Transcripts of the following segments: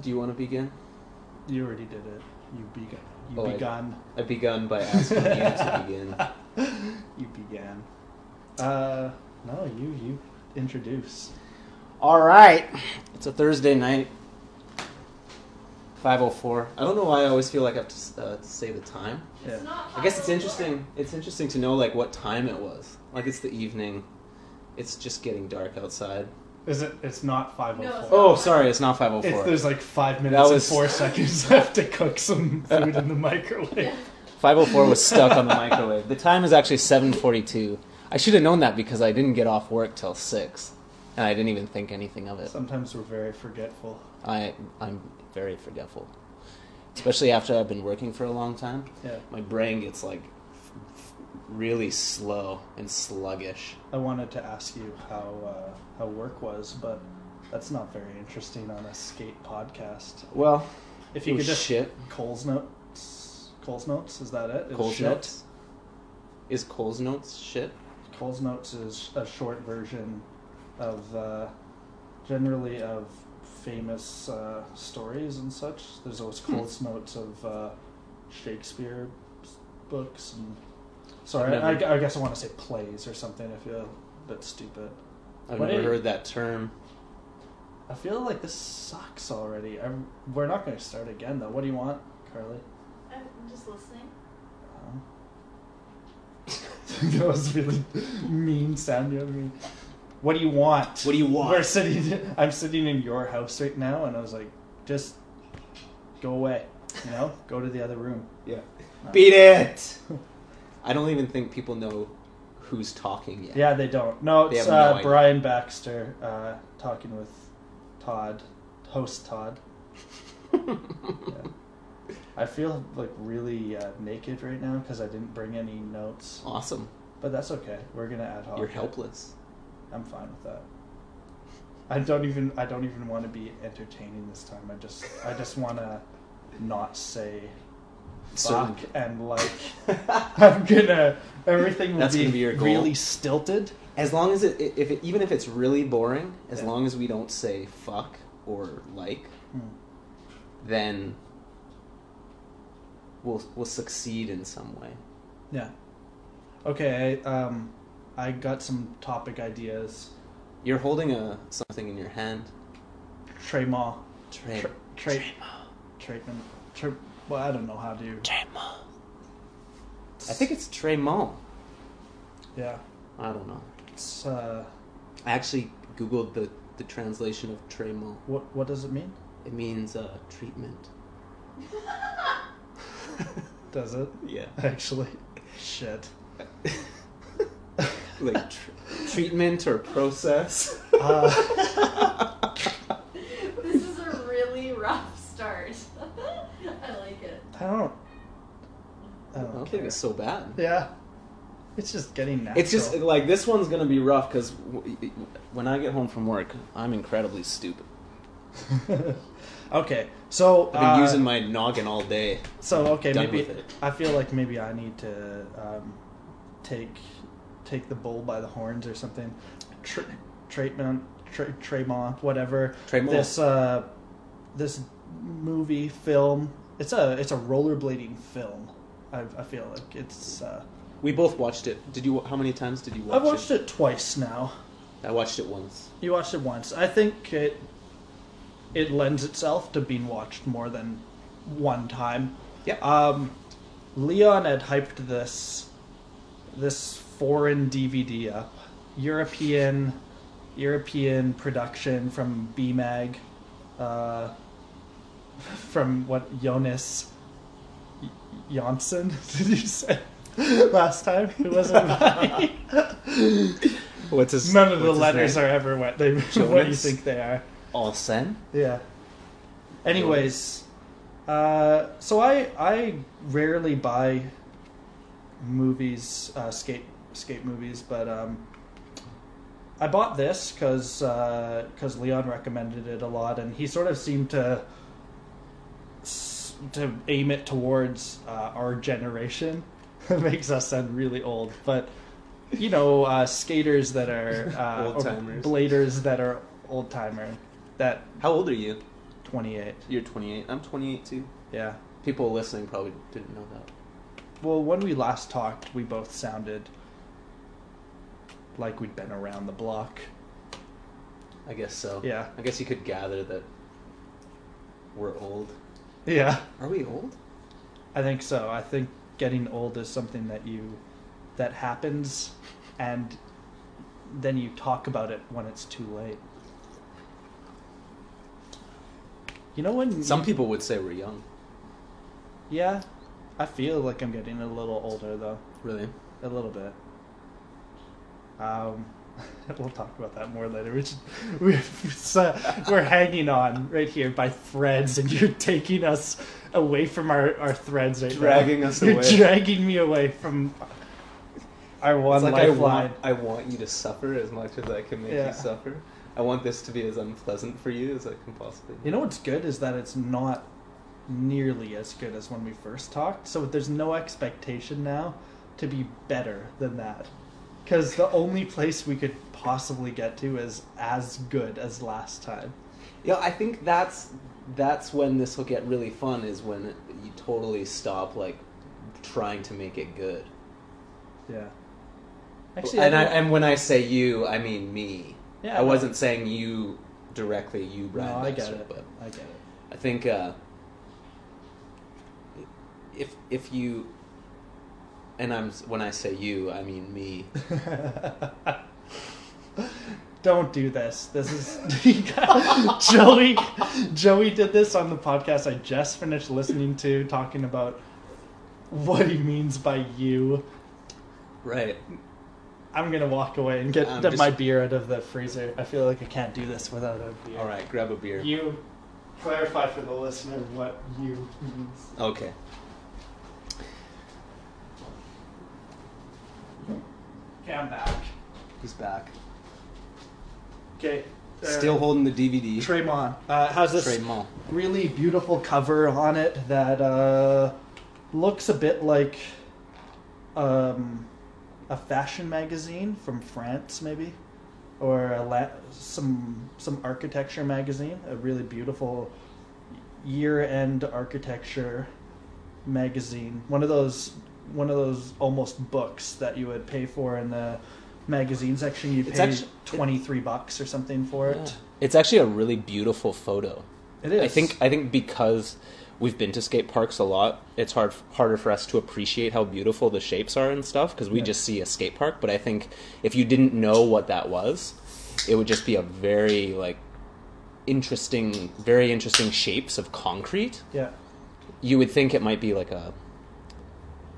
Do you want to begin? You already did it. You began. You Oh, I- began. I begun by asking you to begin. You began. Uh, no, you you introduce. All right. It's a Thursday night. 504. I don't know why I always feel like I have to, uh, to say the time. Yeah. I guess it's interesting. It's interesting to know like what time it was. Like it's the evening. It's just getting dark outside. Is it? It's not five oh it's oh, oh four. Oh, sorry, it's not oh It's 504. there's like five minutes was- and four seconds left to cook some food in the microwave. 504 was stuck on the microwave. The time is actually 7:42. I should have known that because I didn't get off work till 6 and I didn't even think anything of it. Sometimes we're very forgetful. I I'm very forgetful. Especially after I've been working for a long time. Yeah. My brain gets like f- f- really slow and sluggish. I wanted to ask you how uh, how work was, but that's not very interesting on a skate podcast. Well, If you could just shit. Cole's notes, Cole's notes, is that it? It Cole's shit? notes. Is Cole's notes shit? Cole's notes is a short version of uh, generally of famous uh, stories and such. There's always Hmm. Cole's notes of uh, Shakespeare books and. Sorry, I've I, I guess I want to say plays or something. I feel a bit stupid. I've What never heard that term. I feel like this sucks already. I'm, we're not going to start again though. What do you want, Carly? I'm just listening. Oh. that was really mean sounding of me. What do you want? What do you want? We're sitting. I'm sitting in your house right now, and I was like, just go away. You know, go to the other room. Yeah. No. Beat it. I don't even think people know who's talking yet. Yeah, they don't. No, They it's have no uh, idea. Brian Baxter uh, talking with Todd, host Todd. Yeah. I feel like really uh, naked right now because I didn't bring any notes, Awesome. but that's okay. We're gonna ad hoc. You're it. helpless. I'm fine with that. I don't even I don't even want to be entertaining this time. I just I just want to not say Fuck and like I'm gonna everything will That's be, gonna be your goal? really stilted. As long as it, if it, even if it's really boring, as Yeah. long as we don't say fuck or like, Hmm. then we'll we'll succeed in some way. Yeah. Okay. I, um, I got some topic ideas. You're holding a something in your hand. Trema. Tre- Tra- tra-. Tra- well, I don't know how to. I think it's Tremont. Yeah. I don't know. It's uh, I actually googled the the translation of Tremont. what what does it mean? It means uh, treatment. Does it Yeah. actually? Shit. like tr- treatment or process. Uh, This is a really rough start. I like it. I don't. I don't, think it's so bad. Yeah. It's just getting natural. It's just like this one's gonna be rough because w- when I get home from work, I'm incredibly stupid. okay. So I've been uh, using my noggin all day. So okay, maybe. I feel like maybe I need to um, take take the bull by the horns or something. Tr- treatment, tra- Tremont, whatever. Tremont. This uh, this movie film. It's a it's a rollerblading film. I, I feel like it's. Uh, We both watched it. Did you? How many times did you watch it? I've watched it twice now. I watched it once. You watched it once. I think it it lends itself to being watched more than one time. Yep. Um, Leon had hyped this this foreign DVD up, European European production from BMAG, uh, from what Jonas Jonsson did you say last time? It wasn't mine. What's his? None of the letters are ever what they what you Jonas? think they are. Olsen. Yeah. Anyways, uh, so I I rarely buy movies, uh, skate skate movies, but um, I bought this because because Leon recommended it a lot, and he sort of seemed to to aim it towards uh, our generation. makes us sound really old, but you know, uh, skaters that are uh, Old-timers. bladers that are old timer that How old are you? 28. You're 28. I'm 28 too. Yeah. People listening probably didn't know that. Well, when we last talked, we both sounded like we'd been around the block. I guess so. Yeah. I guess you could gather that we're old. Yeah. Are we old? I think so. I think getting old is something that you that happens and then you talk about it when it's too late. You know when Some people would say we're young. Yeah. I feel like I'm getting a little older though. Really? A little bit. Um, we'll talk about that more later. We just, we're, so, we're hanging on right here by threads, and you're taking us away from our, our threads right Dragging now. us you're away. dragging me away from our one It's like I want, I want you to suffer as much as I can make Yeah. you suffer. I want this to be as unpleasant for you as I can possibly. You know what's good is that it's not nearly as good as when we first talked. So there's no expectation now to be better than that. Because the only place we could possibly get to is as good as last time. Yeah, I think that's that's when this will get really fun. Is when you totally stop like trying to make it good. Yeah. and I, don't- and when I say you, I mean me. Yeah, I wasn't saying you directly, you Brian. no, I get it. But I get it. I think uh, if if you and I'm when I say you, I mean me. Don't do this. This is Joey. Joey did this on the podcast I just finished listening to, talking about what he means by you. Right. I'm gonna walk away and get I'm just- my beer out of the freezer. I feel like I can't do this without a beer. All right. Grab a beer. You clarify for the listener what you means. Okay. Okay, I'm back. He's back. Okay. uh, Still holding the DVD. Tremont uh, has this Trade really beautiful cover on it that uh, looks a bit like um, a fashion magazine from France, maybe, or a la- some some architecture magazine. A really beautiful year-end architecture magazine. One of those one of those almost books that you would pay for in the magazine section. You It's pay actu- twenty three bucks or something for it. It's actually a really beautiful photo. It is. I think I think because we've been to skate parks a lot, it's hard harder for us to appreciate how beautiful the shapes are and stuff because we Yeah. just see a skate park. But I think if you didn't know what that was, it would just be a very like interesting, very interesting shapes of concrete. Yeah. You would think it might be like a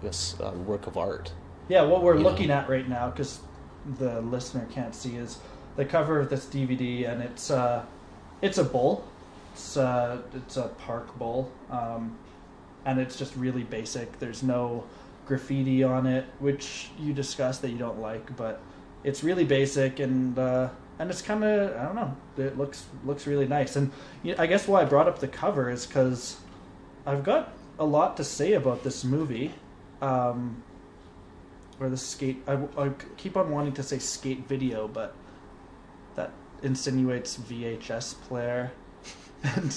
this uh, work of art. Yeah, what we're looking know. at right now, because the listener can't see, is the cover of this DVD, and it's uh, it's a bowl. It's uh, it's a park bowl, um, and it's just really basic. There's no graffiti on it, which you discussed that you don't like, but it's really basic and uh, and it's kind of I don't know. It looks looks really nice, and you I guess why I brought up the cover is because I've got a lot to say about this movie. Um, or the skate. I, I keep on wanting to say skate video, but that insinuates VHS player, and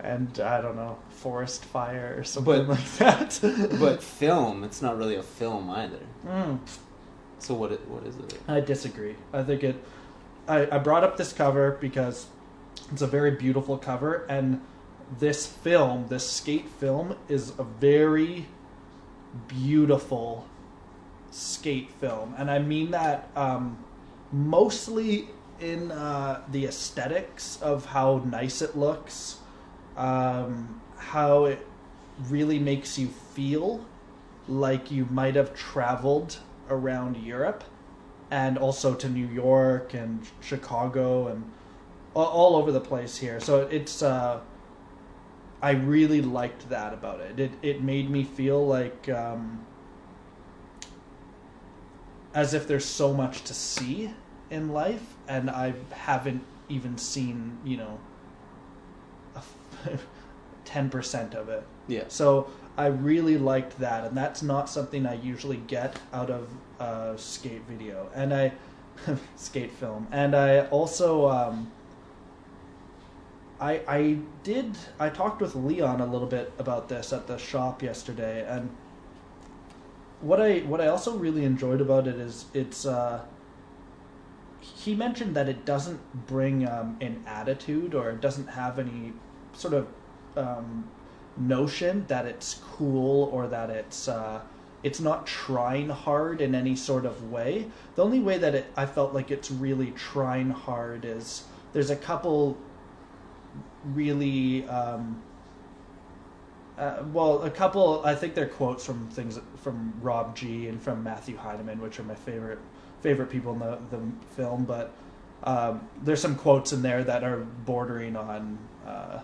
and I don't know forest fire or something But- like that. But film, it's not really a film either. Mm, So what? It, what is it? I disagree. I think it. I, I brought up this cover because it's a very beautiful cover, and this film, this skate film, is a very beautiful skate film, and I mean that um, mostly in uh, the aesthetics of how nice it looks, um, how it really makes you feel like you might have traveled around Europe, and also to New York and Chicago and all, over the place here. So it's. Uh, I really liked that about it. It it made me feel like um, as if there's so much to see in life, and I haven't even seen you know ten percent of it. Yeah. So I really liked that, and that's not something I usually get out of uh, skate video, and I skate film, and I also um, I I did I talked with Leon a little bit about this at the shop yesterday, and what I what I also really enjoyed about it is it's. Uh, he mentioned that it doesn't bring um, an attitude or it doesn't have any sort of um, notion that it's cool or that it's uh, it's not trying hard in any sort of way. The only way that it, I felt like it's really trying hard is there's a couple really um, uh, well a couple I think they're quotes from things from Rob G and from Matthew Heineman, which are my favorite favorite people in the the film, but. Um, there's some quotes in there that are bordering on uh,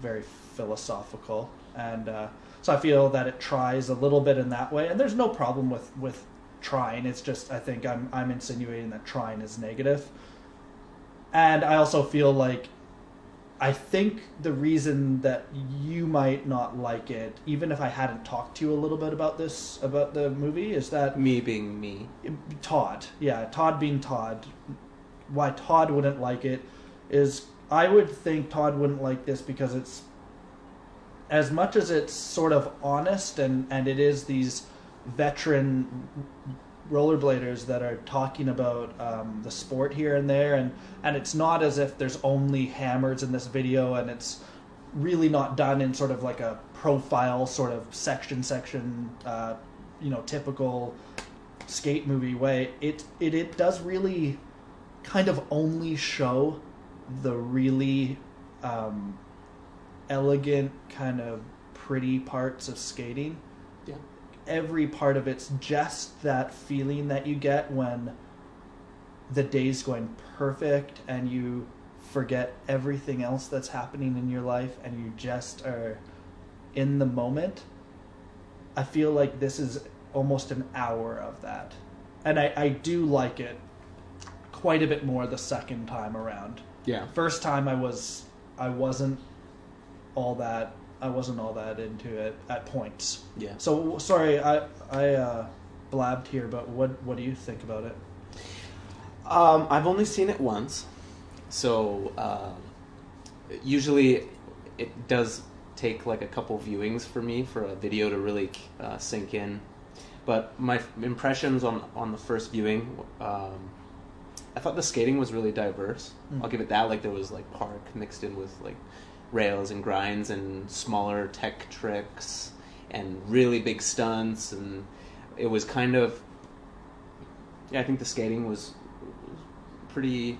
very philosophical, and uh, so I feel that it tries a little bit in that way. And there's no problem with with trying. It's just I think I'm I'm insinuating that trying is negative, and I also feel like I think the reason that you might not like it, even if I hadn't talked to you a little bit about this about the movie, is that Me being me. Todd, yeah, Todd being Todd. Why Todd wouldn't like it is I would think Todd wouldn't like this because it's as much as it's sort of honest and and it is these veteran rollerbladers that are talking about um, the sport here and there and and it's not as if there's only hammers in this video and it's really not done in sort of like a profile sort of section section uh, you know typical skate movie way it it it does really kind of only show the really um, elegant kind of pretty parts of skating. Every part of it's just that feeling that you get when the day's going perfect and you forget everything else that's happening in your life and you just are in the moment. I feel like this is almost an hour of that. And I, I do like it quite a bit more the second time around. Yeah. First time I was I wasn't all that I wasn't all that into it at points. Yeah. So sorry, I I uh, blabbed here, but what what do you think about it? Um, I've only seen it once, so um, usually it does take like a couple viewings for me for a video to really uh, sink in. But my impressions on on the first viewing, um, I thought the skating was really diverse. Mm. I'll give it that. Like there was like park mixed in with like rails and grinds and smaller tech tricks and really big stunts and it was kind of yeah, I think the skating was pretty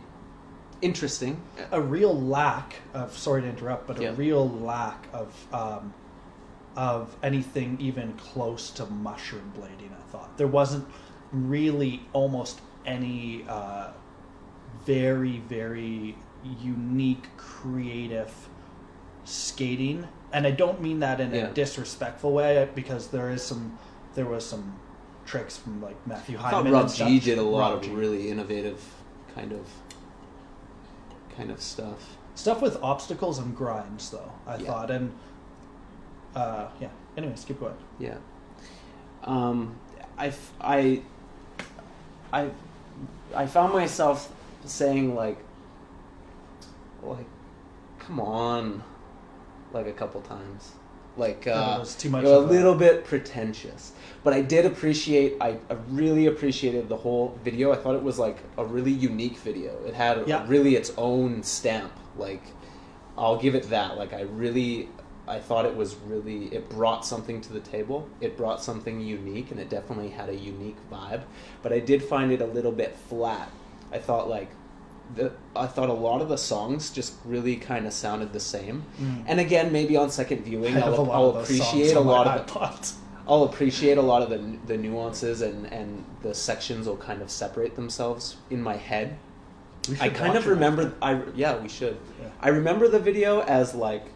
interesting. A real lack of sorry to interrupt, but a Yeah. real lack of um, of anything even close to mushroom blading. I thought there wasn't really almost any uh, very very unique creative skating and i don't mean that in Yeah. a disrespectful way because there is some there was some tricks from like matthew I Heineman thought and Rob. G did a lot Rob of G. really innovative kind of kind of stuff. stuff with obstacles and grinds though i Yeah. thought and uh yeah anyways keep going Yeah. Um, i i i found myself saying like, like, come on, like a couple times, like uh, it was too much you know, a- little bit pretentious. But I did appreciate. I, I really appreciated the whole video. I thought it was like a really unique video. It had Yeah. really its own stamp. Like, I'll give it that. Like, I really, I thought it was really. It brought something to the table. It brought something unique, and it definitely had a unique vibe. But I did find it a little bit flat. I thought like. The, I thought a lot of the songs just really kind of sounded the same, Mm. and again, maybe on second viewing, I have a I'll, I'll of those songs appreciate a lot of iPod. I'll appreciate a lot of the the nuances and and the sections will kind of separate themselves in my head. I kind of remember. I yeah, we should. Yeah. I remember the video as like,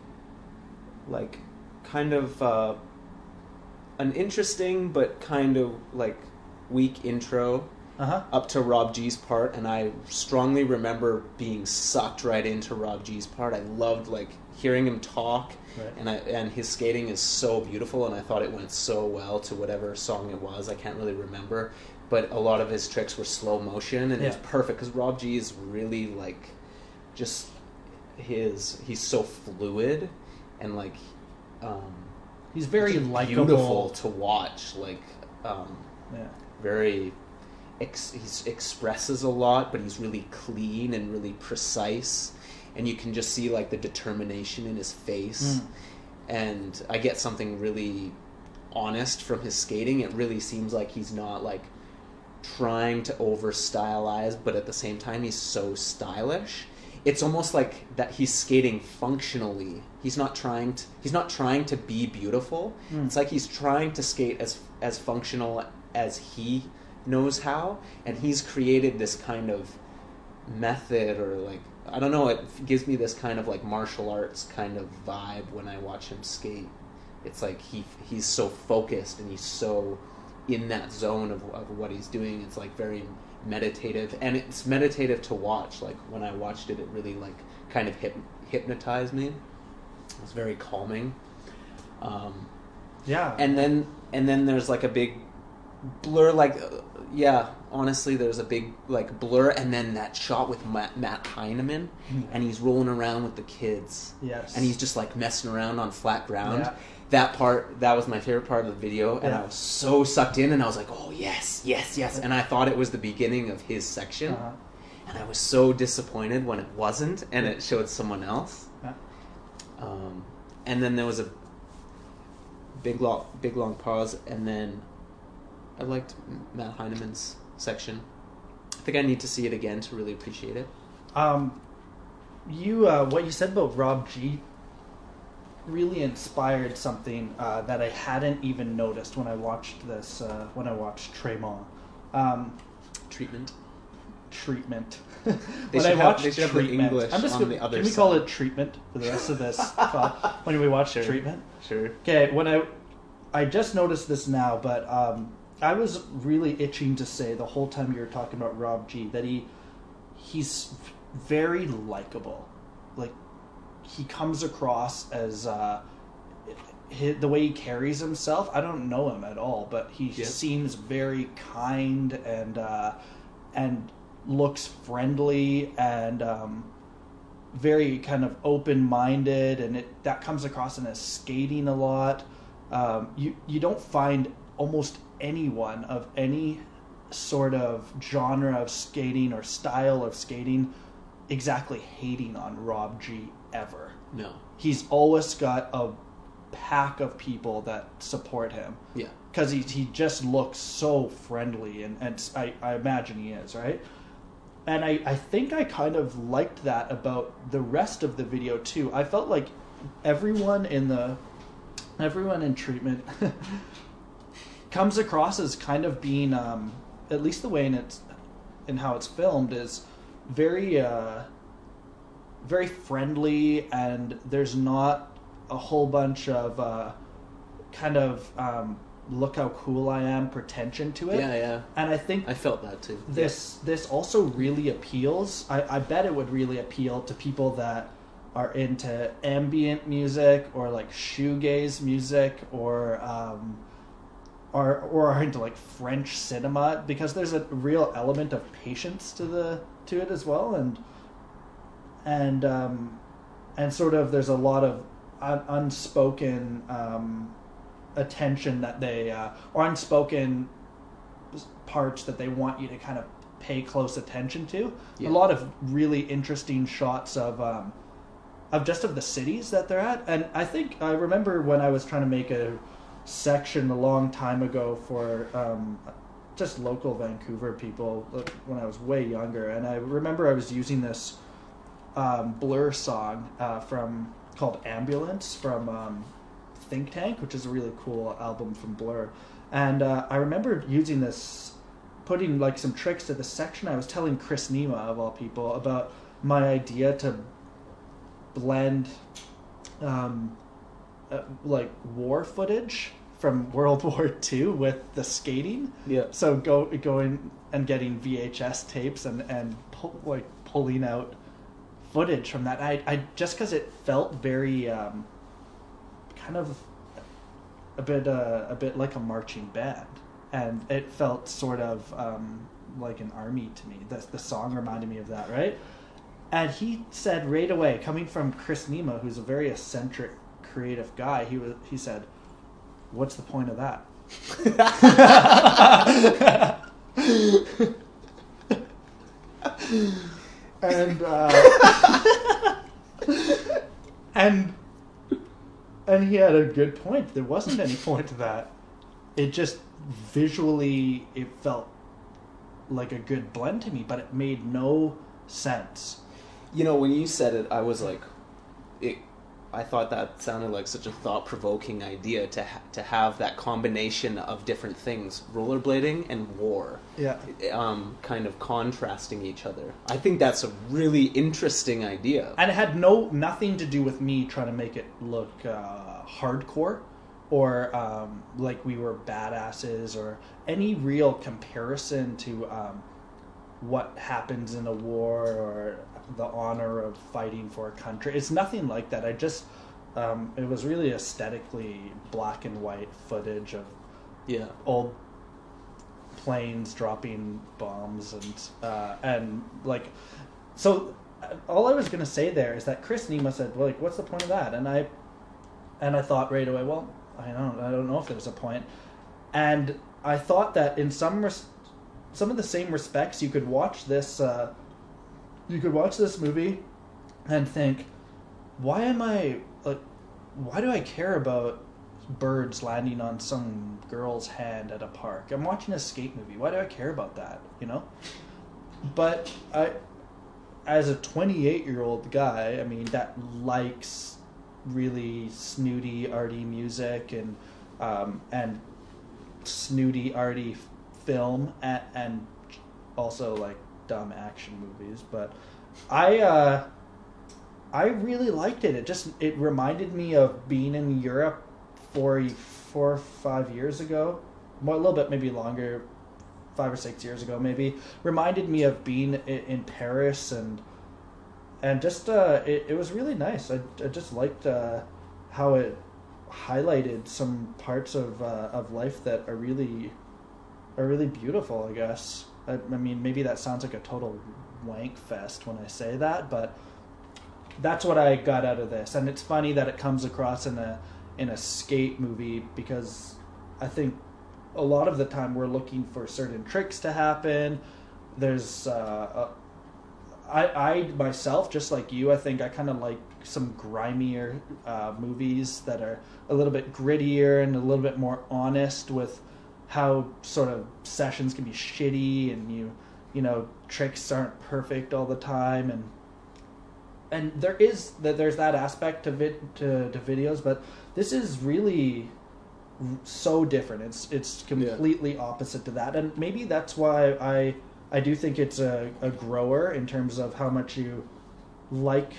like, kind of uh, an interesting but kind of like weak intro Uh-huh. up to Rob G's part, and I strongly remember being sucked right into Rob G's part. I loved like hearing him talk, Right. and I and his skating is so beautiful, and I thought it went so well to whatever song it was. I can't really remember, but a lot of his tricks were slow motion, and it was perfect because Rob G is really like just his he's so fluid and like um, He's very just likable. beautiful to watch. Like um, Yeah. very ex- he expresses a lot, but he's really clean and really precise, and you can just see like the determination in his face. Mm. And I get something really honest from his skating. It really seems like he's not like trying to over stylize, but at the same time he's so stylish. It's almost like that he's skating functionally. He's not trying to he's not trying to be beautiful. Mm. It's like he's trying to skate as as functional as he knows how and he's created this kind of method or like I don't know, it gives me this kind of like martial arts kind of vibe when I watch him skate. It's like he he's so focused and he's so in that zone of, of what he's doing. It's like very meditative and it's meditative to watch. Like when I watched it, it really like kind of hyp- hypnotized me. It was very calming. Um, Yeah. and then and then there's like a big blur like yeah honestly there's a big like blur and then that shot with matt, matt heineman Mhm. and he's rolling around with the kids yes. and he's just like messing around on flat ground Yeah. that part that was my favorite part of the video and Yeah. i was so sucked in and i was like oh yes yes yes and i thought it was the beginning of his section Uh-huh. and i was so disappointed when it wasn't and it showed someone else Yeah. um, and then there was a big long, big long pause, and then I liked Matt Heineman's section. I think I need to see it again to really appreciate it. Um, you uh, what you said about Rob G really inspired something uh, that I hadn't even noticed when I watched this uh, when I watched Tremont. Um, Treatment. treatment. They when I have- watched they should have treatment, English I'm just on gonna, the other Can we call it treatment for the rest of this? when we watch Sure. treatment. Sure. Okay, when I I just noticed this now, but um, I was really itching to say the whole time you were talking about Rob G that he he's very likable. Like he comes across as uh, hi the way he carries himself. I don't know him at all, but he Yeah. seems very kind and uh, and looks friendly and. Um, very kind of open-minded, and it that comes across in his skating a lot. Um, you you don't find almost anyone of any sort of genre of skating or style of skating exactly hating on Rob G ever. No. He's always got a pack of people that support him Yeah. because he, he just looks so friendly and, and I, I imagine he is right and I, I think i kind of liked that about the rest of the video too i felt like everyone in the everyone in treatment comes across as kind of being um, at least the way in it's in how it's filmed is very uh, very friendly and there's not a whole bunch of uh, kind of um, look how cool I am pretension to it. Yeah, yeah. And I think I felt that too. this this also really appeals. I, I bet it would really appeal to people that are into ambient music or like shoegaze music or um, or or are into like French cinema because there's a real element of patience to the to it as well and and um, and sort of there's a lot of un- unspoken um, attention that they uh, or unspoken parts that they want you to kind of pay close attention to. Yeah. A lot of really interesting shots of um, of just of the cities that they're at, and I think I remember when I was trying to make a section a long time ago for um, just local Vancouver people when I was way younger, and I remember I was using this um, Blur song uh, from called Ambulance from um, Think Tank, which is a really cool album from Blur. And uh, I remember using this, putting like some tricks to the section. I was telling Chris Nima, of all people, about my idea to blend um, uh, like war footage from World War II with the skating. Yeah. So go going and getting VHS tapes and and pull, like pulling out footage from that. I I just because it felt very um, kind of a bit uh, a bit like a marching band, and it felt sort of um, like an army to me. The the song reminded me of that, right? and he said right away, coming from Chris Nima, who's a very eccentric, creative guy, he was he said, "What's the point of that?" and uh, and and he had a good point. There wasn't any point to that. It just visually it felt like a good blend to me, but it made no sense. You know, when you said it, I was like, it. I thought that sounded like such a thought-provoking idea to ha- to have that combination of different things, rollerblading and war, Yeah. um, kind of contrasting each other. I think that's a really interesting idea. and it had no nothing to do with me trying to make it look uh, hardcore or um, like we were badasses or any real comparison to um, what happens in a war or the honor of fighting for a country. It's nothing like that. I just um, it was really aesthetically black and white footage of Yeah. old planes dropping bombs and uh, and like so uh, all I was gonna say there is that Chris Nima said well, like what's the point of that and I and I thought right away well I don't I don't know if there's a point and I thought that in some res- some of the same respects you could watch this uh, you could watch this movie and think why am I like why do I care about birds landing on some girl's hand at a park. I'm watching a skate movie. Why do I care about that? You know? But I as a 28 year old guy, I mean, that likes really snooty, arty music and um, and snooty, arty film and, and also like dumb action movies. But I uh, I really liked it. It just it reminded me of being in Europe four four or five years ago, a little bit maybe longer, five or six years ago maybe. Reminded me of being in, in Paris and and just uh, it it was really nice. I I just liked uh, how it highlighted some parts of uh, of life that are really are really beautiful. I guess. I, I mean, maybe that sounds like a total wank fest when I say that, but that's what I got out of this. And it's funny that it comes across in a in a skate movie because I think a lot of the time we're looking for certain tricks to happen. There's uh, a, I I myself just like you. I think I kind of like some grimier uh, movies that are a little bit grittier and a little bit more honest with how sort of sessions can be shitty and you you know tricks aren't perfect all the time and and there is that there's that aspect to vid to, to videos but this is really so different. It's it's completely opposite to that. And maybe that's why i i do think it's a, a grower in terms of how much you like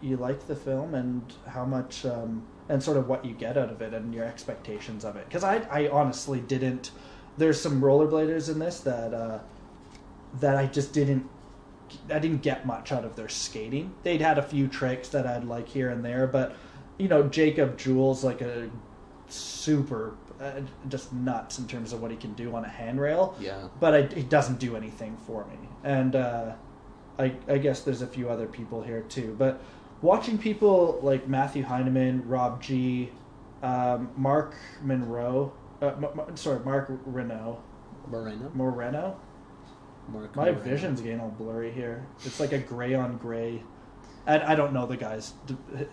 you like the film and how much um, and sort of what you get out of it and your expectations of it because I, I honestly didn't there's some rollerbladers in this that uh, that I just didn't I didn't get much out of their skating. They'd had a few tricks that I'd like here and there, but you know, Jacob Jewell's like a super uh, just nuts in terms of what he can do on a handrail, Yeah. but I, it doesn't do anything for me. And uh, I, I guess there's a few other people here too, but watching people like Matthew Heineman, Rob G, um, Mark Monroe, uh, M- M- sorry, Mark Renault, Moreno. Moreno. Mark My Moreno. vision's getting all blurry here. It's like a gray on gray. And I don't know the guy's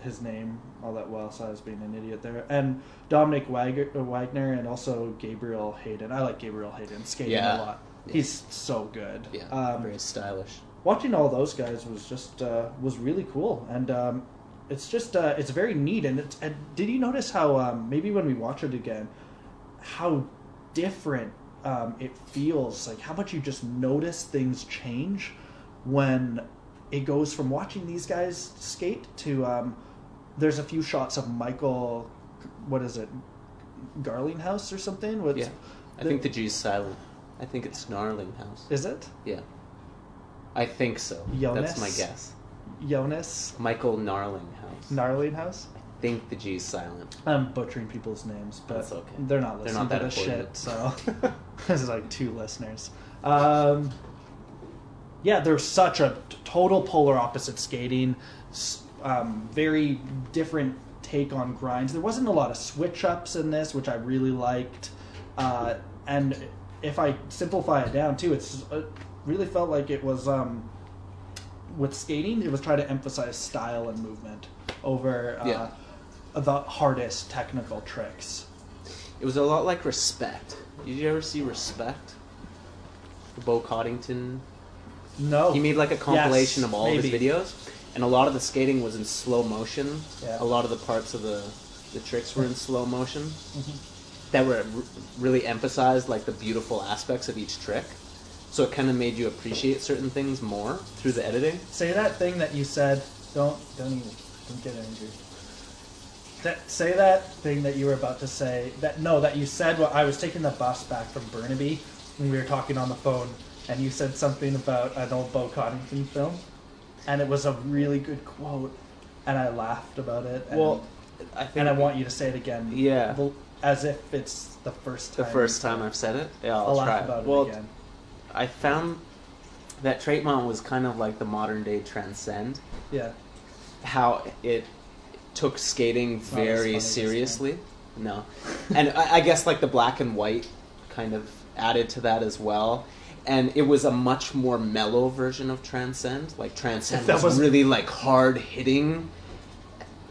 his name all that well, so I was being an idiot there. And Dominic Wagner, Wagner and also Gabriel Hayden. I like Gabriel Hayden skating Yeah. a lot. Yeah. He's so good. Yeah. Um, very stylish. Watching all those guys was just uh, was really cool, and um, it's just uh, it's very neat. And, it's, and did you notice how um, maybe when we watch it again, how different um, it feels? Like how much you just notice things change when it goes from watching these guys skate to um, there's a few shots of Michael, what is it, Garlinghouse or something? With, Yeah. I the- think the G's silent. I think it's Snarling House. Is it Yeah. I think so. Jonas? That's my guess. Jonas Michael Narling House. Gnarlinghouse? I think the G's silent. I'm butchering people's names, but That's okay. they're not They're listening not to that this shit. So this is like two listeners. Um, yeah, there's such a t- total polar opposite skating, s- um, very different take on grinds. There wasn't a lot of switch ups in this, which I really liked. Uh, and if I simplify it down too, it's it really felt like it was um, with skating. It was trying to emphasize style and movement over uh, Yeah. the hardest technical tricks. It was a lot like Respect. Did you ever see Respect? The Bo Coddington. No, He made like a compilation Yes, of all of his videos, and a lot of the skating was in slow motion. Yeah. A lot of the parts of the the tricks were in slow motion. Mm-hmm. That were r- really emphasized like the beautiful aspects of each trick. So it kind of made you appreciate certain things more through the editing. Say that thing that you said. Don't don't even don't get angry. That say that thing that you were about to say. That no, that you said. Well, I was taking the bus back from Burnaby, and we were talking on the phone, and you said something about an old Bo Coddington film, and it was a really good quote, and I laughed about it. And, Well, I think and I want you to say it again. Yeah. As if it's the first time. the first time I've said it. Yeah, I'll, I'll try. laugh about it well, again. I found that Traitmont was kind of like the modern day Transcend. Yeah. how it took skating It's not as funny very seriously. No, and I, I guess like the black and white kind of added to that as well. And it was a much more mellow version of Transcend. Like Transcend That was, was- really like hard hitting.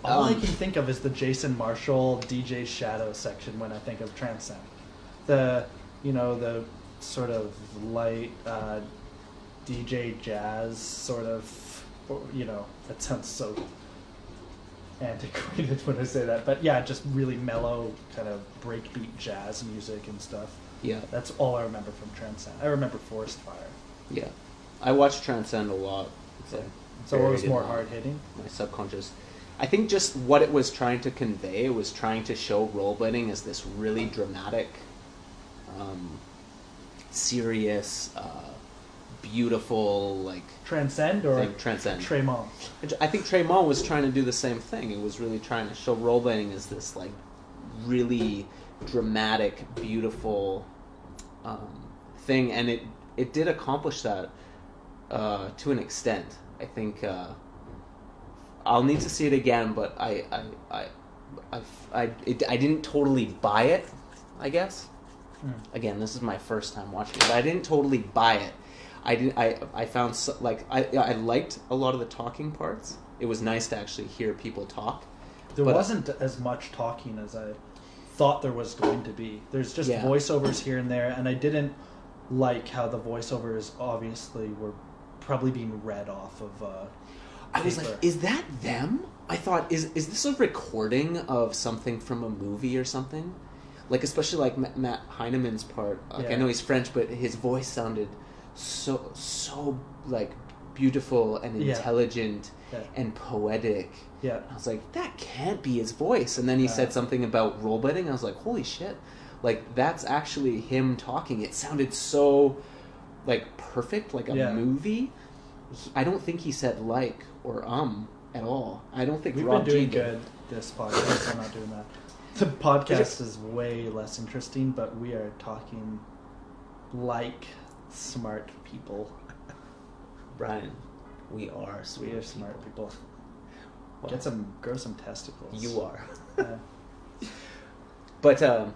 All I Um, can think of is the Jason Marshall DJ Shadow section when I think of Transcend. The you know the sort of light uh, DJ jazz sort of you know that sounds so antiquated when I say that, but yeah, just really mellow kind of breakbeat jazz music and stuff. Yeah, That's all I remember from Transcend. I remember Forest Fire. yeah. I watched Transcend a lot. It's like So it was more hard hitting. my subconscious. I think just what it was trying to convey was trying to show rollerblading as this really dramatic, um, serious, uh, beautiful like Transcend or thing. Transcend. Tremont. I think Tremont was trying to do the same thing. It was really trying to show rollerblading as this like really dramatic, beautiful um, thing, and it it did accomplish that uh, to an extent. I think uh, I'll need to see it again, but I I I I I, it, I didn't totally buy it. I guess Hmm. again, this is my first time watching it, but I didn't totally buy it. I did. I I found so, like I I liked a lot of the talking parts. It was nice to actually hear people talk. There But- wasn't as much talking as I thought there was going to be. There's just Yeah. voiceovers here and there, and I didn't like how the voiceovers obviously were probably being read off of. Uh, I was like, is that them? I thought, is is this a recording of something from a movie or something? Like especially like Ma- Matt Heinemann's part. Like I know he's French, but his voice sounded so so like beautiful and intelligent Yeah. and poetic. yeah, I was like, that can't be his voice. And then he Uh. said something about rollerblading. I was like, holy shit. Like, that's actually him talking. It sounded so, like, perfect, like a Yeah. movie. He- I don't think he said like or um at all. I don't think we've Rob been doing G good this podcast. I'm not doing that. The podcast is way less interesting, but we are talking like smart people. Brian, we are We sweet. are smart people. Well, Get some, grow some testicles. You are. Yeah. But um,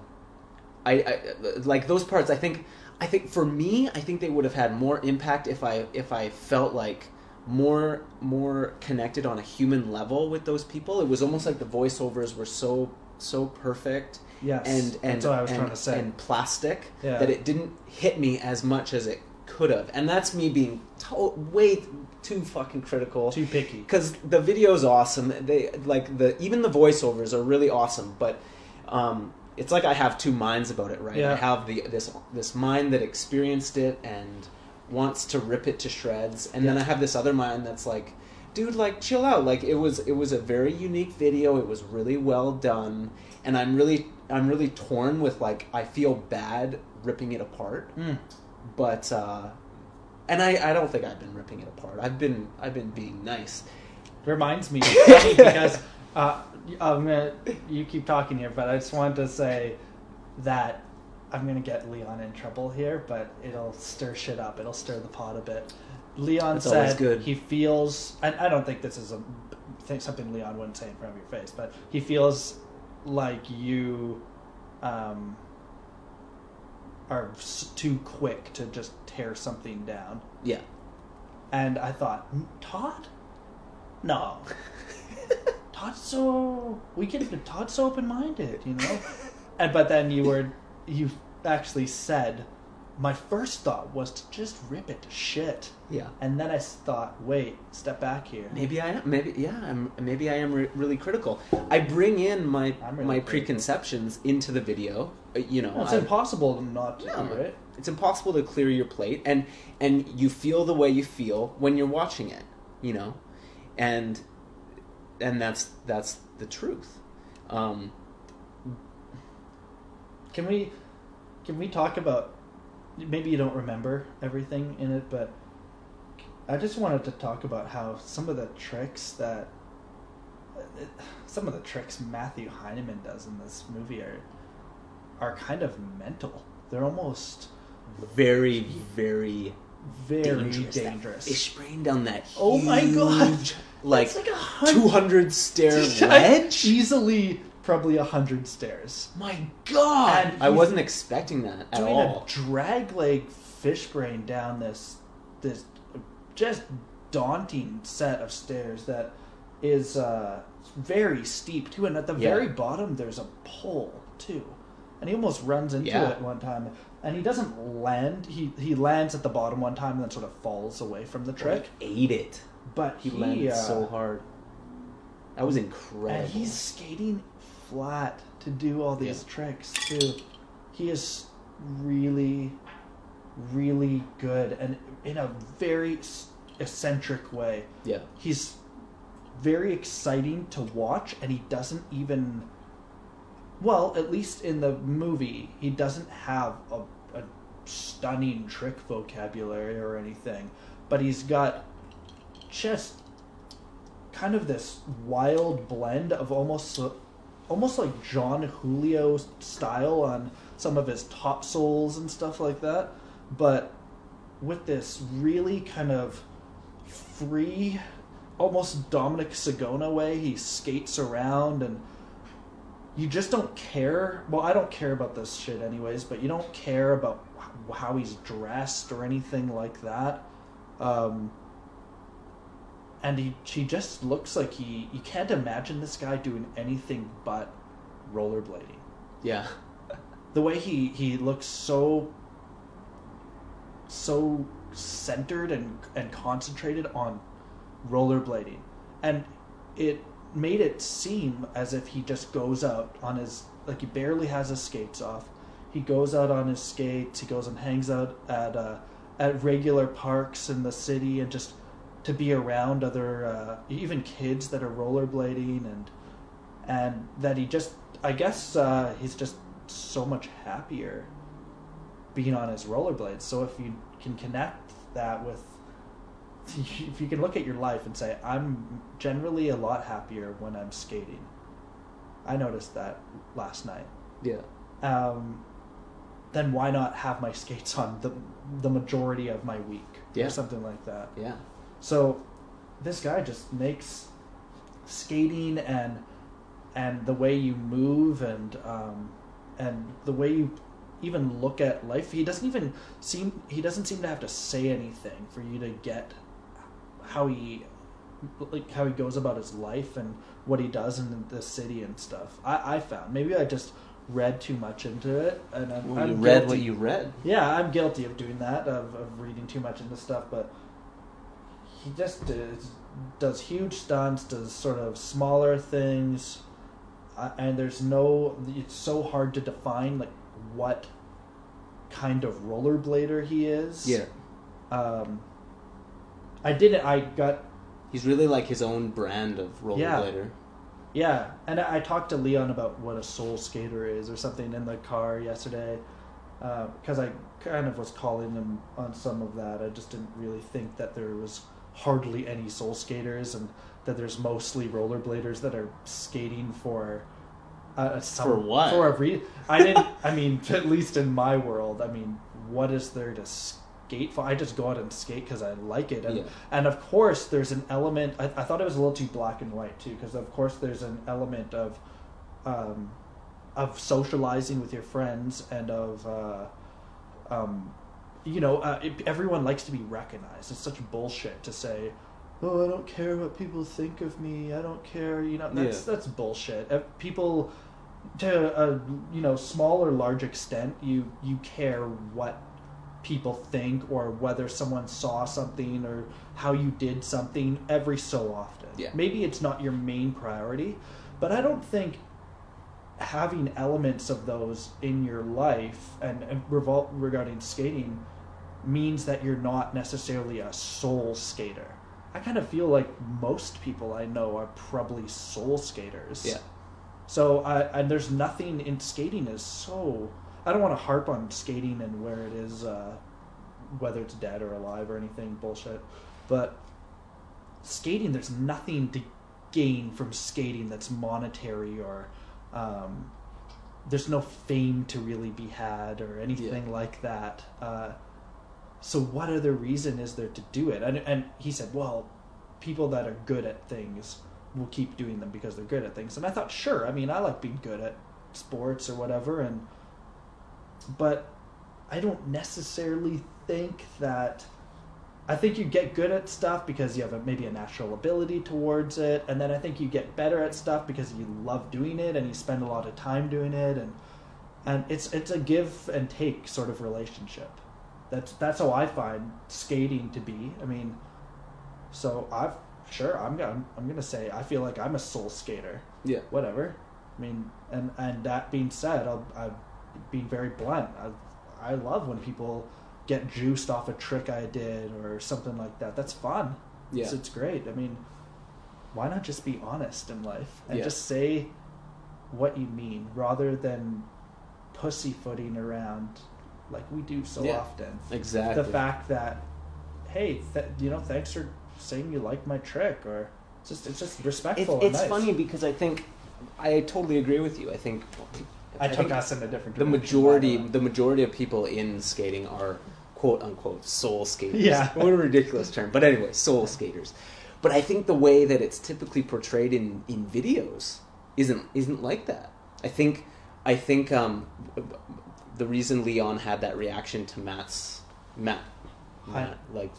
I, I like those parts. I think I think for me, I think they would have had more impact if I if I felt like more more connected on a human level with those people. It was almost like the voiceovers were so so perfect Yes, and and that's what I was and, trying to say. and plastic Yeah. that it didn't hit me as much as it could have. And that's me being to- way too fucking critical Too picky. because the video's awesome. They like the even the voiceovers are really awesome, but um, it's like I have two minds about it, right? Yeah. I have the this this mind that experienced it and wants to rip it to shreds, and then I have this other mind that's like, dude, like chill out. Like it was it was a very unique video. It was really well done, and I'm really I'm really torn with like I feel bad ripping it apart, Mm. but. uh and I, I don't think I've been ripping it apart. I've been I've been being nice. reminds me because uh, I'm gonna, you keep talking here, but I just wanted to say that I'm gonna get Leon in trouble here, but it'll stir shit up. It'll stir the pot a bit. Leon That's said good. he feels, and I don't think this is a think something Leon wouldn't say in front of your face, but he feels like you um, are too quick to just tear something down. Yeah. And I thought, "Mm, Todd? No. Todd's so we can Todd's so open minded, you know. and but then you were you actually said my first thought was to just rip it to shit. Yeah. And then I thought, wait, step back here. Maybe I am. Maybe yeah. I'm, maybe I am re- really critical. I bring in my really my critical. preconceptions into the video. Uh, You know, Well, it's I- impossible not to No. it. It's impossible to clear your plate, and and you feel the way you feel when you're watching it. You know, and and that's that's the truth. Um, Can we can we talk about maybe you don't remember everything in it, but I just wanted to talk about how some of the tricks that uh, some of the tricks Matthew Heineman does in this movie are are kind of mental. They're almost very very very dangerous. dangerous. That fish brain down that. Oh my God. Like, like a two hundred stair ledge. easily probably a hundred stairs. My God, And I wasn't expecting that at doing all. a drag leg fish brain down this this just daunting set of stairs that is uh, very steep too, and at the Yeah. very bottom there's a pole too, and he almost runs into Yeah. it one time, and he doesn't land. He he lands at the bottom one time and then sort of falls away from the trick, ate it. but He, he, landed uh, so hard. That was incredible. and he's skating flat to do all these Yeah. tricks too. He is really, really good, and in a very eccentric way. yeah. He's very exciting to watch, and he doesn't even. Well, at least in the movie, he doesn't have a, a stunning trick vocabulary or anything, but he's got just kind of this wild blend of almost almost like Jon Julio style on some of his top souls and stuff like that, but with this really kind of free, almost Dominic Sagona way. He skates around and you just don't care. Well, I don't care about this shit anyways, but you don't care about how he's dressed or anything like that. Um, and he, he just looks like he, you can't imagine this guy doing anything but rollerblading. Yeah. The way he, he looks so, so centered and, and concentrated on rollerblading. And it made it seem as if he just goes out on his, like he barely has his skates off. He goes out on his skates, he goes and hangs out at, uh, at regular parks in the city and just to be around other uh, even kids that are rollerblading and and that he just I guess uh, he's just so much happier being on his rollerblades. So if you can connect that with if you can look at your life and say I'm generally a lot happier when I'm skating. I noticed that last night. Yeah. Um, then why not have my skates on the the majority of my week Yeah. or something like that? Yeah. So this guy just makes skating and and the way you move and um, and the way you even look at life. He doesn't even seem he doesn't seem to have to say anything for you to get how he like how he goes about his life and what he does in the city and stuff. I, I found maybe I just read too much into it and I'm, Well, I'm read guilty. what you read. Yeah, I'm guilty of doing that, of, of reading too much into stuff, but he just does, does huge stunts, does sort of smaller things, uh, and there's no, it's so hard to define, like, what kind of rollerblader he is. Yeah. Um, I didn't, I got He's really like his own brand of rollerblader. Yeah, yeah, and I, I talked to Leon about what a soul skater is or something in the car yesterday, because I kind of was calling him on some of that. I just didn't really think that there was hardly any soul skaters, and that there's mostly rollerbladers that are skating for. Uh, some, For what? For a re- I didn't. I mean, at least in my world, I mean, what is there to skate for I just go out and skate because I like it, and Yeah. and of course there's an element. I, I thought it was a little too black and white too, because of course there's an element of, um, of socializing with your friends and of, uh, um, you know, uh, it, everyone likes to be recognized. It's such bullshit to say. Oh, I don't care what people think of me. I don't care. You know, that's Yeah. that's bullshit. People, to a you know small or large extent, you you care what people think or whether someone saw something or how you did something every so often. Yeah. Maybe it's not your main priority, but I don't think having elements of those in your life and, and revol- regarding skating means that you're not necessarily a soul skater. I kind of feel like most people I know are probably soul skaters. Yeah. So I and there's nothing in skating is so I don't want to harp on skating and where it is uh, whether it's dead or alive or anything bullshit, but skating there's nothing to gain from skating that's monetary or um, there's no fame to really be had or anything like that. Uh, so what other reason is there to do it? And and he said, well, people that are good at things will keep doing them because they're good at things. And I thought, sure. I mean, I like being good at sports or whatever, and but I don't necessarily think that. I think you get good at stuff because you have a, maybe a natural ability towards it, and then I think you get better at stuff because you love doing it and you spend a lot of time doing it, and and it's it's a give and take sort of relationship. That's that's how I find skating to be. I mean, so I've sure I'm gonna I'm gonna say I feel like I'm a soul skater. Yeah. Whatever. I mean, and and that being said, I'll, I'm being very blunt. I I love when people get juiced off a trick I did or something like that. That's fun. Yeah. It's, it's great. I mean, why not just be honest in life and Yeah. just say what you mean rather than pussyfooting around like we do so Yeah. often. Exactly. The fact that, hey, th- you know, thanks for saying you like my trick, or it's just it's just It's, respectful. and it's nice. funny because I think I totally agree with you. I think I took think us in a different. the majority the the majority of people in skating are quote unquote soul skaters. Yeah. what a ridiculous term. But anyway, soul skaters. But I think the way that it's typically portrayed in, in videos isn't isn't like that. I think I think um, the reason Leon had that reaction to Matt's Matt, Matt like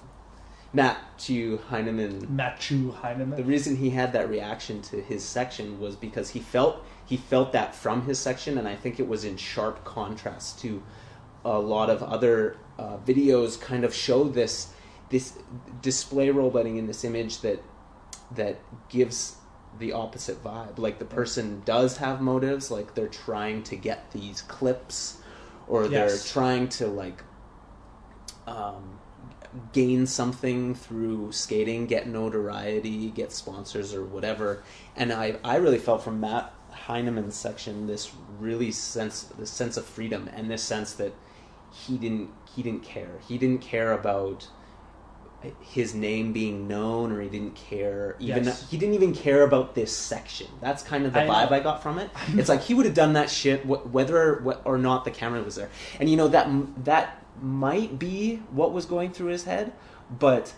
Matt to Heineman Matthew Heineman. the reason he had that reaction to his section was because he felt he felt that from his section, and I think it was in sharp contrast to a lot of other uh, videos. Kind of show this this display rollerblading in this image that that gives the opposite vibe. Like the person does have motives, like they're trying to get these clips, or they're trying to like um, gain something through skating, get notoriety, get sponsors or whatever. And I, I really felt from Matt Heineman's section this really sense this sense of freedom and this sense that he didn't he didn't care. He didn't care about his name being known or he didn't care even Yes. he didn't even care about this section. That's kind of the I know. vibe i got from it. It's like he would have done that shit wh- whether wh- or not the camera was there. And you know that that might be what was going through his head but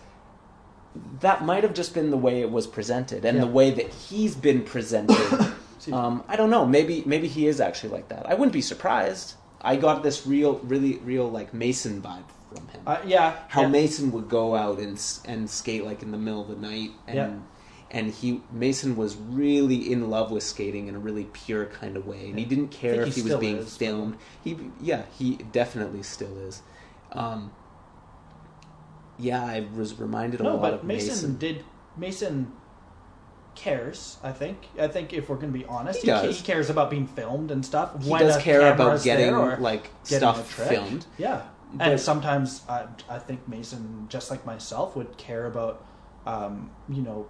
that might have just been the way it was presented and Yeah. the way that he's been presented. Um, i don't know. Maybe maybe he is actually like that. I wouldn't be surprised. I got this real really real like mason vibe from him Uh, yeah. how yeah. Mason would go out and and skate like in the middle of the night and Yeah. and he Mason was really in love with skating in a really pure kind of way and he didn't care if he he was being is, filmed he yeah he definitely still is um yeah I was reminded a No, lot but of Mason, Mason, did. Mason cares. I think. I think if we're going to be honest, He he, he cares about being filmed and stuff. he does care about getting or like getting stuff filmed Yeah, But- and sometimes I, I think Mason, just like myself, would care about, um, you know,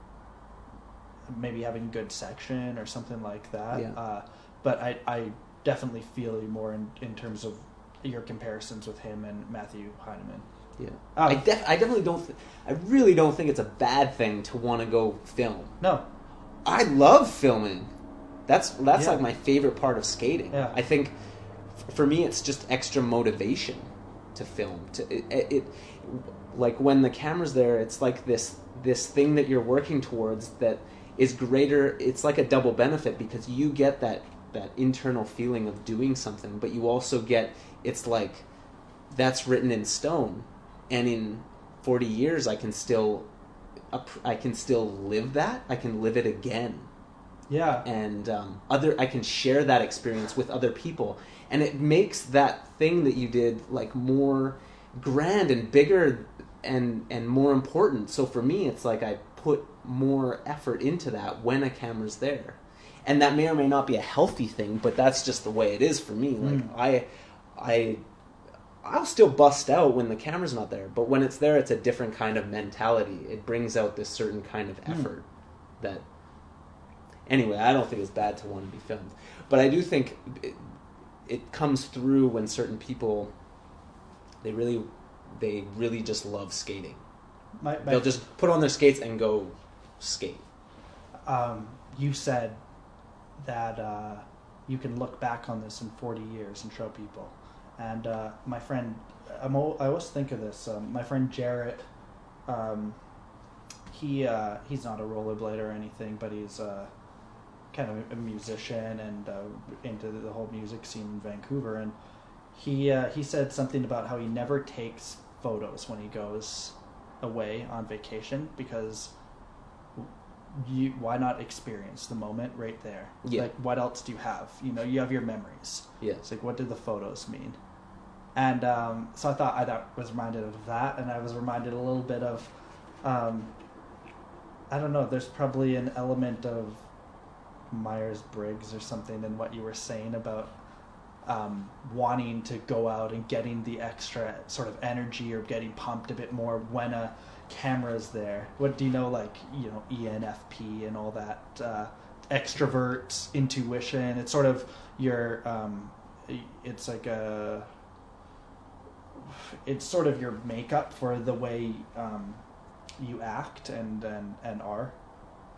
maybe having good section or something like that. Yeah. Uh, but I, I definitely feel you more in, in terms of your comparisons with him and Matthew Heineman. yeah Um, I, def- I definitely don't th- I really don't think it's a bad thing to want to go film No, I love filming. That's that's Yeah. like my favorite part of skating. Yeah. I think f- for me it's just extra motivation. To film. To it, it, like when the camera's there, it's like this this thing that you're working towards that is greater. It's like a double benefit because you get that that internal feeling of doing something, but you also get it's like that's written in stone, and in forty years I can still I can still live that. I can live it again Yeah. and um, other I can share that experience with other people, and it makes that thing that you did like more grand and bigger and and more important. So for me, it's like I put more effort into that when a camera's there, and that may or may not be a healthy thing, but that's just the way it is for me. Like Mm. I, I. I'll still bust out when the camera's not there, but when it's there, it's a different kind of mentality. It brings out this certain kind of effort that anyway, I don't think it's bad to want to be filmed, but I do think it, comes through when certain people they really they really just love skating. My, my, They'll just put on their skates and go skate. um, you said that uh, you can look back on this in 40 years and show people. And uh, my friend, I'm, I always think of this. Um, my friend Jarrett, um, he uh, he's not a rollerblader or anything, but he's uh, kind of a musician and uh, into the whole music scene in Vancouver. And he uh, he said something about how he never takes photos when he goes away on vacation because you why not experience the moment right there Yeah. like what else do you have you know you have your memories Yeah. it's like what do the photos mean and um, so i thought i thought, was reminded of that and i was reminded a little bit of um, i don't know there's probably an element of myers-briggs or something in what you were saying about um, wanting to go out and getting the extra sort of energy or getting pumped a bit more when a camera's there. What do you know, like you know ENFP and all that uh, extrovert intuition? It's sort of your, um, it's like a, it's sort of your makeup for the way um, you act and and and are.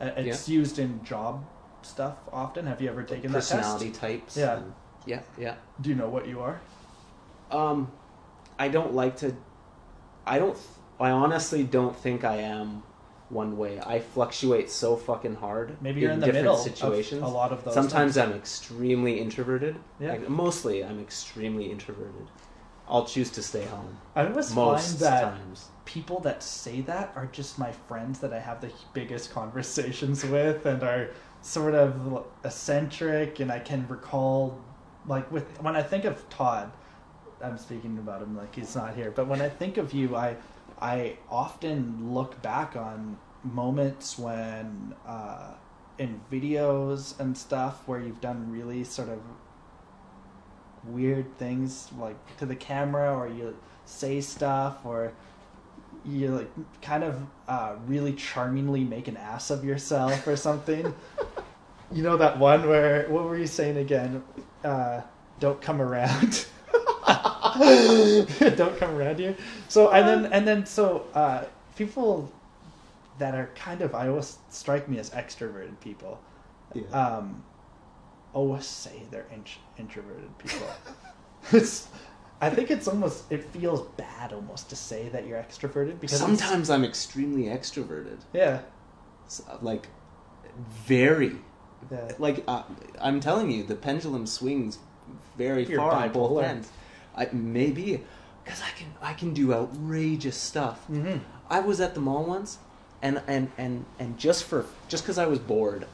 Uh, It's used in job stuff often. Have you ever taken that Personality test? types. Yeah. and- yeah. Yeah. Do you know what you are? Um, I don't like to. I don't. I honestly don't think I am one way. I fluctuate so fucking hard. Maybe you're in, the different middle situations. of a lot of those. Sometimes things. I'm extremely introverted. Yeah. Like, mostly, I'm extremely introverted. I'll choose to stay home I always most find that times. people that say that are just my friends that I have the biggest conversations with and are sort of eccentric and I can recall like with when I think of Todd I'm speaking about him like he's not here but when I think of you I I often look back on moments when uh, in videos and stuff where you've done really sort of weird things like to the camera or you say stuff or you like kind of uh, really charmingly make an ass of yourself or something. you know that one where what were you saying again? Uh, don't come around. don't come around here. So and then and then so uh, people that are kind of I always strike me as extroverted people. Yeah. Um, always say they're int- introverted people. it's, I think it's almost it feels bad almost to say that you're extroverted because Sometimes I'm extremely extroverted. yeah, S- Like, very. yeah. Like, uh, I'm telling you, the pendulum swings very You're far on both ends. I, maybe. Because I can, I can do outrageous stuff. Mm-hmm. I was at the mall once, and and and and just for just because I was bored,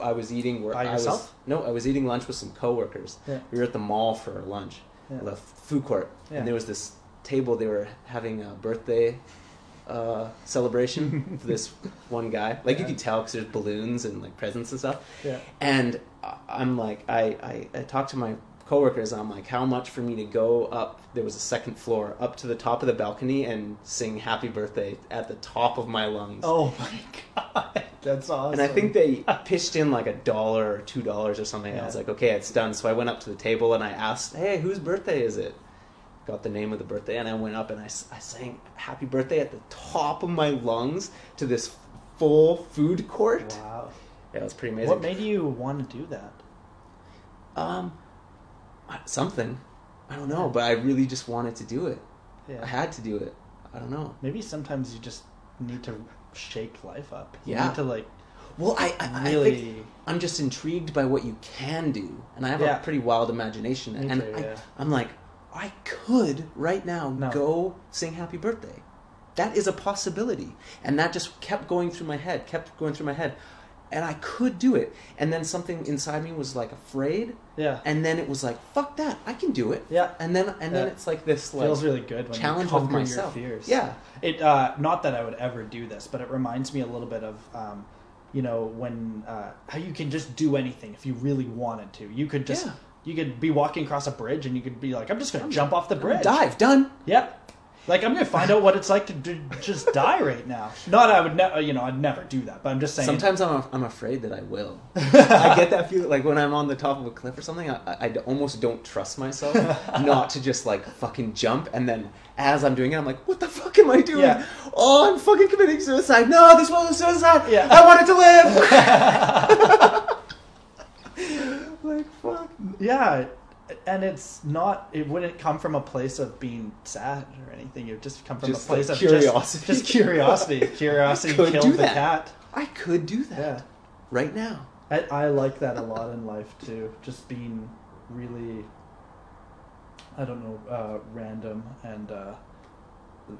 I was eating. Where By I was, yourself? no, I was eating lunch with some coworkers. Yeah. We were at the mall for lunch, Yeah. the food court, Yeah. and there was this table. They were having a birthday uh, celebration for this one guy. Like you Yeah. could tell because there's balloons and like presents and stuff. Yeah. And I'm like, I, I, I talked to my coworkers. And I'm like, how much for me to go up? There was a second floor up to the top of the balcony and sing "Happy Birthday" at the top of my lungs. Oh my god, that's awesome. And I think they pitched in like a dollar or two dollars or something. And I was like, okay, it's done. So I went up to the table and I asked, hey, whose birthday is it? Got the name of the birthday, and I went up and I, I sang "Happy Birthday" at the top of my lungs to this full food court. Wow. Yeah, it was pretty amazing. What made you want to do that? Um, something. I don't know, but I really just wanted to do it. Yeah. I had to do it. I don't know. Maybe sometimes you just need to shake life up. You Yeah. need to like Well, I, I, I really. think I'm just intrigued by what you can do, and I have Yeah. a pretty wild imagination, Me and too, I, yeah. I'm like, I could right now No. go sing Happy Birthday. That is a possibility, and that just kept going through my head, kept going through my head, and I could do it. And then something inside me was like afraid, yeah. and then it was like, fuck that, I can do it. Yeah. And then and then it's like this like feels really good when challenge you with conquer myself. your fears. Yeah. It uh, not that I would ever do this, but it reminds me a little bit of um, you know when uh, how you can just do anything if you really wanted to. You could just Yeah. you could be walking across a bridge and you could be like, I'm just gonna I'm- jump off the bridge. dive done. Yep. Like I'm gonna find out what it's like to just die right now. Not I would never, uh, you know, I'd never do that. But I'm just saying. Sometimes I'm, I'm afraid that I will. I get that feeling like when I'm on the top of a cliff or something. I, I d- almost don't trust myself not to just like fucking jump, and then as I'm doing it, I'm like, "What the fuck am I doing? Yeah. Oh, I'm fucking committing suicide! No, this wasn't suicide. Yeah. I wanted to live." like fuck. Yeah, and it's not. It wouldn't come from a place of being sad or anything. It would just come from Just, a place like, of curiosity. Just, just curiosity. Curiosity killed the that. cat. I could do that Yeah, right now. I, I like that a lot in life too. Just being really, I don't know, uh, random, and uh,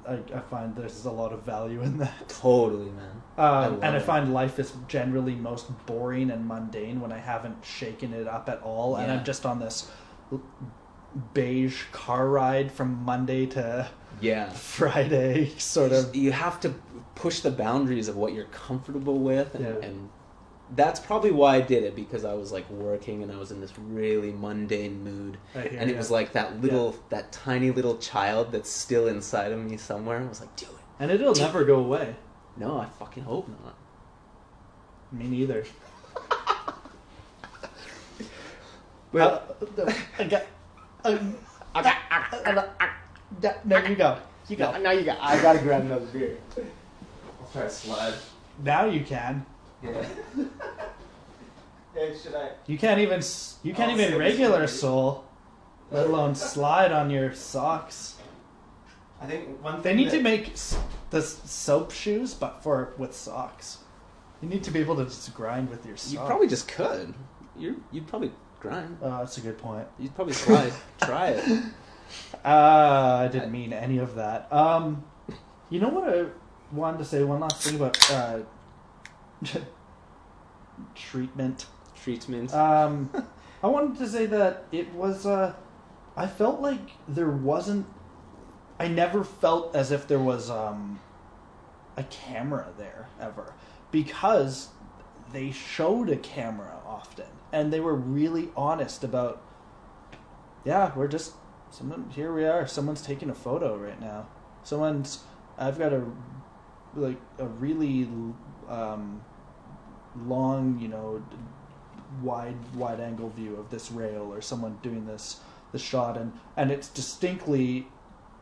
I, I find there's a lot of value in that. Totally, man. Um, love and I it. find life is generally most boring and mundane when I haven't shaken it up at all, and I'm just on this beige car ride from Monday to Yeah. Friday, sort of. you have to push the boundaries of what you're comfortable with and, Yeah. and that's probably why I did it because I was like working and I was in this really mundane mood and it ya. was like that little that tiny little child that's still inside of me somewhere I was like do it and it'll never go away. no I fucking hope not Me neither. Well- Uh, I got. I got. I got- no, you go. You go. now you got I gotta grab another beer I'll try to slide Now you can. yeah hey should I You can't even. You can't I'll even regular this. soul, let alone slide on your socks. I think one They thing need to make the soap shoes, but for with socks. You need to be able to just grind with your socks. you probably just could you you'd probably grind Oh, that's a good point. you'd probably slide try it Uh, I didn't mean any of that. Um, you know what I wanted to say? One last thing about uh, treatment. treatment Um, I wanted to say that it was. Uh, I felt like there wasn't. I never felt as if there was um, a camera there ever because they showed a camera often and they were really honest about. Yeah, we're just someone. Here we are. Someone's taking a photo right now. Someone's. I've got a like a really um, long, you know, wide wide angle view of this rail or someone doing this the shot and and it's distinctly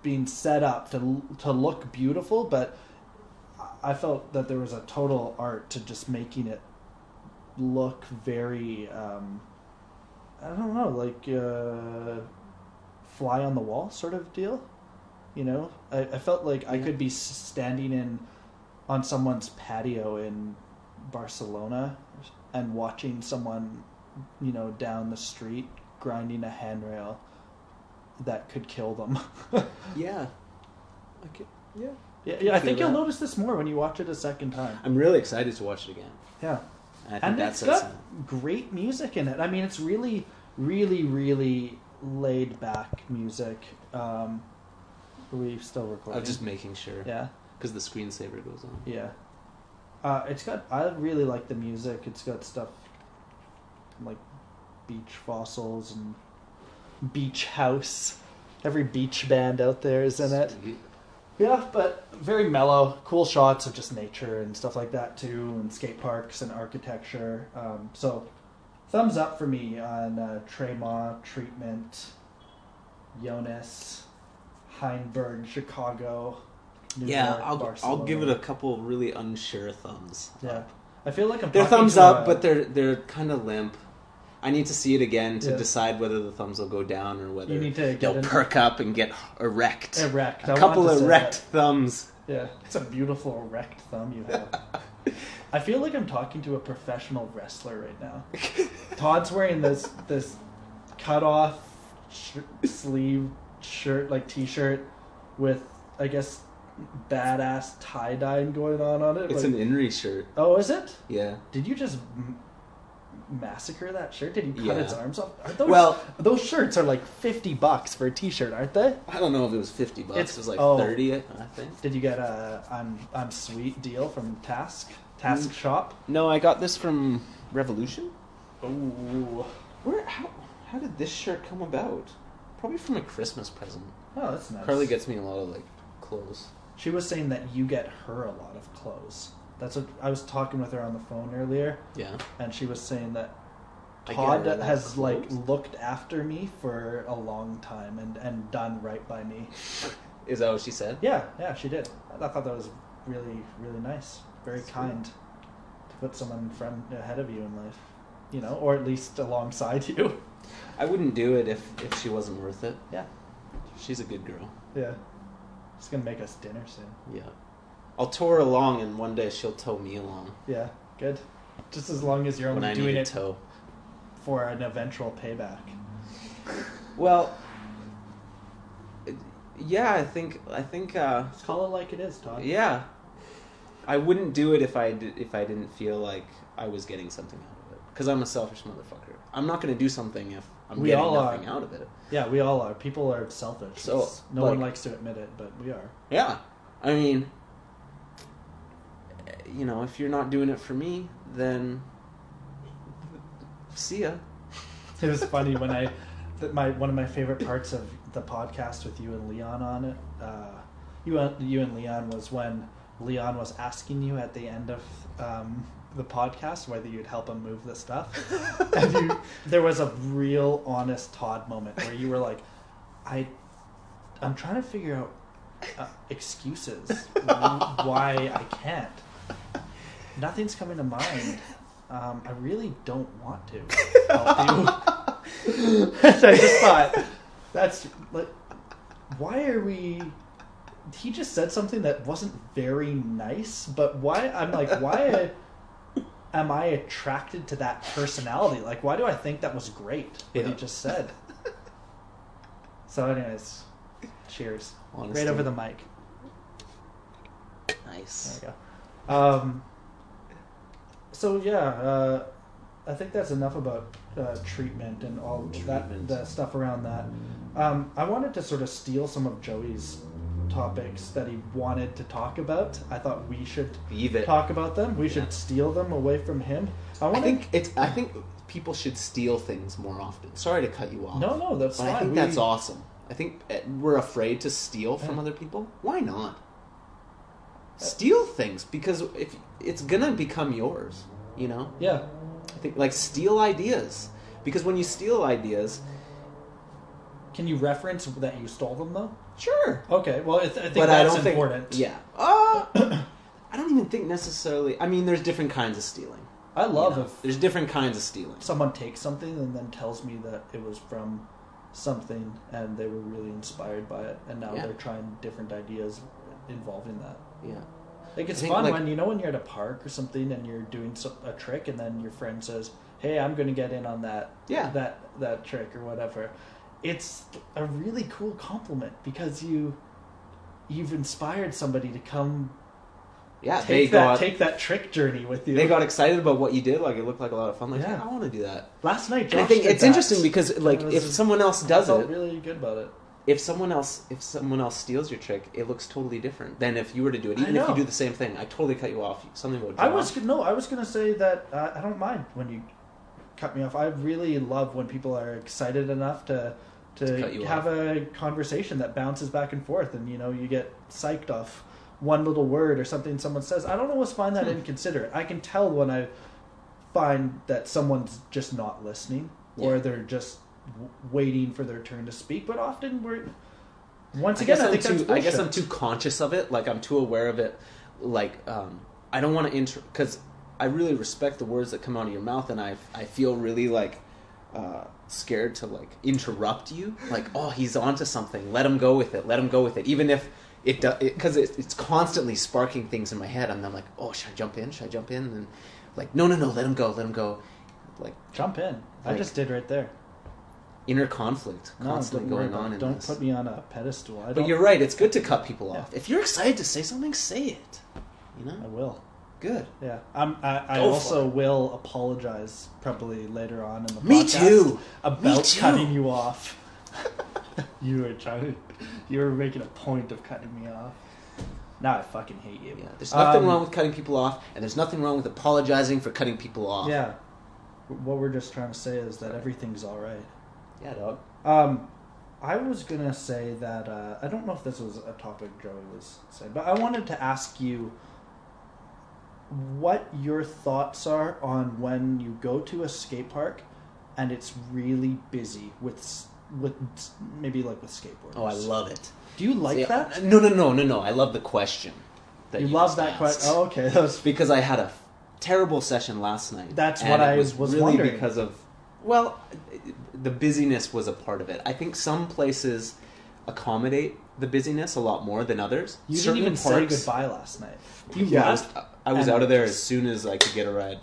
being set up to to look beautiful but I felt that there was a total art to just making it look very um, I don't know like uh, fly on the wall sort of deal you know I, I felt like I could be standing in on someone's patio in Barcelona and watching someone, you know, down the street grinding a handrail that could kill them. Yeah. Okay. Yeah. yeah, yeah, I think you'll notice this more when you watch it a second time. I'm really excited to watch it again. Yeah. And I think And that's it's got great music in it. I mean, it's really, really, really laid back music. Um, we still recording? I'm just making sure. yeah, Because the screensaver goes on. yeah. Uh, it's got. I really like the music. It's got stuff like beach fossils and beach house. Every beach band out there is in it. Yeah, but very mellow, cool shots of just nature and stuff like that too, and skate parks and architecture. Um, so, thumbs up for me on uh, Tremont, Treatment, Jonas, Heinberg, Chicago. New Yeah, York, I'll, I'll give it a couple really unsure thumbs. Yeah, I feel like I'm. They're thumbs up, a- but they're they're kind of limp. I need to see it again to Yeah. decide whether the thumbs will go down or whether You need to they'll perk up and get erect. Erect. I A want couple to of say erect that. thumbs. Yeah, it's a beautiful erect thumb you have. I feel like I'm talking to a professional wrestler right now. Todd's wearing this this cut off sh- sleeve shirt, like t-shirt, with I guess badass tie dye going on on it. It's Like- an Inri shirt. oh, is it? Yeah. Did you just massacre that shirt? Did you cut Yeah. its arms off? Are those, Well- those shirts are like fifty bucks for a t-shirt, aren't they? I don't know if it was fifty bucks. It's- it was like oh. thirty, I think. Did you get a I'm I'm sweet deal from Task Task Mm. Shop? No, I got this from Revolution. Ooh. Where? How? How did this shirt come about? Probably from a Christmas present. Oh, that's nice. Carly gets me a lot of like clothes. She was saying that you get her a lot of clothes. That's what I was talking with her on the phone earlier, Yeah. and she was saying that Todd has like looked after me for a long time and and done right by me. Is that what she said? Yeah, yeah, she did. I thought that was really really nice, very Sweet. kind to put someone front ahead of you in life, you know, or at least alongside you. I wouldn't do it if if she wasn't worth it. Yeah, She's a good girl. yeah. She's gonna make us dinner soon. Yeah. I'll tow her along, and one day she'll tow me along Yeah, good. Just as long as you're when only I doing need a it tow. for an eventual payback. Well, it- yeah, I think I think uh, Let's call it like it is, Todd. yeah, I wouldn't do it if I did, if I didn't feel like I was getting something out of it. Because I'm a selfish motherfucker. I'm not going to do something if I'm We getting all are. nothing out of it. Yeah, we all are. People are selfish. So, It's- no one like- likes to admit it, but we are. Yeah, I mean, you know, if you're not doing it for me, then see ya. It was funny when I, that my one of my favorite parts of the podcast with you and Leon on it. Uh, you and you and Leon was when Leon was asking you at the end of um, the podcast whether you'd help him move the stuff, and you, there was a real honest Todd moment where you were like, "I, I'm trying to figure out uh, excuses why I can't. Nothing's coming to mind." Um, I really don't want to. I just thought, that's like, why are we? He just said something that wasn't very nice, but why? I'm like, why am I attracted to that personality? Like, why do I think that was great? What he just said. So, anyways, cheers. Honesty. Right over the mic. Nice. There we go. Um, so yeah, uh, I think that's enough about uh, treatment and all that the stuff around that. Um, I wanted to sort of steal some of Joey's topics that he wanted to talk about. I thought we should talk about them. We Yeah. should steal them away from him. I I think it's. I think people should steal things more often. Sorry to cut you off. No, no, that's but fine. I think We- that's awesome. I think uh, we're afraid to steal from Yeah. other people. Why not? Steal things because if it's gonna become yours, you know. Yeah, I think like steal ideas because when you steal ideas, can you reference that you stole them though? sure. Okay, well, I, th- I think but that's I don't important. think. Yeah. Uh, I don't even think necessarily. I mean, there's different kinds of stealing. I love you know? if there's different kinds of stealing. someone takes something and then tells me that it was from something and they were really inspired by it and now Yeah. they're trying different ideas involving that Yeah. like it's think, fun like- when you know when you're at a park or something and you're doing a trick and then your friend says hey i'm going to get in on that Yeah. that that trick or whatever it's a really cool compliment because you you've inspired somebody to come Yeah. they take that got take that trick journey with you they got excited about what you did. Like it looked like a lot of fun. Like Yeah. yeah, I want to do that. last night And I think it's that. interesting because like if someone else I does felt it, really good about it if someone else if someone else steals your trick, it looks totally different than if you were to do it. Even if you do the same thing, I totally cut you off. Something about I was no, I was gonna say that uh, I don't mind when you cut me off. I really love when people are excited enough to to, To have a conversation that bounces back and forth, and you know you get psyched off one little word or something someone says. I don't always find that Hmm. inconsiderate. I can tell when I find that someone's just not listening or Yeah. they're just w- waiting for their turn to speak. But often we're once I again, guess I, think too. I guess I'm too conscious of it. Like I'm too aware of it. Like um, I don't want to inter because I really respect the words that come out of your mouth, and I I feel really like uh, scared to like interrupt you. Like, oh, he's onto something. Let him go with it. Let him go with it. Even if it does, because it, it's constantly sparking things in my head, and I'm like, oh, should I jump in? Should I jump in? And like, no, no, no, let him go. Let him go. Like Jump in. I just did right there. Inner conflict No, constantly don't going on in Don't this. put me on a pedestal. I But don't, you're right. It's good to cut people Yeah. off. If you're excited to say something, say it. You know. I will. good. Yeah, I'm, I, I Go also will apologize probably later on in the Me podcast too. about Me too. cutting you off. you were trying, you were making a point of cutting me off. Now I fucking hate you. Yeah, there's nothing Um, wrong with cutting people off, and there's nothing wrong with apologizing for cutting people off. Yeah, what we're just trying to say is that everything's all right. Yeah, dog. Um, I was gonna say that uh, I don't know if this was a topic Joey was saying, but I wanted to ask you what your thoughts are on when you go to a skate park and it's really busy with with maybe like with skateboarders. Oh, I love it. Do you like See, that? No, no, no, no, no. I love the question. That you you love that question? Oh, okay. That was because I had a terrible session last night. That's what I was, was really wondering. because of well, the busyness was a part of it. I think some places accommodate the busyness a lot more than others. you didn't Certain even say goodbye last night. You Yeah, I was, left. I was out of there as soon as I could get a ride.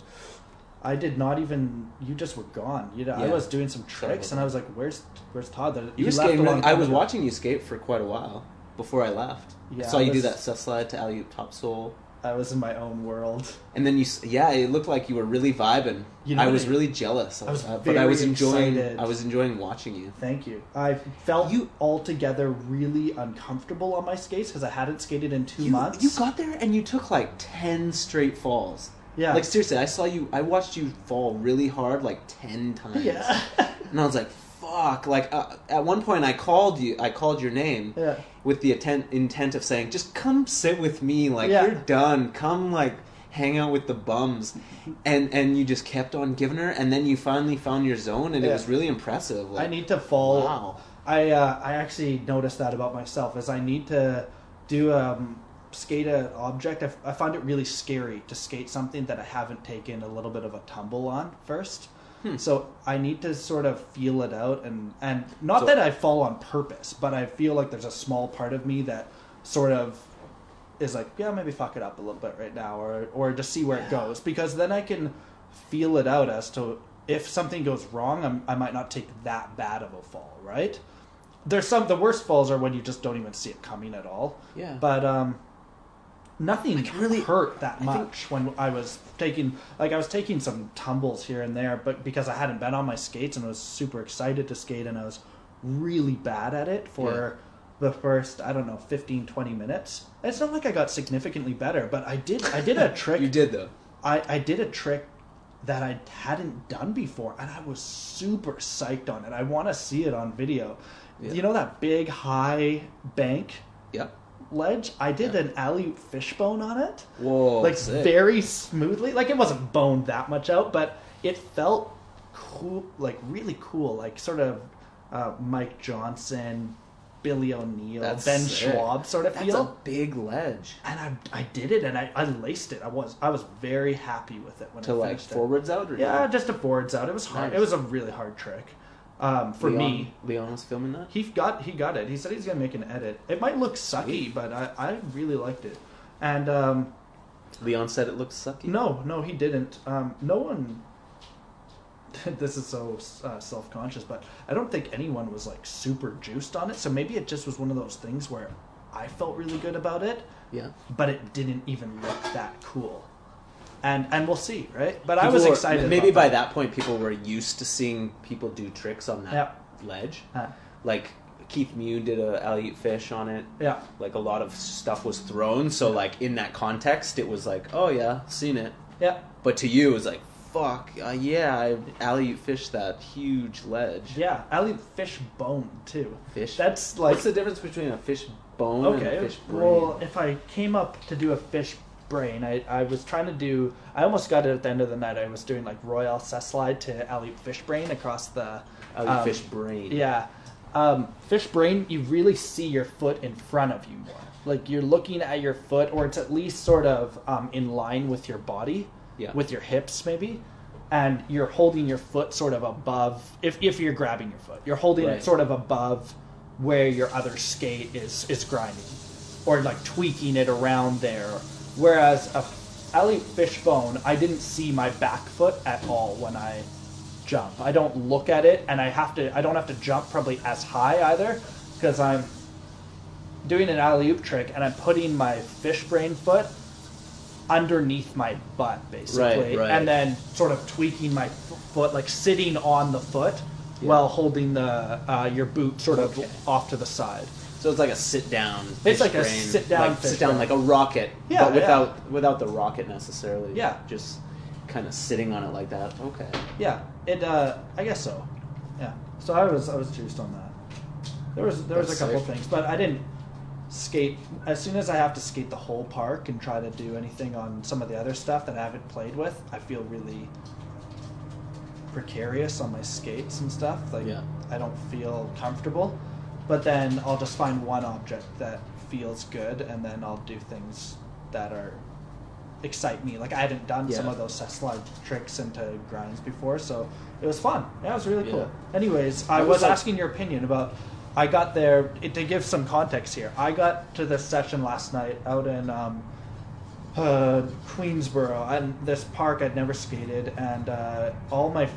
I did not even. You just were gone. You know, I was doing some tricks, about and I was like, "Where's Where's Todd?" That You were left a skating. I was ago. watching you skate for quite a while before I left. Yeah, I saw I you do that set slide to alley oop top soul, I was in my own world. and then you. Yeah, it looked like you were really vibing. You know I was I- really jealous. I was uh, but I was enjoying. excited. I was enjoying watching you. Thank you. I felt You- you altogether really uncomfortable on my skates because I hadn't skated in two you, months. you got there and you took like ten straight falls. yeah, Like seriously, I saw you. I watched you fall really hard, like ten times. yeah, And I was like, "Fuck!" Like uh, at one point, I called you. I called your name yeah. with the intent intent of saying, "Just come sit with me. Like Yeah. you're done. Come like hang out with the bums." And and you just kept on giving her, and then you finally found your zone, and it was really impressive. Like, I need to fall. Wow. I uh, I actually noticed that about myself is I need to do um skate a object. I, f- I find it really scary to skate something that I haven't taken a little bit of a tumble on first. Hmm. So I need to sort of feel it out and and not So- that I fall on purpose, but I feel like there's a small part of me that sort of is like, yeah, maybe fuck it up a little bit right now, or or just see where it goes, because then I can feel it out as to if something goes wrong, I'm, I might not take that bad of a fall, right? There's some the worst falls are when you just don't even see it coming at all, Yeah. but um, nothing really- hurt that I much when I was taking like I was taking some tumbles here and there, but because I hadn't been on my skates and I was super excited to skate and I was really bad at it for the first I don't know 15 20 minutes. It's not like I got significantly better, but I did I did a trick you did though. I, I did a trick that I hadn't done before, and I was super psyched on it. I want to see it on video. Yeah. You know that big high bank Yep. Ledge? I did Yeah. an alley fishbone on it, Whoa. like sick. very smoothly. Like it wasn't boned that much out, but it felt cool, like really cool, like sort of uh, Mike Johnson, Billy O'Neill, That's Ben sick. Schwab sort of That's feel a big ledge. and I, I did it and I, I laced it. I was I was very happy with it when To I like finished it. forwards out or Yeah, just a forwards out. It was hard. Nice. It was a really hard trick. Um, for Leon, me, Leon was filming that. he got he got it. He said he's gonna make an edit. It might look sucky, Sweet. but I, I really liked it. And um, Leon said it looked sucky. no, no, he didn't. Um, no one. this is so uh, self conscious, but I don't think anyone was like super juiced on it. So maybe it just was one of those things where I felt really good about it, Yeah. but it didn't even look that cool. And and we'll see, right? But I People was were- excited. Maybe about by that point, people were used to seeing people do tricks on that Yeah. ledge. Uh, Like Keith Mew did a alley fish on it. yeah. Like a lot of stuff was thrown, so like in that context, it was like, oh yeah, seen it. Yeah. But to you, it was like, fuck, uh, yeah, I alley fished that huge ledge. Yeah, alley fish bone too. Fish. That's like What's the difference between a fish bone and okay. a fish brain? Well, if I came up to do a fish brain, I, I was trying to do. I almost got it at the end of the night. I was doing like royal cess slide to alley fish brain across the alley um, fish brain. Yeah, um, fish brain. You really see your foot in front of you more. Like you're looking at your foot, or it's at least sort of um, in line with your body. Yeah. with your hips maybe and you're holding your foot sort of above. If if you're grabbing your foot, you're holding Right. it sort of above where your other skate is is grinding, or like tweaking it around there. Whereas a alley fishbone, I didn't see my back foot at all when I jump. I don't look at it, and I have to. I don't have to jump probably as high either because I'm doing an alley oop trick and I'm putting my fish brain foot underneath my butt basically, Right, right. and then sort of tweaking my foot, like sitting on the foot Yeah. while holding the uh, your boot sort of off to the side. So it's like a sit down. It's like a sit-down like fish sit down brain. like a rocket. Yeah, but without without the rocket necessarily. Yeah. just kind of sitting on it like that. Okay. Yeah, it. Uh, I guess so. Yeah. So I was I was juiced on that. There was there was a couple sick. things, but I didn't skate. As soon as I have to skate the whole park and try to do anything on some of the other stuff that I haven't played with, I feel really precarious on my skates and stuff. Like Yeah. I don't feel comfortable. But then I'll just find one object that feels good, and then I'll do things that are excite me. Like I hadn't done some of those slide tricks into grinds before, so it was fun. Yeah, it was really cool. Yeah. Anyways, I That was, was like- asking your opinion about. I got there it, to give some context here. I got to this session last night out in um, uh, Queensboro, and this park I'd never skated, and uh, all my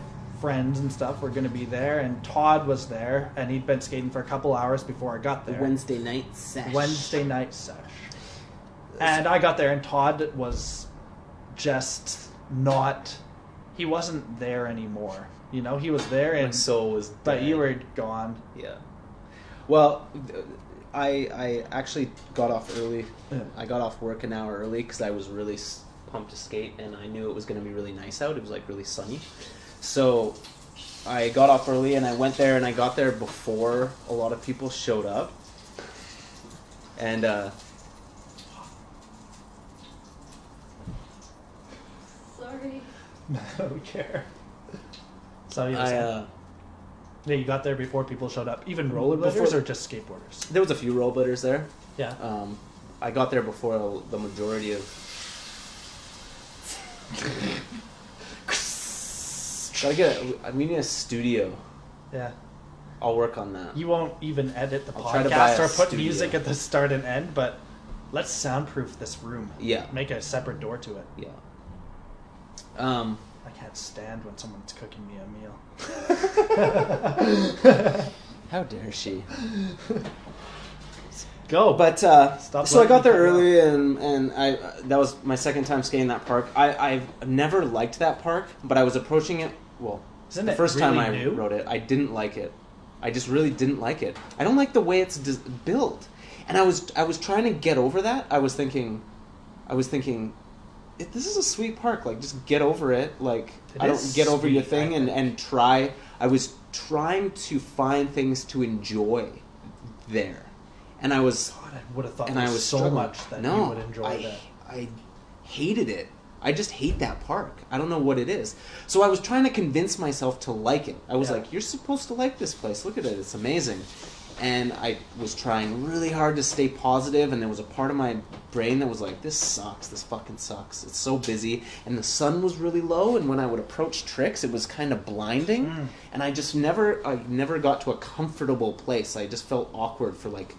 friends and stuff were going to be there, and Todd was there, and he'd been skating for a couple hours before I got there. Wednesday night sesh. Wednesday night sesh. And I got there, and Todd was just not. He wasn't there anymore. You know, he was there, My and soul was. but dead. you were gone. Yeah. Well, I I actually got off early. Yeah. I got off work an hour early because I was really pumped to skate, and I knew it was going to be really nice out. It was like really sunny, so I got off early and I went there, and I got there before a lot of people showed up, and uh, Sorry. I don't care. So you, I uh, yeah, you got there before people showed up. Even rollerbladers Before- or just skateboarders? there was a few rollerbladers there. Yeah. Um, I got there before the majority of. Gotta get. A, need a studio. Yeah. I'll work on that. You won't even edit the I'll try to buy podcast a or put studio. music at the start and end, but let's soundproof this room. Yeah. Make a separate door to it. Yeah. Um. I can't stand when someone's cooking me a meal. How dare she? Go, But uh, Stop so I got there early, and and I uh, that was my second time skating that park. I I've never liked that park, but I was approaching it. Well, Isn't the it first time I new? rode it, I didn't like it. I just really didn't like it. I don't like the way it's dis- built, and I was I was trying to get over that. I was thinking, I was thinking, "It- this is a sweet park. Like just get over it. Like It I don't is get over your sweet, thing I and think. and try. I was trying to find things to enjoy there, and I was God, I would have thought and I was was so struggling. much that no, you would enjoy I, that. I hated it. I just hate that park. I don't know what it is. So I was trying to convince myself to like it. I was Yeah. like, "You're supposed to like this place. Look at it. It's amazing." And I was trying really hard to stay positive, and there was a part of my brain that was like, "This sucks. This fucking sucks. It's so busy." And the sun was really low, and when I would approach tricks, it was kind of blinding. Mm. And I just never, I never got to a comfortable place. I just felt awkward for like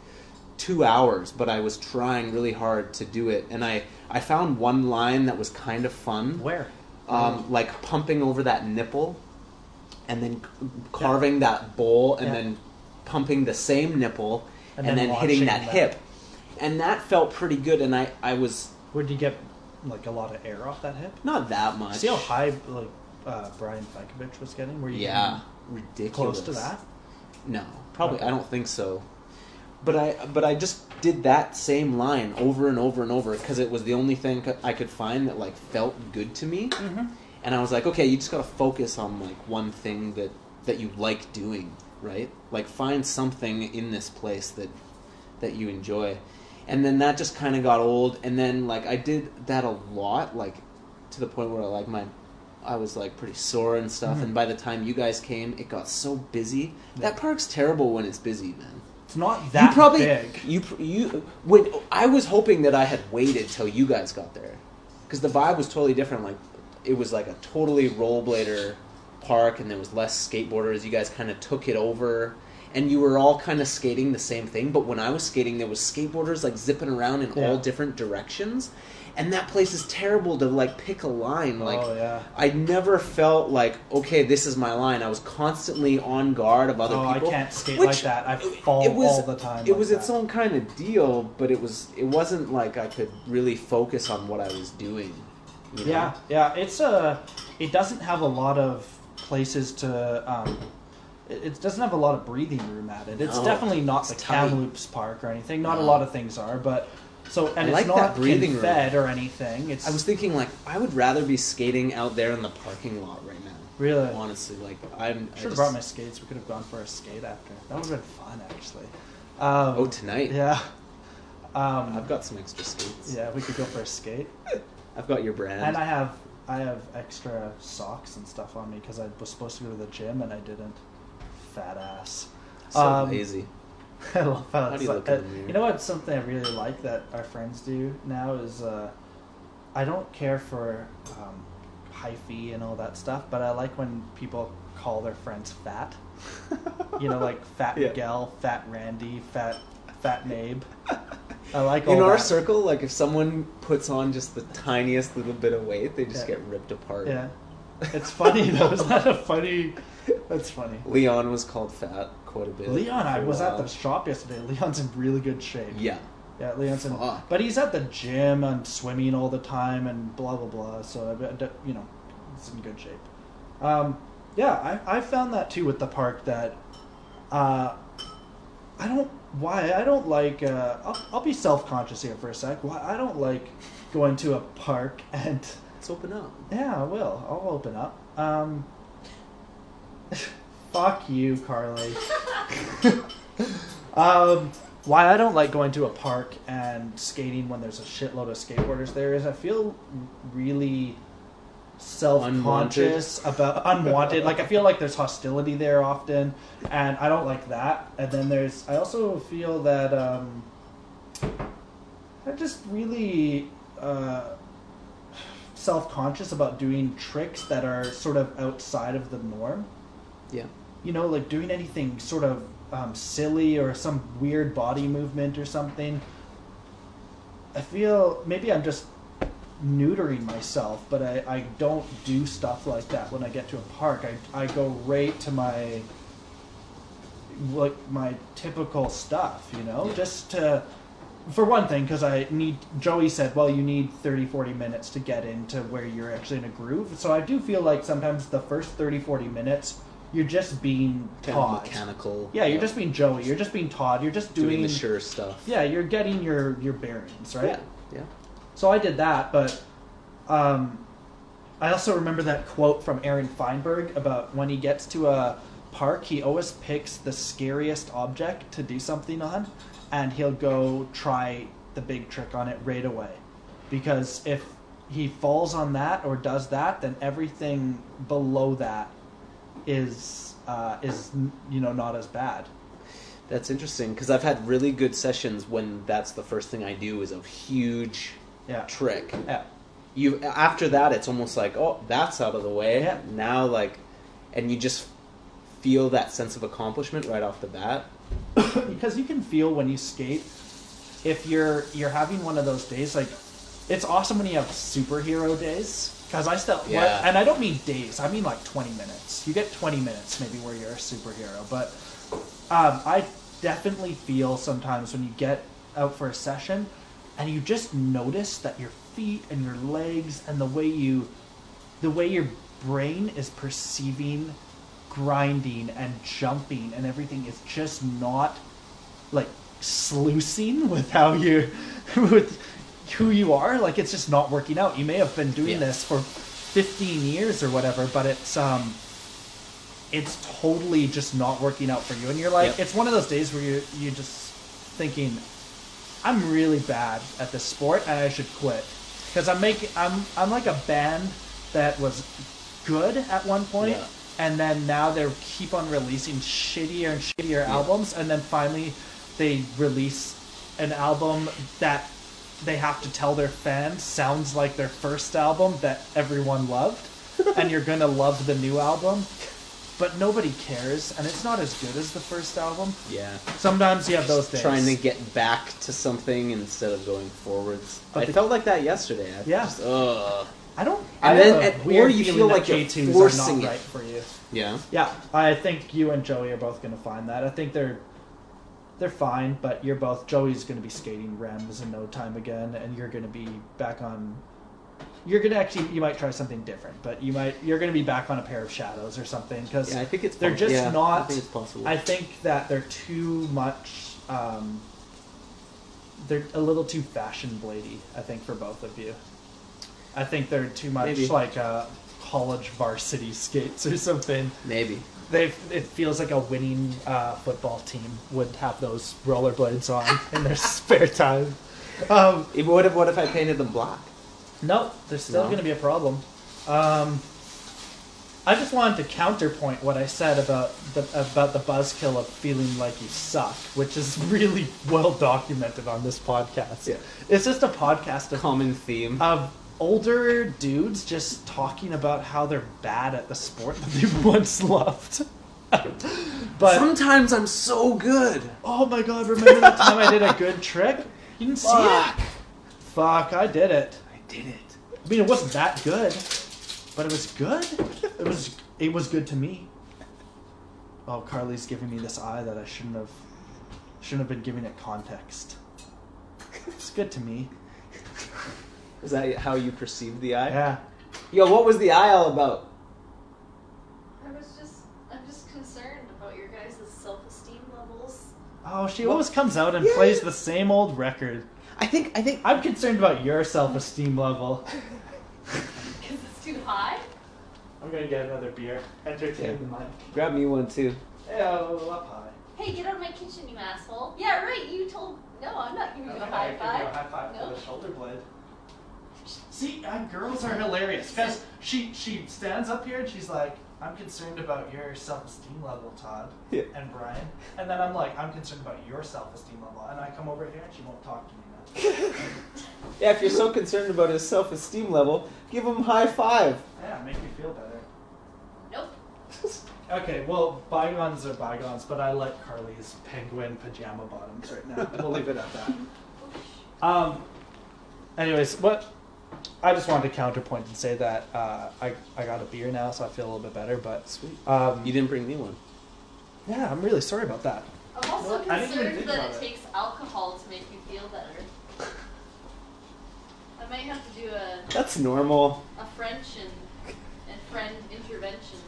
two hours, but I was trying really hard to do it. And I, I found one line that was kind of fun. Where? Um, like pumping over that nipple and then carving that bowl and Yeah. then pumping the same nipple And and, then then, hitting that, that. hip. And that felt pretty good. And I, I was Where'd you get like a lot of air off that hip? not that much. See how high like uh, Brian Fankovic was getting? Were you Yeah. getting Ridiculous. close to that? No, probably. Okay. I don't think so. But I but I just did that same line over and over and over because it was the only thing I could find that like felt good to me. Mm-hmm. And I was like, okay, you just gotta focus on like one thing that that you like doing, right? Like find something in this place that that you enjoy. And then that just kind of got old. And then like I did that a lot, like to the point where like my I was like pretty sore and stuff. Mhm. And by the time you guys came, it got so busy. Yeah. That park's terrible when it's busy, man. It's not that you probably big. you you when I was hoping that I had waited till you guys got there because the vibe was totally different. Like it was like a totally rollerblader park, and there was less skateboarders. You guys kind of took it over. And you were all kind of skating the same thing, but when I was skating, there was skateboarders like zipping around in Yeah. all different directions, and that place is terrible to like pick a line. Like oh yeah. I never felt like okay, this is my line. I was constantly on guard of other Oh, people. I can't skate which- like that. I fall it was- all the time. It like was its own kind of deal, but it was it wasn't like I could really focus on what I was doing. you know? Yeah, yeah. It's a. It doesn't have a lot of places to. Um, it, doesn't have a lot of breathing room at it. It's No, definitely not it's the tight. Kamloops Park or anything. Not a lot of things are, but so and I it's like that not breathing fed or anything. It's I was thinking like I would rather be skating out there in the parking lot right now. really. Honestly, like I'm. I Should have brought my skates. We could have gone for a skate after. That would have been fun, actually. Um, Oh, tonight. yeah. Um, I've got some extra skates. yeah, we could go for a skate. I've got your brand. And I have I have extra socks and stuff on me because I was supposed to go to the gym and I didn't. Fat ass. so um, lazy. I love how, How it's like- look in uh, the? You know what? Something I really like that our friends do now is uh, I don't care for um, hyphy and all that stuff, but I like when people call their friends fat. You know, like Fat Yeah. Miguel, Fat Randy, Fat Fat Nabe. I like all In our that. circle, like if someone puts on just the tiniest little bit of weight, they just Yeah. get ripped apart. Yeah, it's funny though. Is that a funny? That's funny. Leon was called fat quite a bit. Leon, I was at the shop yesterday. Leon's in really good shape. Yeah. Yeah, Leon's in, Fuck. but he's at the gym and swimming all the time and blah blah blah. So you know, he's in good shape. Um, yeah, I I found that too with the park that, uh, I don't why I don't like. Uh, I'll I'll be self conscious here for a sec. Why I don't like going to a park and Let's open up. yeah, I will. I'll open up. Um, fuck you, Carly. um, why I don't like going to a park and skating when there's a shitload of skateboarders there is I feel really self-conscious about unwanted like i feel like there's hostility there often and i don't like that and then there's i also feel that um i'm just really uh self-conscious about doing tricks that are sort of outside of the norm Yeah. You know, like doing anything sort of um, silly or some weird body movement or something. I feel maybe I'm just neutering myself, but I, I don't do stuff like that when I get to a park. I, I go right to my like my typical stuff, you know, Yeah. just to for one thing because I need Joey said, well, you need 30 40 minutes to get into where you're actually in a groove. So I do feel like sometimes the first 30 40 minutes you're just being Kind of mechanical. Yeah, you're just being Joey. You're just being Todd. You're just doing, doing, the sure stuff. Yeah, you're getting your your bearings, right? Yeah. Yeah. So I did that, but um, I also remember that quote from Aaron Feinberg about when he gets to a park, he always picks the scariest object to do something on, and he'll go try the big trick on it right away. Because if he falls on that or does that, then everything below that is uh, is you know not as bad. That's interesting because I've had really good sessions when that's the first thing I do is a huge Yeah. trick. Yeah. You after that, it's almost like oh, that's out of the way. Yeah. Now, like, and you just feel that sense of accomplishment right off the bat. because you can feel when you skate if you're you're having one of those days like it's awesome when you have superhero days because i still Yeah. well, and i don't mean days i mean like 20 minutes you get 20 minutes maybe where you're a superhero but um, i definitely feel sometimes when you get out for a session and you just notice that your feet and your legs and the way you the way your brain is perceiving grinding and jumping and everything is just not like sluicing with how you with who you are like it's just not working out you may have been doing Yeah. this for 15 years or whatever but it's um it's totally just not working out for you and you're like Yep. it's one of those days where you you just thinking i'm really bad at this sport and i should quit because i'm making i'm i'm like a band that was good at one point Yeah. and then now they keep on releasing shittier and shittier Yeah. albums and then finally they release an album that they have to tell their fans sounds like their first album that everyone loved, and you're gonna love the new album. But nobody cares, and it's not as good as the first album. Yeah. Sometimes you have those days. Trying to get back to something instead of going forwards. But I the- felt like that yesterday. I Yeah. Just, ugh. I don't. And I then- have a and- or you feel like you're forcing not it. right for you. Yeah. Yeah, I think you and Joey are both going to find that. I think they're they're fine, but you're both Joey's going to be skating Remz in no time again, and you're going to be back on. You're going to actually you might try something different, but you might you're going to be back on a pair of shadows or something because Yeah, I think it's they're just yeah, I not. think it's possible. I think that they're too much. Um, they're a little too fashion blady. I think for both of you. I think they're too much Maybe. like uh, college varsity skates or something. Maybe. They it feels like a winning uh, football team would have those rollerblades on in their spare time. Um, What if what if I painted them black? no, there's still No? going to be a problem. Um, I just wanted to counterpoint what I said about the about the buzzkill of feeling like you suck, which is really well documented on this podcast. Yeah. It's just a podcast of Common theme. of older dudes just talking about how they're bad at the sport that they once loved. but Sometimes I'm so good. oh my god, remember that time I did a good trick? You didn't see Fuck. it? Fuck, I did it. I did it. I mean, it wasn't that good, but it was good. It was it was good to me. Oh, Carly's giving me this eye that I shouldn't have shouldn't have been giving it context. It's good to me. Is that how you perceived the eye? Yeah. Yo, what was the eye all about? I was just, I'm just concerned about your guys' self-esteem levels. Oh, she Well, always comes out and yeah. plays the same old record. I think I think I'm concerned about your self-esteem level. Because it's too high? I'm gonna get another beer. Entertain Yeah. the mic. grab me one too. Ew, up high. Hey, get out of my kitchen, you asshole. Yeah, right, you told... No, I'm not giving you a Okay, high give you five. a high five No. for the shoulder blade. See, uh, girls are hilarious because she she stands up here and she's like, "I'm concerned about your self-esteem level, Todd Yeah. and Brian," and then I'm like, "I'm concerned about your self-esteem level," and I come over here and she won't talk to me now. Yeah, if you're so concerned about his self-esteem level, give him high five. yeah, make me feel better. Nope. Okay, well, bygones are bygones, but I like Carly's penguin pajama bottoms right now. We'll leave it at that. Um. Anyways, what? I just wanted to counterpoint and say that uh, I I got a beer now, so I feel a little bit better. But Sweet. um, You didn't bring me one. yeah, I'm really sorry about that. I'm also Well, I didn't even concerned think that it it. takes alcohol to make you feel better. I might have to do a, That's normal. a French and, and friend intervention.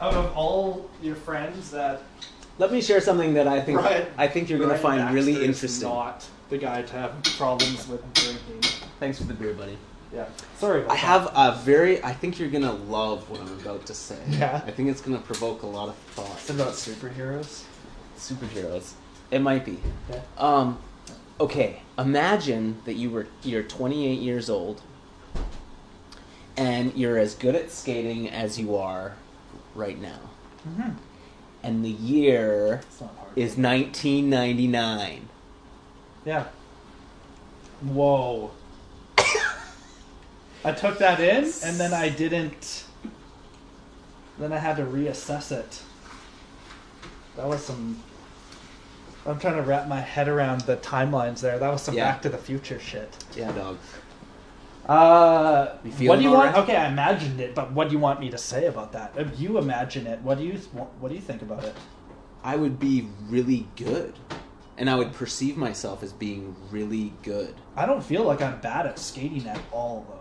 Out of all your friends, that Let me share something that I think Brian- I think you're gonna find Baxter really is interesting. Not the guy to have problems with drinking. Thanks for the beer, buddy. Yeah, sorry. I have a very. I think you're gonna love what I'm about to say. Yeah. I think it's gonna provoke a lot of that. thought. It's about superheroes. Superheroes. It might be. Yeah. Um, okay. Imagine that you were you're 28 years old, and you're as good at skating as you are right now, Mm-hmm. and the year It's not hard. is 1999. Yeah. Whoa. I took that in and then I didn't. Then I had to reassess it. That was some. I'm trying to wrap my head around the timelines there. That was some Yeah. Back to the Future shit. Yeah, dog. Uh, You feeling what do you want? alright? Okay, I imagined it, but what do you want me to say about that? If you imagine it, what do you what do you think about it? I would be really good, and I would perceive myself as being really good. I don't feel like I'm bad at skating at all, though.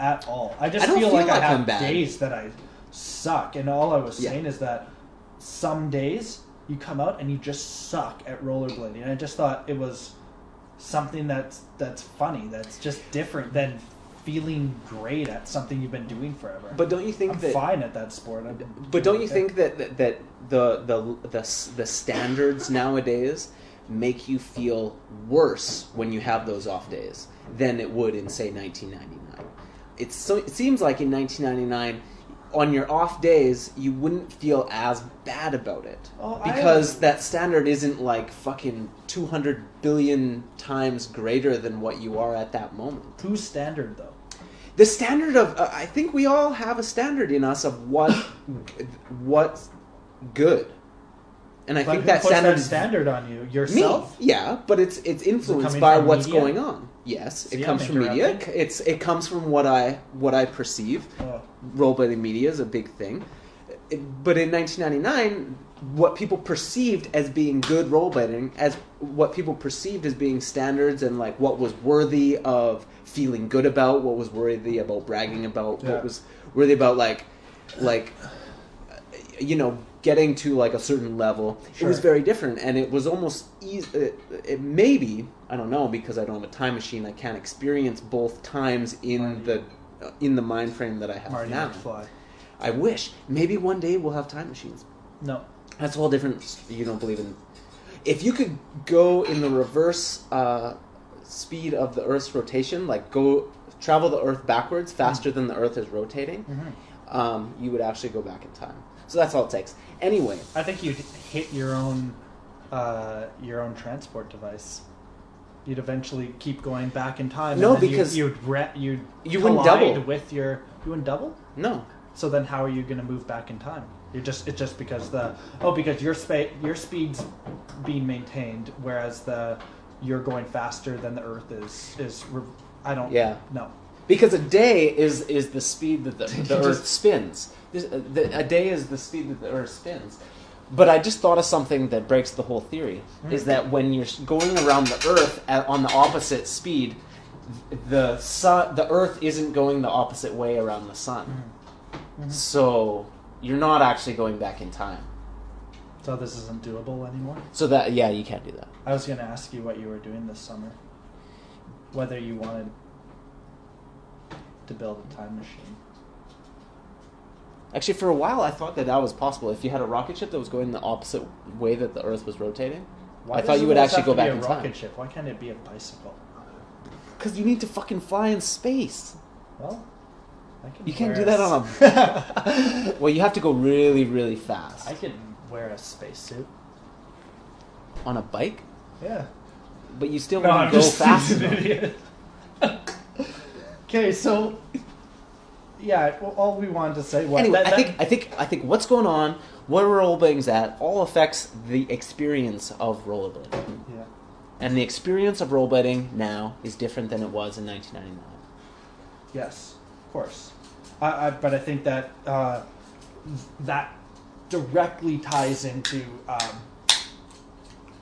At all. I just I feel, feel like, like I have days that I suck, and all I was Yeah. saying is that some days you come out and you just suck at rollerblading. And I just thought it was something that's that's funny, that's just different than feeling great at something you've been doing forever. But don't you think I'm that? fine at that sport. But don't you okay. think that that, that the, the the the standards nowadays make you feel worse when you have those off days than it would in say 1999? It's so it seems like in 1999 on your off days, you wouldn't feel as bad about it Oh, I- because that standard isn't like fucking two hundred billion times greater than what you are at that moment. Whose standard though? The standard of uh, I think we all have a standard in us of what what's good, and I But think that standard that is standard on you? me. Yourself? Yeah, but it's it's influenced by what's media? going on. Yes, See, it comes I'm from media. It's it comes from what I what I perceive Oh. rollerblading media is a big thing. It- but in 1999, what people perceived as being good rollerblading, as what people perceived as being standards and like what was worthy of feeling good about, what was worthy about bragging about, Yeah. what was worthy about like, like, you know, getting to like a certain level. It was very different, and it was almost easy. It, it maybe I don't know because I don't have a time machine. I can't experience both times in Marty. the uh, in the mind frame that I have Marty now. McFly. I wish. Maybe one day we'll have time machines. No. That's a whole different. You don't believe in. If you could go in the reverse uh, speed of the Earth's rotation, like go travel the Earth backwards faster than the Earth is rotating, Mm-hmm. um, you would actually go back in time. So that's all it takes. Anyway, I think you'd hit your own uh, your own transport device. You'd eventually keep going back in time. No, because you'd you'd, re- you'd you wouldn't double. with your you wouldn't double. no. So then, how are you going to move back in time? You're just it's just because the oh because your spa- your speed's being maintained, whereas the you're going faster than the Earth is is. Re- I don't. Yeah. No. Because a day is is the speed that the, the Earth spins. This, uh, the, a day is the speed that the Earth spins. But I just thought of something that breaks the whole theory. Hmm. Is that when you're going around the Earth at, on the opposite speed, the sun, the Earth isn't going the opposite way around the sun. Hmm. Hmm. So you're not actually going back in time. So this isn't doable anymore. So that yeah, you can't do that. I was going to ask you what you were doing this summer. Whether you wanted to build a time machine. Actually, for a while, I thought that that was possible. If you had a rocket ship that was going the opposite way that the Earth was rotating, I thought you would always actually have go to back be a in rocket ship. Why can't it be a bicycle? Because you need to fucking fly in space. Well, I can You can't wear do that on a. Well, you have to go really, really fast. I can wear a spacesuit. On a bike? Yeah. But you still No, want I'm to go just fast an enough. idiot. Okay, so yeah, well, all we wanted to say was Anyway, that- I think I think I think what's going on, where rollerblading's at, all affects the experience of rollerblading. yeah. And the experience of rollerblading now is different than it was in 1999. Yes, of course. I, I, but I think that uh, that directly ties into um,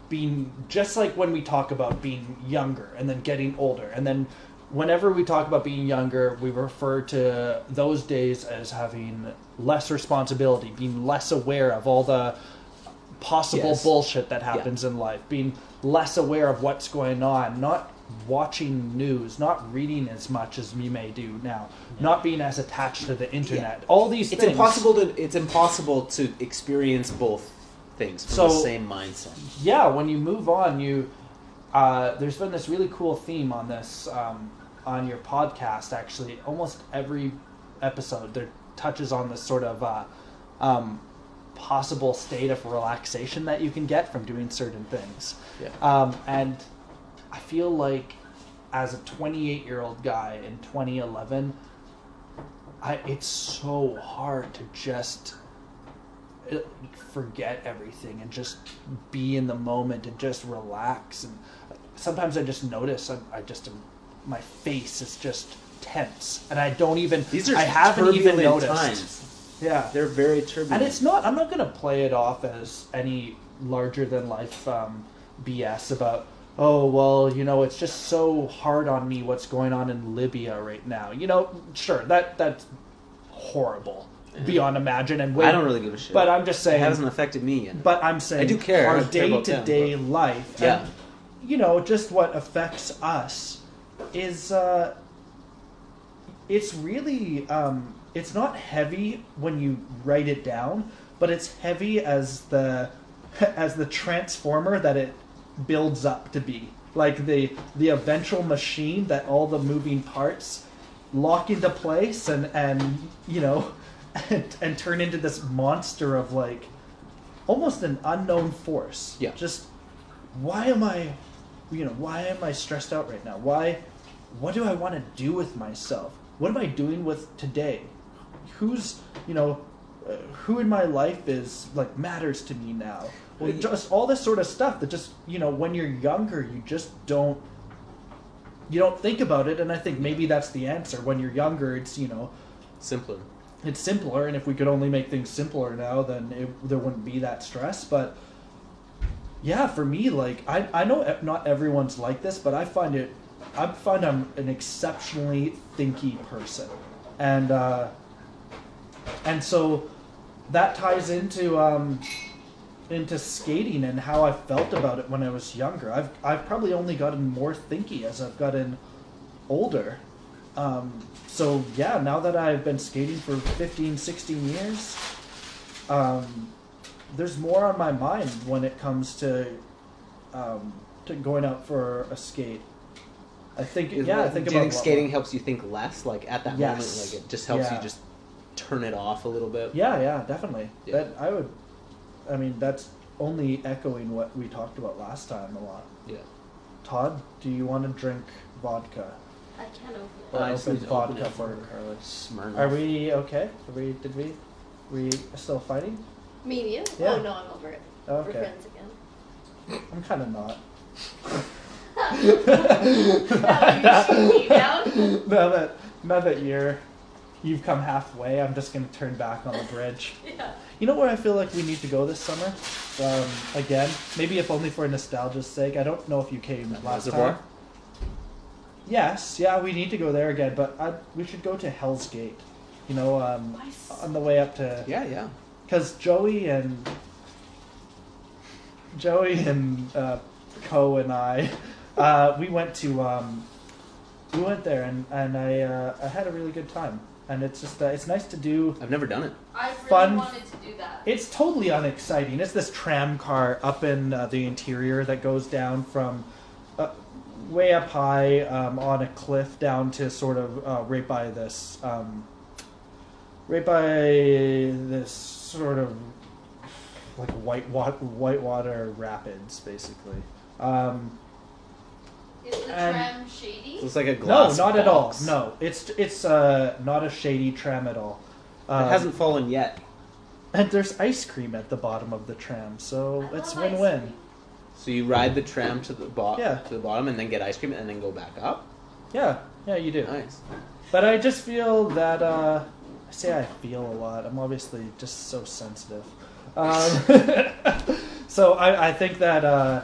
being just like when we talk about being younger and then getting older, and then whenever we talk about being younger, we refer to those days as having less responsibility, being less aware of all the possible Yes. bullshit that happens in life, being less aware of what's going on, not watching news, not reading as much as you may do now, not being as attached to the internet. All these It's things. impossible to it's impossible to experience both things from So- the same mindset. yeah, when you move on, you uh, there's been this really cool theme on this um, on your podcast. Actually, almost every episode there touches on this sort of uh, um, possible state of relaxation that you can get from doing certain things. Yeah. Um, and I feel like as a 28 year old guy in 2011, I, it's so hard to just uh, forget everything and just be in the moment and just relax. And sometimes I just notice I, I just am, my face is just tense, and I don't even. These are I haven't even noticed. times. Yeah, They're very turbulent. and it's not. I'm not going to play it off as any larger than life um, BS about. Oh well, you know, it's just so hard on me what's going on in Libya right now. You know, sure that that's horrible beyond imagine and way. I don't really give a shit. But I'm just saying it hasn't affected me yet. But I'm saying I do care. our day to day life. Yeah. And, you know, just what affects us is uh, it's really um, it's not heavy when you write it down, but it's heavy as the as the transformer that it builds up to be. Like the the eventual machine that all the moving parts lock into place and and you know and, and turn into this monster of like almost an unknown force. Yeah. Just why am I, you know, why am I stressed out right now? Why, what do I want to do with myself? What am I doing with today? Who's, you know, uh, who in my life is like matters to me now? Well, just all this sort of stuff that just, you know, when you're younger, you just don't you don't think about it and i think maybe that's the answer when you're younger it's you know Simpler. it's simpler and if we could only make things simpler now then it, there wouldn't be that stress but yeah for me like i, I know not everyone's like this but i find it i find i'm an exceptionally thinky person and uh and so that ties into um into skating and how I felt about it when I was younger. I've I've probably only gotten more thinky as I've gotten older. Um, so yeah, now that I've been skating for 15, 16 years, um, there's more on my mind when it comes to um, to going out for a skate. I think Is- yeah, I think do you think skating more. helps you think less? Like at that Yes. moment, like it just helps Yeah. you just turn it off a little bit. Yeah, yeah, definitely. Yeah. That I would. I mean, that's only echoing what we talked about last time a lot. Yeah. Todd, do you want to drink vodka? I can't open it. Or I just open need to open vodka it for for Carly? Smirnoff. Are we okay? Are we? Did we? We still fighting? Me and you? Yeah. Oh no, I'm over it. We're friends again. I'm kind of not. now you shoot me down. now that now that you're you've come halfway, I'm just gonna turn back on the bridge. Yeah. You know where I feel like we need to go this summer? Um, again, maybe if only for nostalgia's sake. I don't know if you came last Reservoir? time. Yes, yeah, we need to go there again, but I, we should go to Hell's Gate. You know, um, Nice. on the way up to Yeah, yeah. because Joey and Joey and uh, Co and I, uh, we went to um, we went there and and I uh, I had a really good time and it's just uh, it's nice to do. I've never done it. I really Fun. wanted to do that. It's totally unexciting. It's this tram car up in uh, the interior that goes down from uh, way up high um, on a cliff down to sort of uh, right by this, um, right by this sort of like white wa- whitewater rapids, basically. Um, Is the and- tram shady? So it's like a no, glass. not at all. box. No, it's it's uh, not a shady tram at all. Um, it hasn't fallen yet. And there's ice cream at the bottom of the tram, so I it's ice win-win. cream. So you ride the tram to the bottom, Yeah. to the bottom, and then get ice cream, and then go back up. Yeah, yeah, you do. Nice. But I just feel that uh, I say I feel a lot. I'm obviously just so sensitive. Um, so I, I think that uh,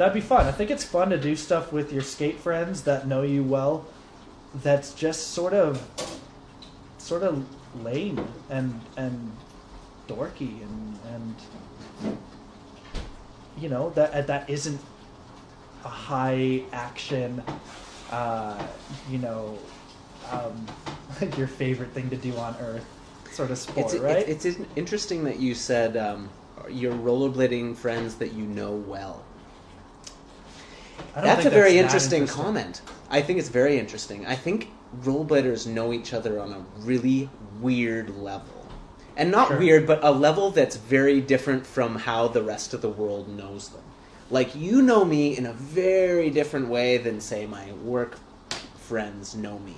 that'd be fun. I think it's fun to do stuff with your skate friends that know you well. That's just sort of, sort of lame and and dorky and and you know that that isn't a high action uh, you know, um, your favorite thing to do on Earth, sort of sport, It's, right? it's, it's interesting that you said um, your rollerblading friends that you know well. That's a very that interesting, comment. I think it's very interesting. I think rollerbladers know each other on a really weird level. And not Sure. weird, but a level that's very different from how the rest of the world knows them. Like, you know me in a very different way than, say, my work friends know me.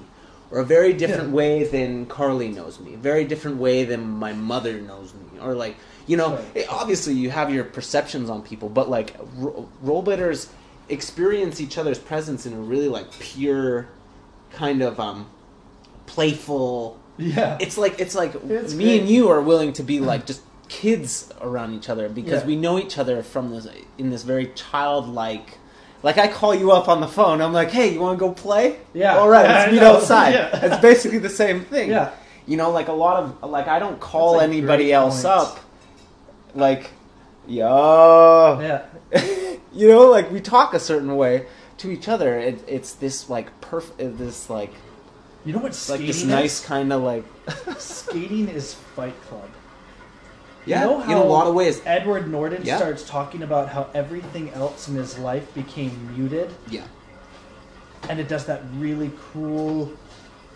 Or a very different Yeah. way than Carly knows me. A very different way than my mother knows me. Or, like, you know, Sure. it- obviously you have your perceptions on people, but, like, ro- rollerbladers experience each other's presence in a really, like, pure, kind of, um, playful, yeah, it's like it's like It's me great. and you are willing to be like just kids around each other because Yeah. we know each other from this in this very childlike like I call you up on the phone I'm like hey you want to go play Yeah. all right let's meet outside Yeah. it's basically the same thing Yeah. you know like a lot of like I don't call a anybody else point. up like yo yeah, you know like we talk a certain way to each other. It, it's this like perfect this like you know what like this nice kind of like skating is Fight Club. yeah you know in a lot of ways. Edward Norton Yeah. starts talking about how everything else in his life became muted, yeah. And it does that really cool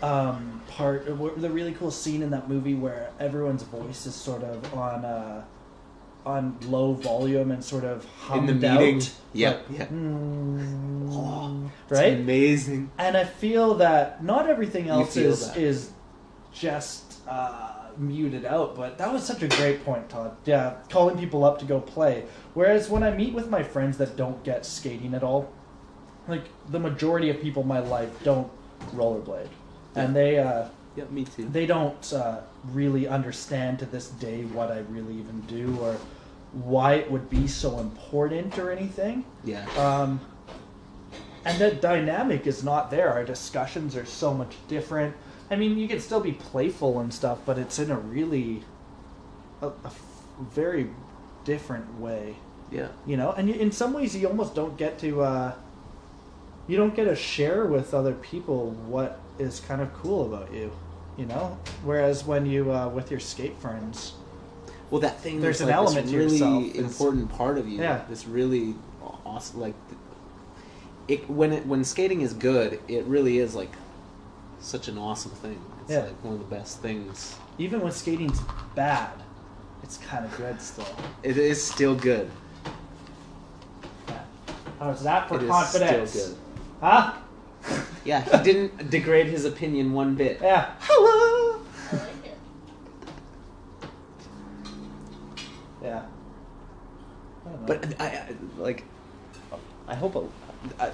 um, part, the really cool scene in that movie where everyone's voice is sort of on uh, on low volume and sort of In hummed the meeting. out. Yeah, Like, yeah. mm, Oh, It's right? amazing. And I feel that not everything else is that. is just uh, muted out, but that was such a great point, Todd. Yeah, calling people up to go play. Whereas when I meet with my friends that don't get skating at all, like the majority of people in my life don't rollerblade, and they uh, Yeah, me too. they don't uh, really understand to this day what I really even do or why it would be so important or anything. Yeah. Um, and that dynamic is not there. Our discussions are so much different. I mean, you can still be playful and stuff, but it's in a really, a, a f- very different way, Yeah. you know. And you, in some ways, you almost don't get to, uh, you don't get to share with other people what is kind of cool about you, you know. Whereas when you uh, with your skate friends, Well, that thing. There's that's an like element this to really yourself is- important part of you. Yeah. This really awesome, like, it when it when skating is good, it really is like such an awesome thing. It's Yeah. like one of the best things. even when skating's bad, it's kind of good still. It is still good. How's that for It is confidence? still good. Huh? Yeah, he didn't degrade his opinion one bit. Yeah. Hello. I like it. Yeah. I. But I, I like, I hope. A, I,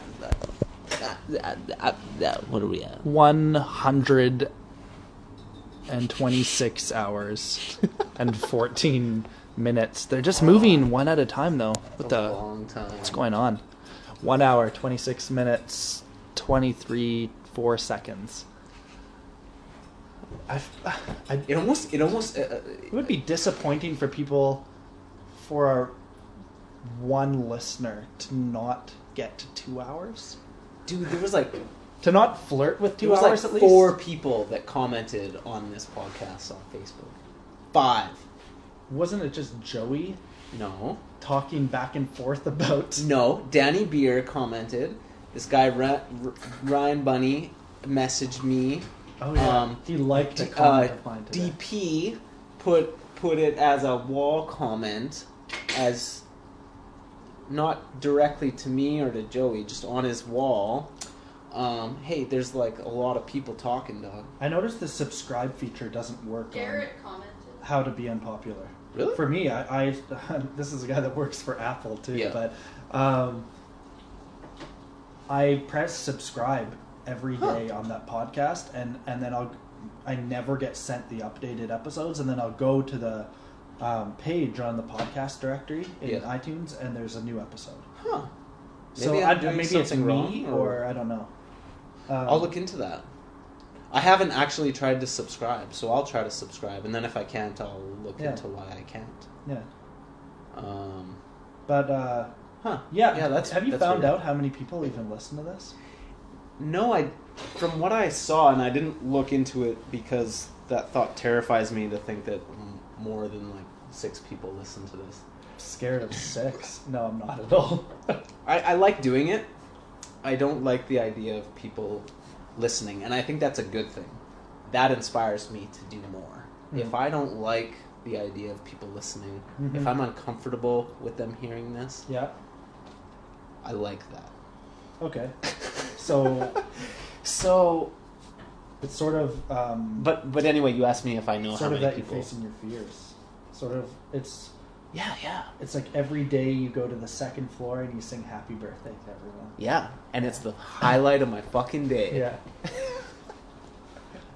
I, I, I, what are we at? 126 hours and 14 minutes. They're just moving one at a time, though. What the? long time. What's going on? One hour, 26 minutes, 23, 4 seconds. I, I, It almost. It almost. Uh, uh, It would be disappointing for people, for our one listener to not get to two hours, dude, there was like to not flirt with two there was hours like at least. four people that commented on this podcast on Facebook. Five. Wasn't it just Joey No. talking back and forth about? No. Danny Beer commented. This guy Ra- R- Ryan Bunny messaged me. Oh yeah, Um, he liked D- comment uh, of mine today. DP put put it as a wall comment, as not directly to me or to Joey, just on his wall. Um, hey, there's like a lot of people talking, dog. I noticed the subscribe feature doesn't work Garrett commented. how to be unpopular. Really? For me, I, I this is a guy that works for Apple too, Yeah. but um, I press subscribe every Huh. day on that podcast, and and then I'll I never get sent the updated episodes, and then I'll go to the um, page on the podcast directory in Yeah. iTunes, and there's a new episode. Huh. so Maybe I, I'm doing maybe it's something me, wrong, or, or- I don't know. Um, I'll look into that. I haven't actually tried to subscribe, so I'll try to subscribe, and then if I can't, I'll look Yeah. into why I can't. Yeah, Um, but uh, huh? yeah, Yeah, that's- Have you that's found weird. out how many people even listen to this? No, I. From what I saw, and I didn't look into it because that thought terrifies me to think that more than like six people listen to this. I'm Scared of six? No, I'm not at all. I, I like doing it. I don't like the idea of people listening, and I think that's a good thing. That inspires me to do more. Mhm. If I don't like the idea of people listening, Mhm. if I'm uncomfortable with them hearing this, yeah. I like that. Okay. So So, it's sort of um, but but anyway, you asked me if I know how sort of many that people. facing your fears. Sort of it's Yeah, yeah, it's like every day you go to the second floor and you sing happy birthday to everyone. yeah, and it's the highlight of my fucking day. Yeah.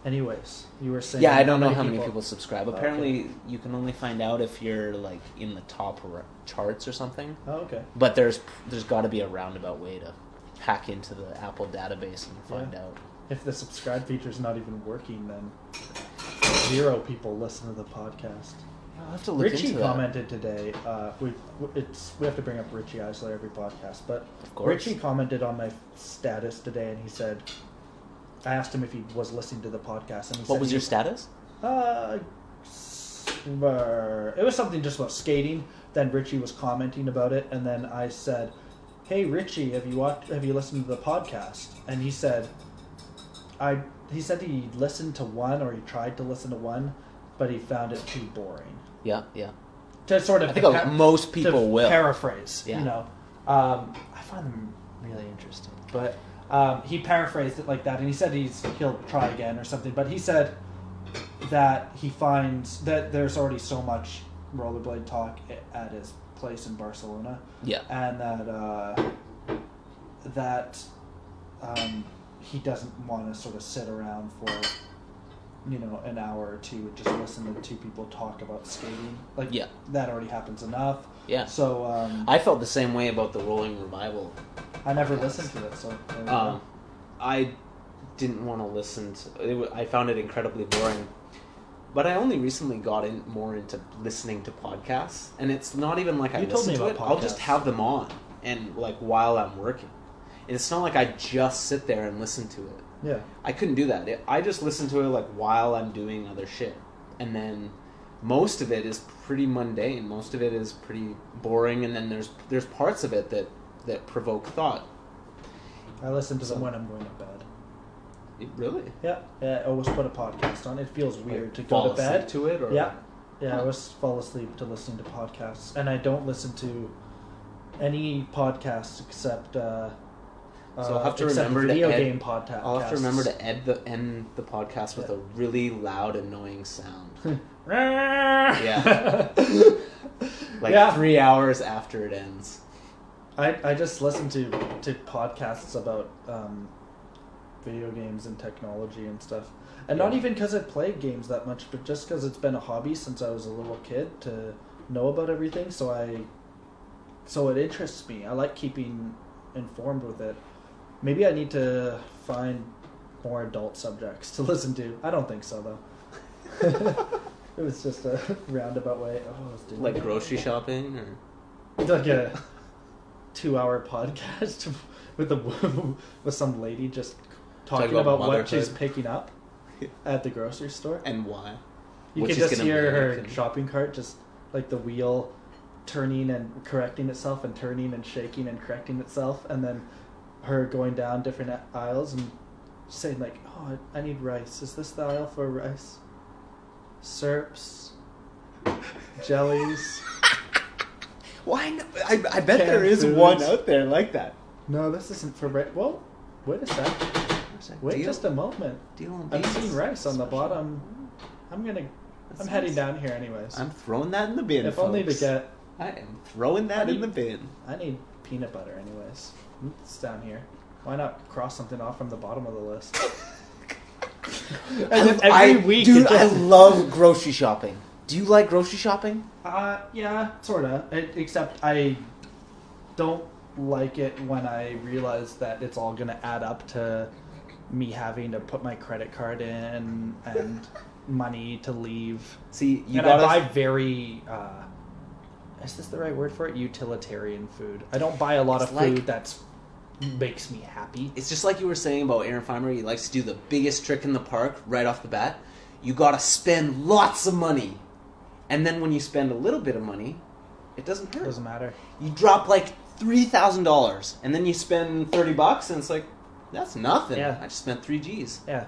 Anyways, you were saying Yeah, I don't know how many people subscribe. Oh, okay. Apparently, you can only find out if you're like in the top r- charts or something. Oh, okay. But there's there's got to be a roundabout way to hack into the Apple database and find Yeah. out. If the subscribe feature is not even working, then zero people listen to the podcast. I'll have to look Richie into that. commented today. Uh, we it's we have to bring up Richie Eisler every podcast, but Of course. Richie commented on my status today, and he said, I asked him if he was listening to the podcast, and he What said was he- your status? Uh, s- uh, it was something just about skating. Then Richie was commenting about it, and then I said, "Hey Richie, have you watched? Have you listened to the podcast?" And he said, "I he said he listened to one or he tried to listen to one, but he found it too boring. Yeah, yeah. To sort of I think a- pa- most people will. paraphrase. Yeah. You know, um, I find them really interesting. But um, he paraphrased it like that, and he said he's he'll try again or something. But he said that he finds that there's already so much rollerblade talk at his place in Barcelona, Yeah. and that uh, that um, he doesn't want to sort of sit around for you know an hour or two and just listen to two people talk about skating. Like Yeah. that already happens enough. Yeah. So um, I felt the same way about the Rolling Revival. I never listened to it. So there you go. Um, I didn't want to listen to. It, I found it incredibly boring. But I only recently got in more into listening to podcasts, and it's not even like I You told listen to it. about I'll just have them on, and like while I'm working. And it's not like I just sit there and listen to it. Yeah. I couldn't do that. It, I just listen to it like while I'm doing other shit, and then most of it is pretty mundane. Most of it is pretty boring, and then there's there's parts of it that that provoke thought. I listen to them when I'm going to bed. It- really? Yeah, yeah. I always put a podcast on. It feels weird Like, to go to bed. to it, or Yeah. Yeah, I always fall asleep to listening to podcasts, and I don't listen to any podcasts except. Uh, So I'll uh, have to except remember to video ed- game podcasts. I'll have to remember to end the end the podcast with Yeah. a really loud, annoying sound, yeah. like Yeah. three hours after it ends. I, I just listen to, to podcasts about um, video games and technology and stuff. And not even because I play games that much, but just because it's been a hobby since I was a little kid to know about everything. So I, so it interests me. I like keeping informed with it. Maybe I need to find more adult subjects to listen to. I don't think so though. it was just a roundabout way. Oh, I was doing Like grocery shopping, or like a two-hour podcast with a with some lady just talking Talking about about, what she's picking up at the grocery store. and why? You what can just hear her and- shopping cart, just like the wheel turning and correcting itself, and turning and shaking and correcting itself, and then her going down different aisles and saying like, "Oh, I need rice. Is this the aisle for rice? Syrups, jellies." Why? No, I, I bet there is foods. one out there like that. No, this isn't for rice. Well, wait a sec. Wait deal, just a moment. I'm seeing rice on the bottom. I'm gonna. I'm heading down here anyways. I'm throwing that in the bin. if only to folks. get. I am throwing that I in need- the bin. I need peanut butter anyways. It's down here. Why not cross something off from the bottom of the list? and then every I, week, dude, it just, I love grocery shopping. Do you like grocery shopping? Uh, yeah, sorta. It, except I don't like it when I realize that it's all gonna add up to me having to put my credit card in and money to leave. See, you and got I buy very. Uh, is this the right word for it? Utilitarian food. I don't buy a lot It's of like- food that's makes me happy. It's just like you were saying about Aaron Farmer. He likes to do the biggest trick in the park right off the bat. You gotta spend lots of money, and then when you spend a little bit of money, it doesn't hurt. Doesn't matter. You drop like three thousand dollars, and then you spend thirty bucks, and it's like that's nothing. Yeah. I just spent three G's. Yeah.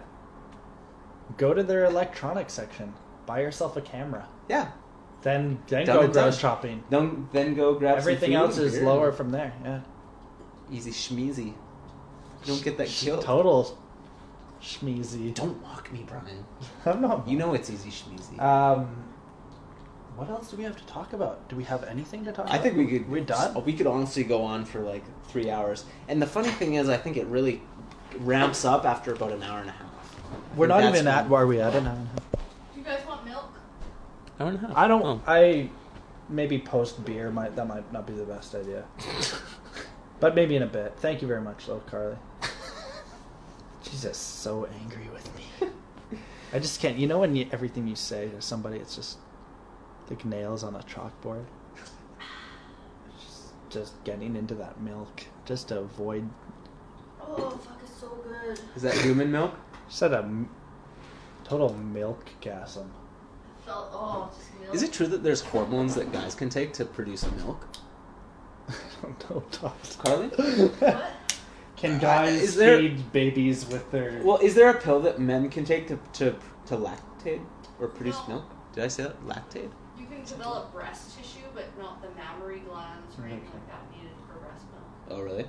Go to their electronics section. Buy yourself a camera. Yeah. Then then Done go grocery shopping. Don't then go grab some Everything else is lower from there. Yeah. Easy schmeezy. You don't get that guilt. Total schmeezy. Don't mock me, Brian. I'm not. You know it's easy schmeezy. Um, what else do we have to talk about? Do we have anything to talk about? I think we could. We're done. We could honestly go on for like three hours. And the funny thing is, I think it really ramps up after about an hour and a half. We're not even at when- where we at an hour and a half. Do you guys want milk? Hour and a half. I don't. Oh. I maybe post beer might that might not be the best idea, but maybe in a bit. Thank you very much, though, Carly. She's just so angry with me. I just can't. You know when you, everything you say to somebody, it's just like nails on a chalkboard. Just, just getting into that milk, just to avoid. Oh, fuck, it's so good. Is that human milk? Just had a m- total milk gasm. I felt, oh, just milk. Is it true that there's hormones that guys can take to produce milk? I don't. Carly? What? Can Uh, guys is there- feed babies with their? Well, is there a pill that men can take to to, to lactate or produce No. milk? Did I say that? Lactate? You can develop breast tissue, but not the mammary glands or anything Okay. like that needed for breast milk. Oh, really?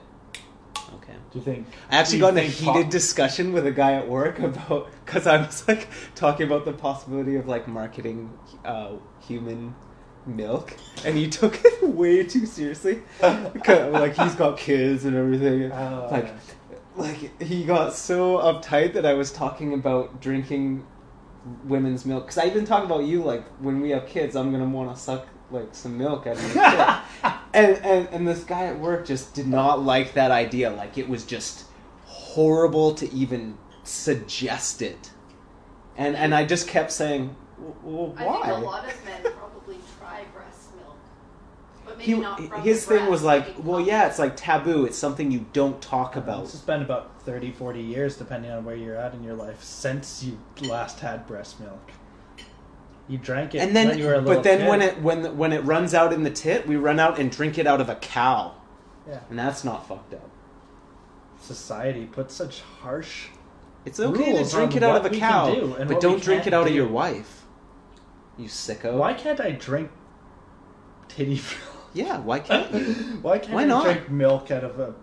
Okay. do you think? I actually do you got in a think heated pop- discussion with a guy at work about because I was like talking about the possibility of like marketing uh, human milk, and he took it way too seriously like he's got kids and everything. Oh, like, yeah. like he got so uptight that I was talking about drinking women's milk because I even talk about you like when we have kids, I'm gonna want to suck like some milk out of your kid. and, and and this guy at work just did not like that idea. Like it was just horrible to even suggest it. And and I just kept saying, "W- w- I why? think a lot of men probably try breast milk, but maybe he, his thing was like, well, from- yeah, it's like taboo. It's something you don't talk about. It's been about 30, 40 years, depending on where you're at in your life, since you last had breast milk. You drank it and then, when you were a little but then kid. when it when when it runs out in the tit, we run out and drink it out of a cow, yeah, and that's not fucked up. society puts such harsh. It's okay to drink it out of a cow, do but don't drink it out of your wife. You sicko. Why can't I drink titty? Yeah, why can't you? Why can't Why I not? drink milk out of a?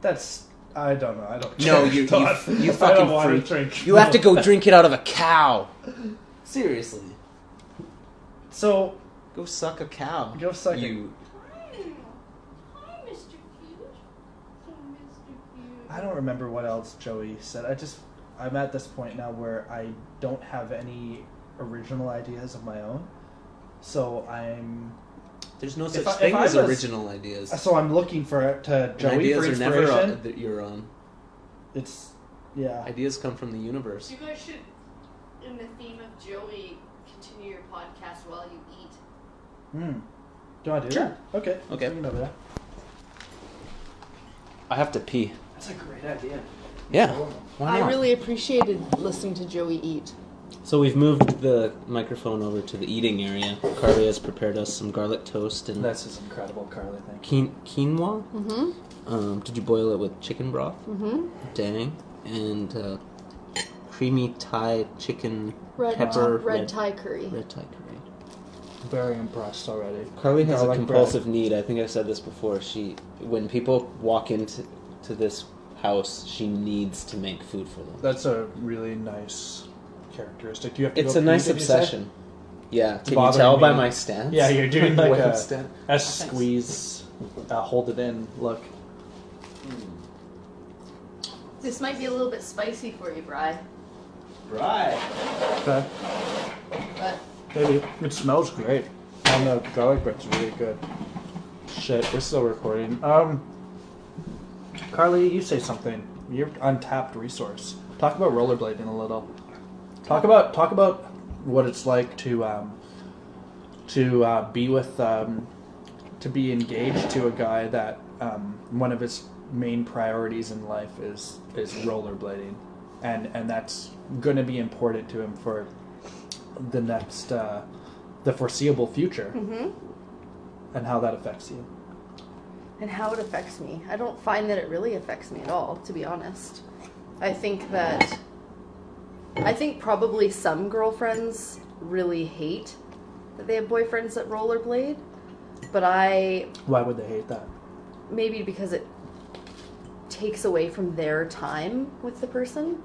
That's I don't know. I don't. No, care. you- you- Thought- you I fucking don't want freak. to drink. You have to go drink it out of a cow. Seriously, So go suck a cow. Go suck a- you. Hi, Mr. Cute. Mr. Cute. I don't remember what else Joey said. I just I'm at this point now where I don't have any original ideas of my own. So I'm There's no such I- if thing I as was- original ideas. so I'm looking for to Joey And Joey ideas for are never inspiration. on, that you're on. It's yeah. Ideas come from the universe. You guys should, in the theme of Joey, continue your podcast while you eat. Hmm. Do I do Sure. that? Okay. let's Okay. bring it over there. I have to pee. That's a great idea. Yeah. Why I really appreciated listening to Joey eat. So we've moved the microphone over to the eating area. Carly has prepared us some garlic toast and That's This is incredible, Carly. Thank quin- quinoa. Mm-hmm. Um, did you boil it with chicken broth? Mm-hmm. Dang. And uh, creamy Thai chicken Red, pepper red, Thai curry. red Thai curry. you. Very impressed already. Carly has a Garlic compulsive need. I think I've said this before. She, when people walk into to this house, she needs to make food for them. That's a really nice characteristic. Do you have to It's go a nice did you say? obsession. Yeah. Can you bothering tell by me. my stance? Yeah, you're doing like Way a, I'm stand- a squeeze, uh, hold it in look. This might be a little bit spicy for you, Bry. Right. Okay. But Maybe. It smells great. And the garlic bread's really good. Shit, we're still recording. Um, Carly, you say something. You're untapped resource. Talk about rollerblading a little. Talk about talk about what it's like to um, to uh, be with um, to be engaged to a guy that um, one of his main priorities in life is is rollerblading, and and that's going to be important to him for the next uh, the foreseeable future Mm-hmm. and how that affects you. And how it affects me. I don't find that it really affects me at all, to be honest. I think that. I think probably some girlfriends really hate that they have boyfriends that rollerblade. But I Why would they hate that? maybe because it takes away from their time with the person.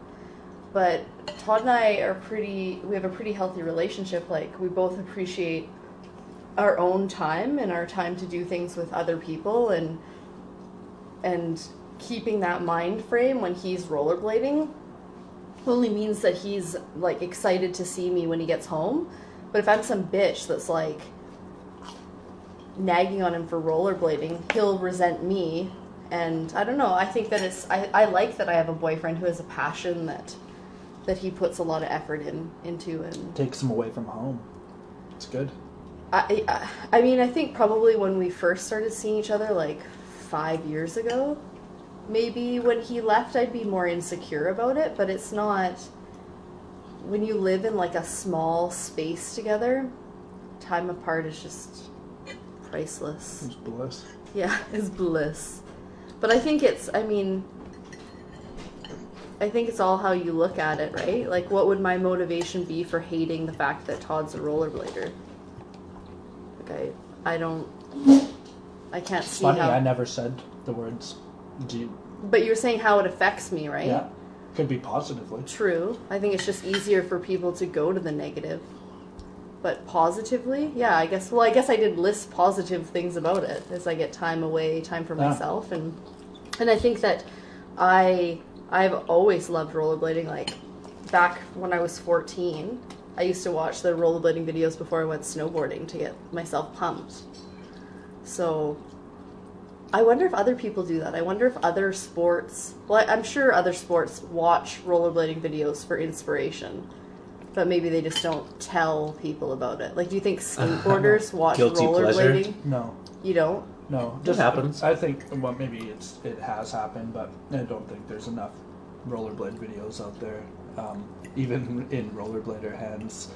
But Todd and I are pretty, we have a pretty healthy relationship. Like, we both appreciate our own time and our time to do things with other people and, and keeping that mind frame when he's rollerblading only means that he's like excited to see me when he gets home. But if I'm some bitch that's like, nagging on him for rollerblading, he'll resent me. And I don't know. I think that it's. I, I like that I have a boyfriend who has a passion that that he puts a lot of effort in into. And Takes him away from home. It's good. I, I, I mean, I think probably when we first started seeing each other, like five years ago, maybe when he left, I'd be more insecure about it. But it's not. When you live in like a small space together, time apart is just priceless. It's bliss. Yeah, is bliss. But I think it's, I mean, I think it's all how you look at it, right? Like, what would my motivation be for hating the fact that Todd's a rollerblader? Like, I, I don't, I can't It's see funny, how. I never said the words. Do you, But you're saying how it affects me, right? Yeah, could be positively. True. I think it's just easier for people to go to the negative. But positively, yeah, I guess. Well, I guess I did list positive things about it as I get time away, time for Yeah. myself, and and I think that I I've always loved rollerblading. Like back when I was fourteen, I used to watch the rollerblading videos before I went snowboarding to get myself pumped. So I wonder if other people do that. I wonder if other sports, well, I'm sure other sports watch rollerblading videos for inspiration, but maybe they just don't tell people about it. Like, do you think skateboarders watch Guilty pleasure? rollerblading? No, You don't? no. It happens. I think well, maybe it's it has happened, but I don't think there's enough rollerblade videos out there, um, even in rollerblader hands,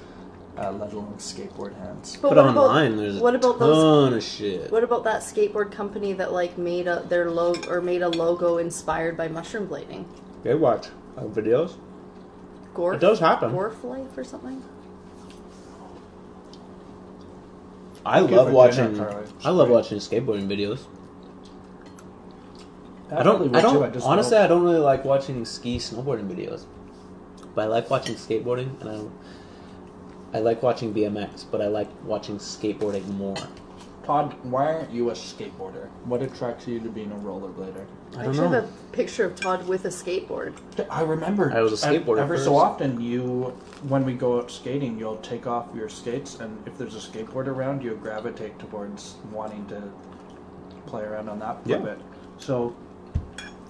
uh, let alone skateboard hands. But But what online, about, there's a what about ton those? of shit. What about that skateboard company that like made a their logo or made a logo inspired by mushroom blading? They watch uh, videos. Gorf, It does happen. Gorf Life or something. I Thank love for watching. dinner, Carly. I love watching skateboarding videos. I don't. I don't. too, I just honestly, don't- I don't really like watching ski snowboarding videos, but I like watching skateboarding, and I. don't- I like watching BMX, but I like watching skateboarding more. Todd, why aren't you a skateboarder? What attracts you to being a rollerblader? I I don't actually know. have a picture of Todd with a skateboard. I remember. I was a skateboarder Every so first. often, you, when we go out skating, you'll take off your skates, and if there's a skateboard around, you gravitate towards wanting to play around on that for Yeah. a bit. So,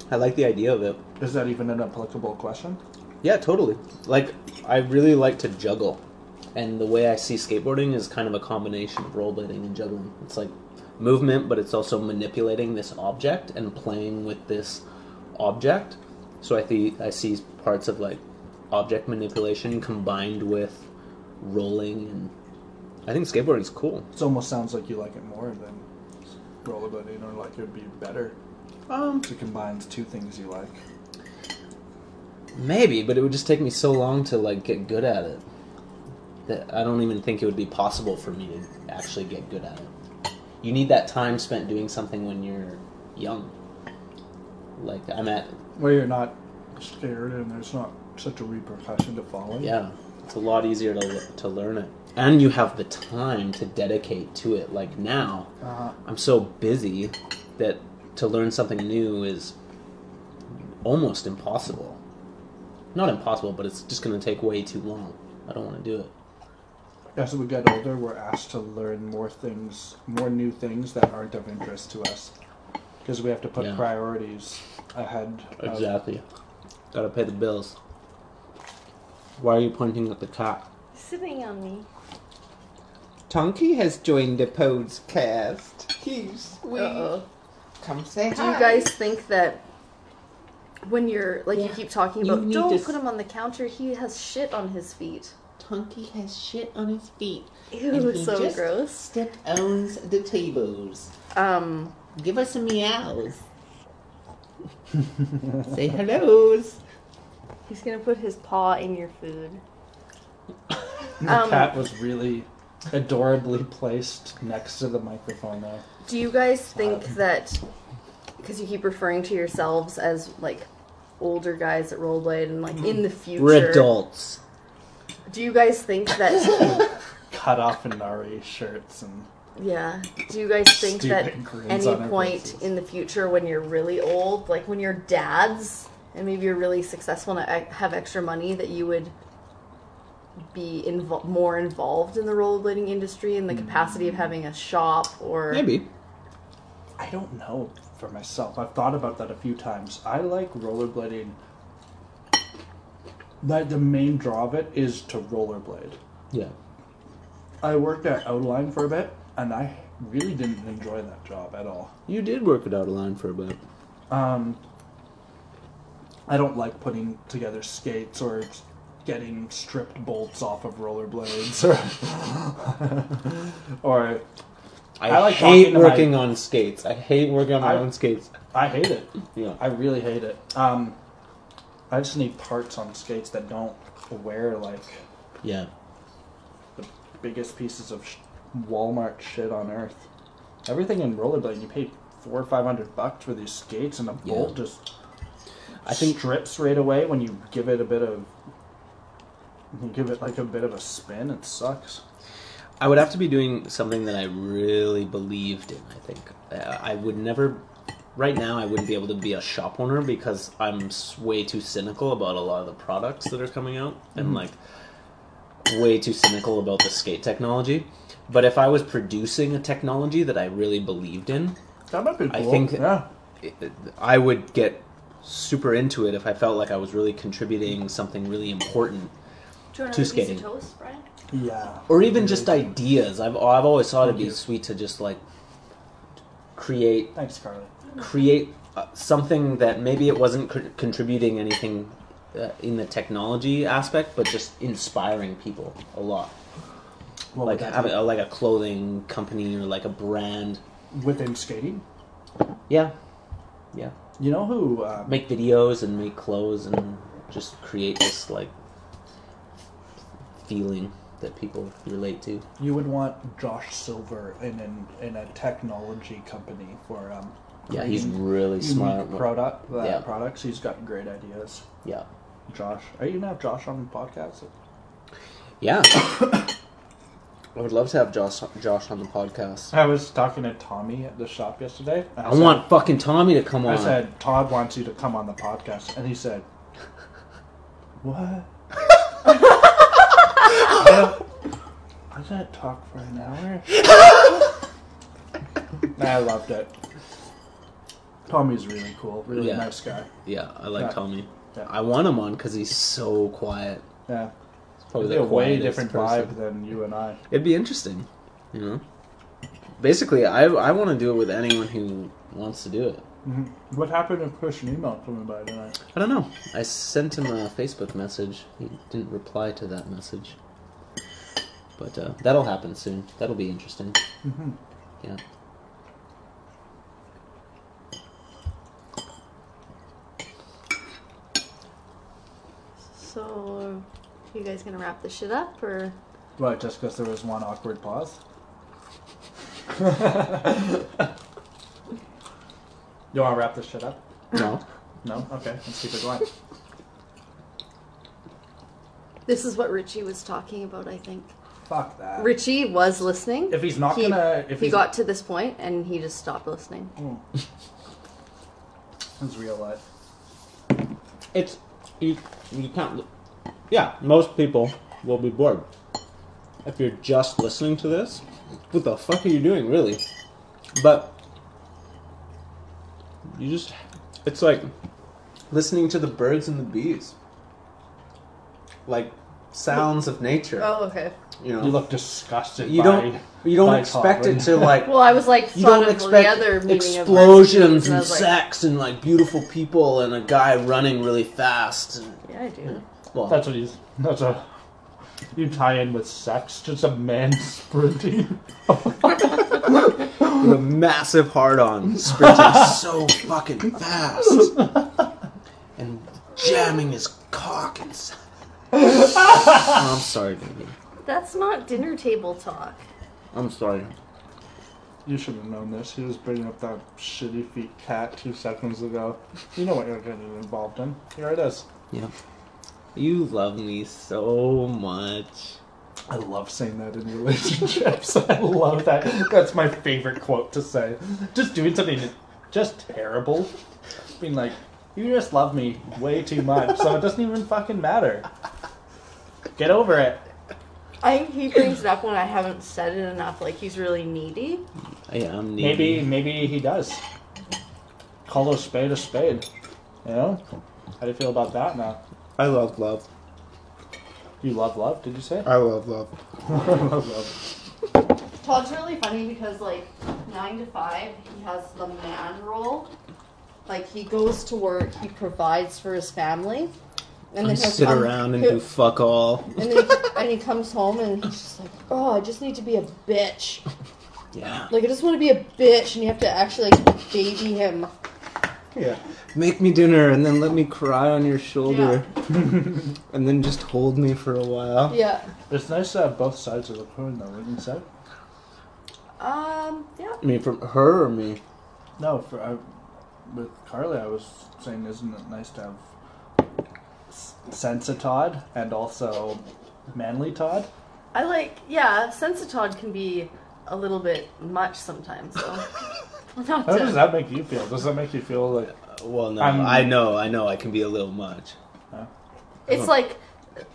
I like the idea of it. is that even an applicable question? Yeah, totally. Like, I really like to juggle. And the way I see skateboarding is kind of a combination of rollerblading and juggling. It's like movement, but it's also manipulating this object and playing with this object. So I think I see parts of like object manipulation combined with rolling, and I think skateboarding's cool. It almost sounds like you like it more than rollerblading, or like it would be better Um, to combine two things you like. maybe, but it would just take me so long to like get good at it that I don't even think it would be possible for me to actually get good at it. You need that time spent doing something when you're young. Like I'm at, Where you're not scared and there's not such a repercussion to follow. yeah, it's a lot easier to to learn it, and you have the time to dedicate to it. Like now, Uh, I'm so busy that to learn something new is almost impossible. Not impossible, but it's just going to take way too long. I don't want to do it. As we get older, we're asked to learn more things, more new things that aren't of interest to us, because we have to put Yeah. priorities ahead. of- Exactly. Gotta pay the bills. Why are you pointing at the cat? Sitting on me. Tonky has joined the podcast. He's sweet. Uh-oh. Come say Do hi. you guys think that when you're like you keep talking You about need don't to s- put him on the counter, he has shit on his feet. Tonky has shit on his feet. Ew, and he so just gross. Step owns the tables. Um, Give us some meows. Say hellos. he's gonna put his paw in your food. The Um, cat was really adorably placed next to the microphone there. Do you guys think that because you keep referring to yourselves as like older guys at Rollblade and like in the future, We're adults. Do you guys think that Cut off Inari shirts and yeah? Do you guys think that Stupid grins any on our point faces. in the future when you're really old, like when you're dads and maybe you're really successful and e- have extra money, that you would be invo- more involved in the rollerblading industry in the hmm. capacity of having a shop or Maybe. I don't know for myself. I've thought about that a few times. I like rollerblading. That the main draw of it is to rollerblade. Yeah. I worked at Outline for a bit, and I really didn't enjoy that job at all. You did work it out a line for a bit. Um, I don't like putting together skates or getting stripped bolts off of rollerblades or or I, I like hate talking to my- working on skates. I hate working on my I- own skates. I hate it. Yeah. I really hate it. Um, I just need parts on skates that don't wear like Yeah. the biggest pieces of sh- Walmart shit on earth. Everything in rollerblade, you pay four or five hundred bucks for these skates, and the Yeah. bolt just I think strips right away when you give it a bit of. You give it like a bit of a spin. It sucks. I would have to be doing something that I really believed in. I think uh, I would never. Right now, I wouldn't be able to be a shop owner because I'm way too cynical about a lot of the products that are coming out, and mm-hmm. like way too cynical about the skate technology. But if I was producing a technology that I really believed in, That might be cool. I think- yeah. it, I would get super into it if I felt like I was really contributing something really important, Do you To another piece skating. of toast, Brian? Yeah. or even just ideas. I've I've always thought it'd be you. sweet to just like create Thanks, Carly. Create uh, something that maybe it wasn't co- contributing anything uh, in the technology aspect, but just inspiring people a lot. What like having a, like a clothing company or like a brand. within skating. Yeah, yeah. You know who? Uh, Make videos and make clothes and just create this like feeling that people relate to. you would want Josh Silver in an, in a technology company for um. Yeah, he's really smart. Product uh, Yeah. products. He's got great ideas. Yeah, Josh, are you gonna have Josh on the podcast? yeah. I would love to have Josh Josh on the podcast. I was talking to Tommy at the shop yesterday. and I said- want fucking Tommy to come on. I said Todd wants you to come on the podcast, and he said, "What?" I can't talk for an hour. I loved it. Tommy's really cool, really Yeah. nice guy. Yeah, I like Yeah. Tommy. Yeah. I want him on because he's so quiet. Yeah, It's Probably It'd be the a way quietest different person. vibe than you and I. It'd be interesting, you know. Basically, I I want to do it with anyone who wants to do it. Mhm. What happened if Christian emailed coming by tonight? I don't know. I sent him a Facebook message. He didn't reply to that message. But uh, that'll happen soon. That'll be interesting. Mhm. Yeah. So, you guys gonna wrap this shit up, or What? Just because there was one awkward pause? you want to wrap this shit up? No. No? Okay, let's keep it going. this is what Richie was talking about? I think Fuck that. Richie was listening. If he's not he, gonna, if he he's, got to this point and he just stopped listening. Mm. it's real life. It's you. You can't. Yeah, most people will be bored if you're just listening to this. What the fuck are you doing, really? But you just. It's like listening to the birds and the bees. Like sounds of nature. Oh, okay. You know. You look disgusted. You by, don't. You don't expect it to like. Well, I was like, you don't of the other expect of explosions and and was like, sex and like beautiful people and a guy running really fast. And, Yeah, I do. well, That's what he's. That's a. You tie in with sex, just a man sprinting. with a massive hard on, sprinting so fucking fast, and jamming his cock inside. Oh, I'm sorry, baby. That's not dinner table talk. I'm sorry. You should have known this. He was bringing up that shitty feet cat two seconds ago. You know what you're getting involved in. Here it is. Yeah. You love me so much. I love saying that in relationships. I love that. That's my favorite quote to say. Just doing something just terrible. Being like, you just love me way too much, so it doesn't even fucking matter. Get over it. I think he brings it up when I haven't said it enough. Like he's really needy. I'm needy. Maybe, maybe he does. Call a spade a spade. You know? How do you feel about that now? I love love. You love love, did you say? I love love. love love. Todd's really funny because like nine to five, he has the man role. Like he goes to work, he provides for his family, and then he'll sit come- around and he'll- do fuck all. And then he, and he comes home and he's just like, oh, I just need to be a bitch. Yeah. Like I just want to be a bitch, and you have to actually like baby him. Yeah. Make me dinner and then let me cry on your shoulder. and then just hold me for a while. Yeah. It's nice to have both sides of the coin, though, wouldn't you say? Um. Yeah. I mean, from her or me? No, for I, with Carly, I was saying, isn't it nice to have s- sense of Todd and also manly Todd? I like. Yeah. Sensitod can be a little bit much sometimes, though. Not How does that make you feel? Does that make you feel like Well, no, I'm- I know, I know, I can be a little much. It's like,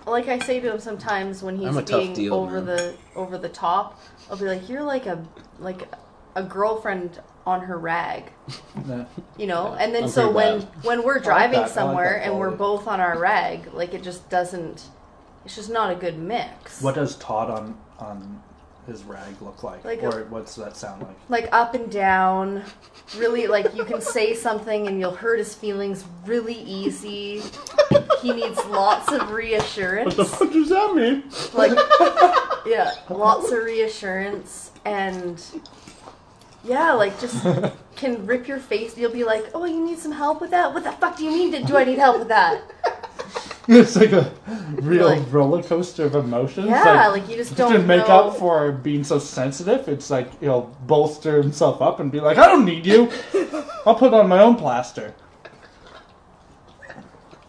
like I say to him sometimes when he's I'm a tough being deal, over man. the over the top. I'll be like, "You're like a like a girlfriend on her rag," Nah. you know. And then I'm so when bad. when we're driving like somewhere that and we're both on our rag, like it just doesn't. It's just not a good mix. What does Todd on on his rag look like, Like or a- what's that sound like? like up and down really like you can say something and you'll hurt his feelings really easy he needs lots of reassurance What the fuck does that mean? like yeah lots of reassurance and yeah like just can rip your face you'll be like oh you need some help with that what the fuck do you mean do i need help with that It's like a real Like- roller coaster of emotions. yeah like, like you just to don't to make know up for being so sensitive, it's like he'll bolster himself up and be like, "I don't need you. I'll put on my own plaster."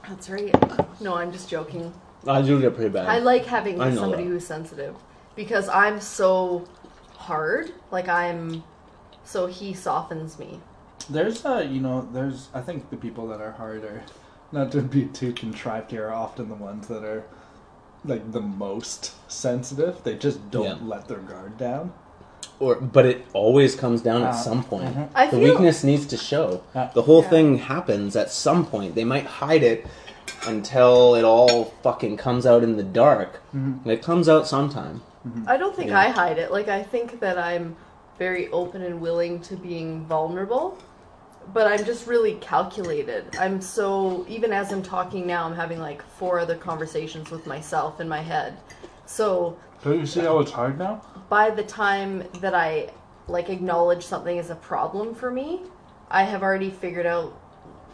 that's right no i'm just joking uh, I do get pretty bad. I like having I know somebody that. who's sensitive because I'm so hard. Like I'm, so he softens me. There's uh, you know, there's I think the people that are harder, not to be too contrived here, are often the ones that are like the most sensitive. They just don't Yeah. let their guard down. or, but it always comes down Uh, at some point. I The feel weakness needs to show. Yeah. The whole Yeah. thing happens at some point. They might hide it until it all fucking comes out in the dark. Mhm. It comes out sometime. I don't think Yeah. I hide it. Like I think that I'm very open and willing to being vulnerable, but I'm just really calculated. I'm so even as I'm talking now, I'm having like four other conversations with myself in my head. So Don't you see how it's hard now? by the time that I like acknowledge something as a problem for me, I have already figured out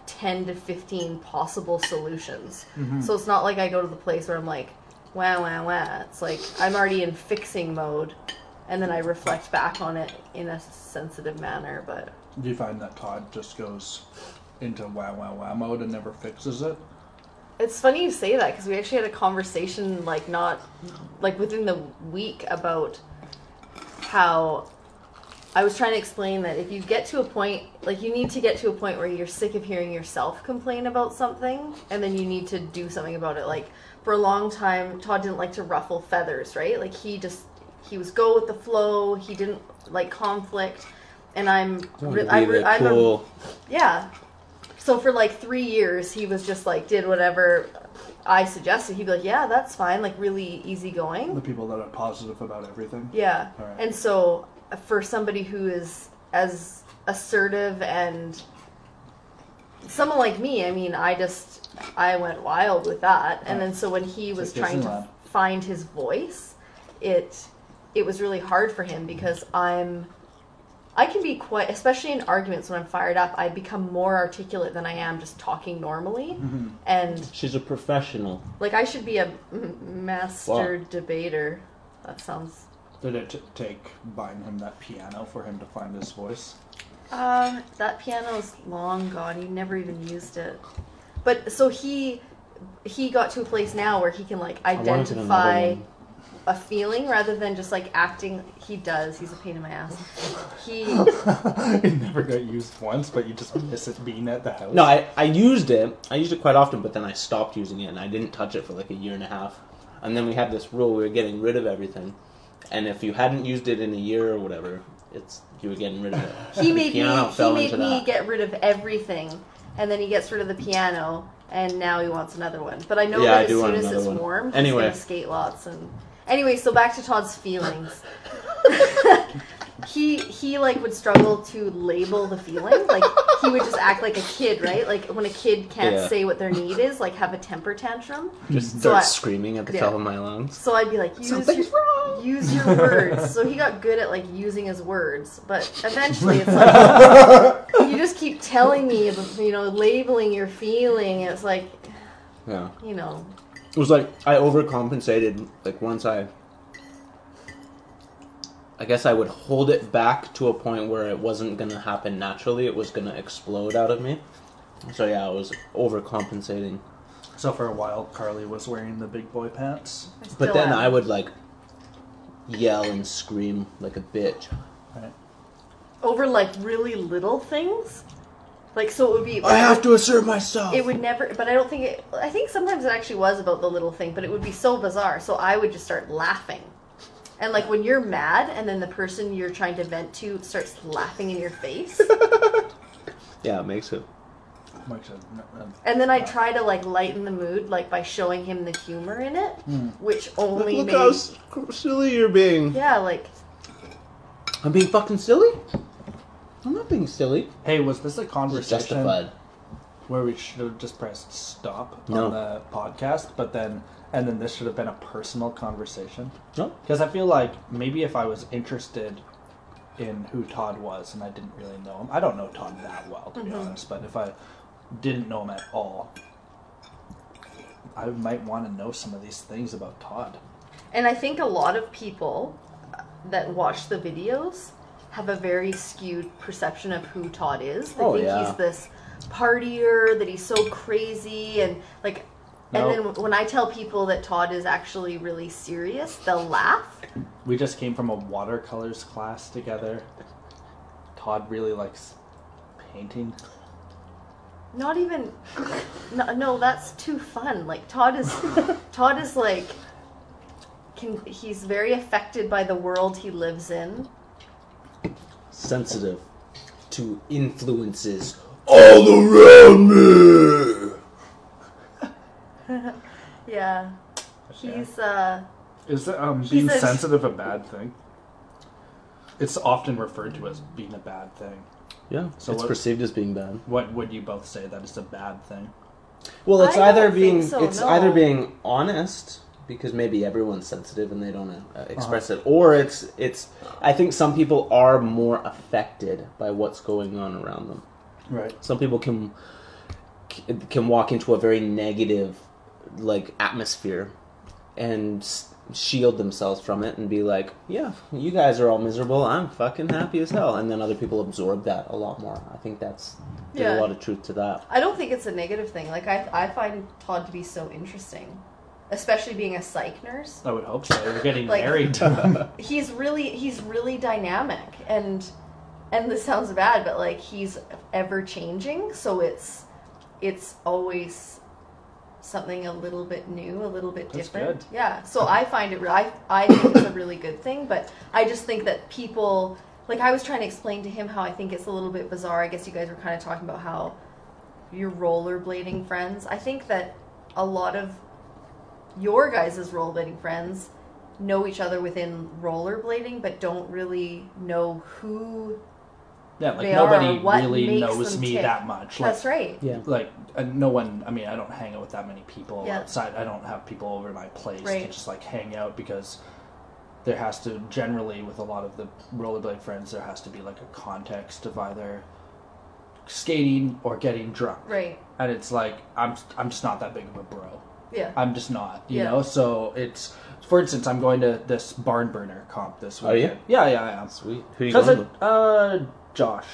10 to 15 possible solutions. Mm-hmm. So it's not like I go to the place where I'm like, wah, wah, wah. It's like I'm already in fixing mode and then I reflect back on it in a sensitive manner. But Do you find that Todd just goes into wow wow wow mode and never fixes it? it's funny you say that because we actually had a conversation like not like within the week about how I was trying to explain that if you get to a point, like you need to get to a point where you're sick of hearing yourself complain about something, and then you need to do something about it. Like for a long time, Todd didn't like to ruffle feathers, right? Like he just he was go with the flow. He didn't like conflict, and I'm re- I'm, re- I'm a yeah. So for like three years, he was just like did whatever I suggested. He'd be like, "Yeah, that's fine," like really easygoing. The people that are positive about everything. Yeah. Alright. And so uh, for somebody who is as assertive and someone like me, I mean, I just I went wild with that. And then so when he was like trying to find his voice, it it was really hard for him because I'm I can be quite especially in arguments when I'm fired up, I become more articulate than I am just talking normally. Mm-hmm. And She's a professional. like I should be a master Wow. debater. That sounds Did it t- take buying him that piano for him to find his voice? Um, that piano's long gone. He never even used it. But so he he got to a place now where he can like I wanted another identify one. A feeling rather than just like acting. He does. He's a pain in my ass. He it never got used once, but you just miss it being at the house. No, I, I used it. I used it quite often, but then I stopped using it and I didn't touch it for like a year and a half. And then we had this rule we were getting rid of everything. And if you hadn't used it in a year or whatever, it's you were getting rid of it. he The made me piano he made into me that. get rid of everything, and then he gets rid of the piano, and now he wants another one. But I know Yeah, that do as soon as it's one. warm, he's Anyway. gonna skate lots and. Anyway, so back to Todd's feelings. he he like would struggle to label the feeling. Like he would just act like a kid, right? Like when a kid can't Yeah. say what their need is, like have a temper tantrum. Just So start I- screaming at the Yeah. top of my lungs. So I'd be like, use Something's your, wrong. use your words. So he got good at like using his words, but eventually it's like you just keep telling me, you know, labeling your feeling. It's like, Yeah. you know, It was like I overcompensated. Like once I, I guess I would hold it back to a point where it wasn't gonna happen naturally. It was gonna explode out of me. So yeah, I was overcompensating. So for a while, Carly was wearing the big boy pants. But then am. I would like yell and scream like a bitch. Right. over like really little things. Like so, it would be. I have to assert myself. It would never, but I don't think it. I think sometimes it actually was about the little thing, but it would be so bizarre. So I would just start laughing, and like when you're mad, and then the person you're trying to vent to starts laughing in your face, yeah, it makes it. Like, and then I try to like lighten the mood, like by showing him the humor in it, hmm. which only makes. Look made how silly you're being. yeah, like I'm being fucking silly. I'm not being silly. Hey, was this a It's conversation justified. where we should have just pressed stop No. on the podcast, but then and then this should have been a personal conversation? No. Because I feel like maybe if I was interested in who Todd was and I didn't really know him, I don't know Todd that well to be mm-hmm. honest, but if I didn't know him at all, I might want to know some of these things about Todd. And I think a lot of people that watch the videos have a very skewed perception of who Todd is. They Oh, think yeah. he's this partier, that he's so crazy, and like. No. And then when I tell people that Todd is actually really serious, they'll laugh. We just came from a watercolors class together. Todd really likes painting. Not even. No, no, that's too fun. Like Todd is. Todd is like. Can he's very affected by the world he lives in. Sensitive to influences all around me. Yeah, he's uh. Is that, um, being says- sensitive a bad thing? It's often referred to as being a bad thing. Yeah, So it's what- perceived as being bad. What would you both say that is a bad thing? Well, it's I either being so, it's no. either being honest because maybe everyone's sensitive and they don't uh, express it, or it's it's. I think some people are more affected by what's going on around them. Right. Some people can can walk into a very negative like atmosphere and shield themselves from it and be like, "Yeah, you guys are all miserable. I'm fucking happy as hell." And then other people absorb that a lot more. I think that's there's Yeah. a lot of truth to that. I don't think it's a negative thing. Like I, I find Todd to be so interesting, especially being a psych nurse. I would hope so. You're getting Like- married. He's really, he's really dynamic, and and this sounds bad, but like he's ever changing. So it's, it's always something a little bit new, a little bit That's different. good. Yeah. So I find it. re- I I think it's a really good thing, but I just think that people. Like I was trying to explain to him how I think it's a little bit bizarre. I guess you guys were kind of talking about how your rollerblading friends. I think that a lot of your guys' rollerblading friends know each other within rollerblading, but don't really know who. yeah, like They nobody are what really makes knows them me tick. that much. Like, That's right. Yeah. Like uh, no one. I mean, I don't hang out with that many people Yeah. outside. I don't have people over to my place to Right. just like hang out because there has to generally with a lot of the rollerblade friends there has to be like a context of either skating or getting drunk. Right. And it's like I'm I'm just not that big of a bro. Yeah. I'm just not, you Yeah. know. So it's, for instance, I'm going to this barn burner comp this Are you? weekend. Yeah, yeah, I am. Sweet. Who are you Because going with? uh, Josh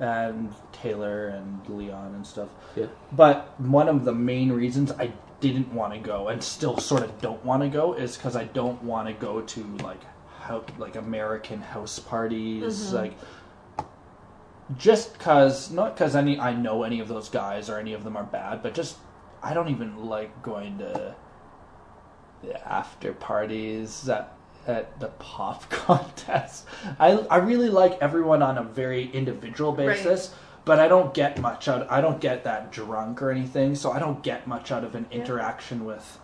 and Taylor and Leon and stuff. Yeah. But one of the main reasons I didn't want to go and still sort of don't want to go is because I don't want to go to like how like American house parties, Mhm. like just because not because any I know any of those guys or any of them are bad, but just I don't even like going to the after parties at at the pop contest. I I really like everyone on a very individual Right. basis, but I don't get much out. I don't get that drunk or anything, so I don't get much out of an Yeah. interaction with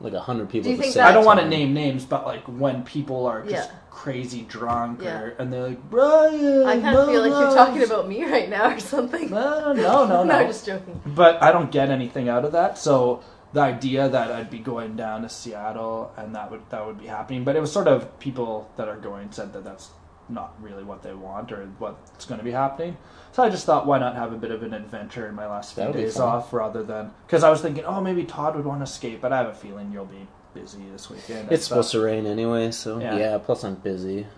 like a hundred people. Do you at the think same I don't want to name names, but like when people are just Yeah. crazy drunk, Yeah. or, and they're like Brian. I kind of feel like you're talking about me right now or something. No, no, no, no. no, I'm just joking. but I don't get anything out of that. So the idea that I'd be going down to Seattle and that would that would be happening, but it was sort of people that are going said that that's not really what they want or what's going to be happening. So I just thought, why not have a bit of an adventure in my last few That would be days fun. off rather than because I was thinking, oh, maybe Todd would want to skate, but I have a feeling you'll be busy this weekend. and It's stuff. supposed to rain anyway, so Yeah. yeah. Plus, I'm busy.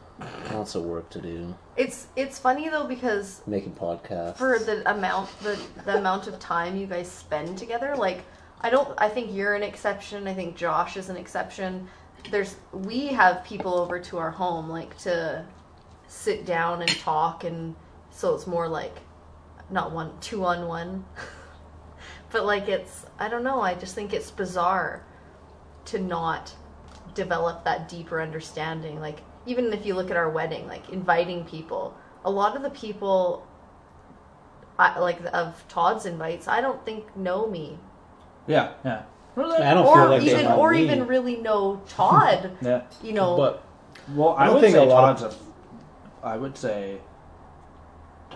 Lots of work to do. It's it's funny though because Making podcasts. for the amount the the amount of time you guys spend together, like I don't I think you're an exception. I think Josh is an exception. There's we have people over to our home like to sit down and talk and so it's more like not one two on one. but like it's I don't know, I just think it's bizarre to not develop that deeper understanding. Like even if you look at our wedding, like inviting people, a lot of the people I, like of Todd's invites, I don't think know me, Yeah, yeah. I don't or feel like they even know or me. even really know Todd. Yeah. you know, But Well, I, I don't would think say a lot Todd's a. I would say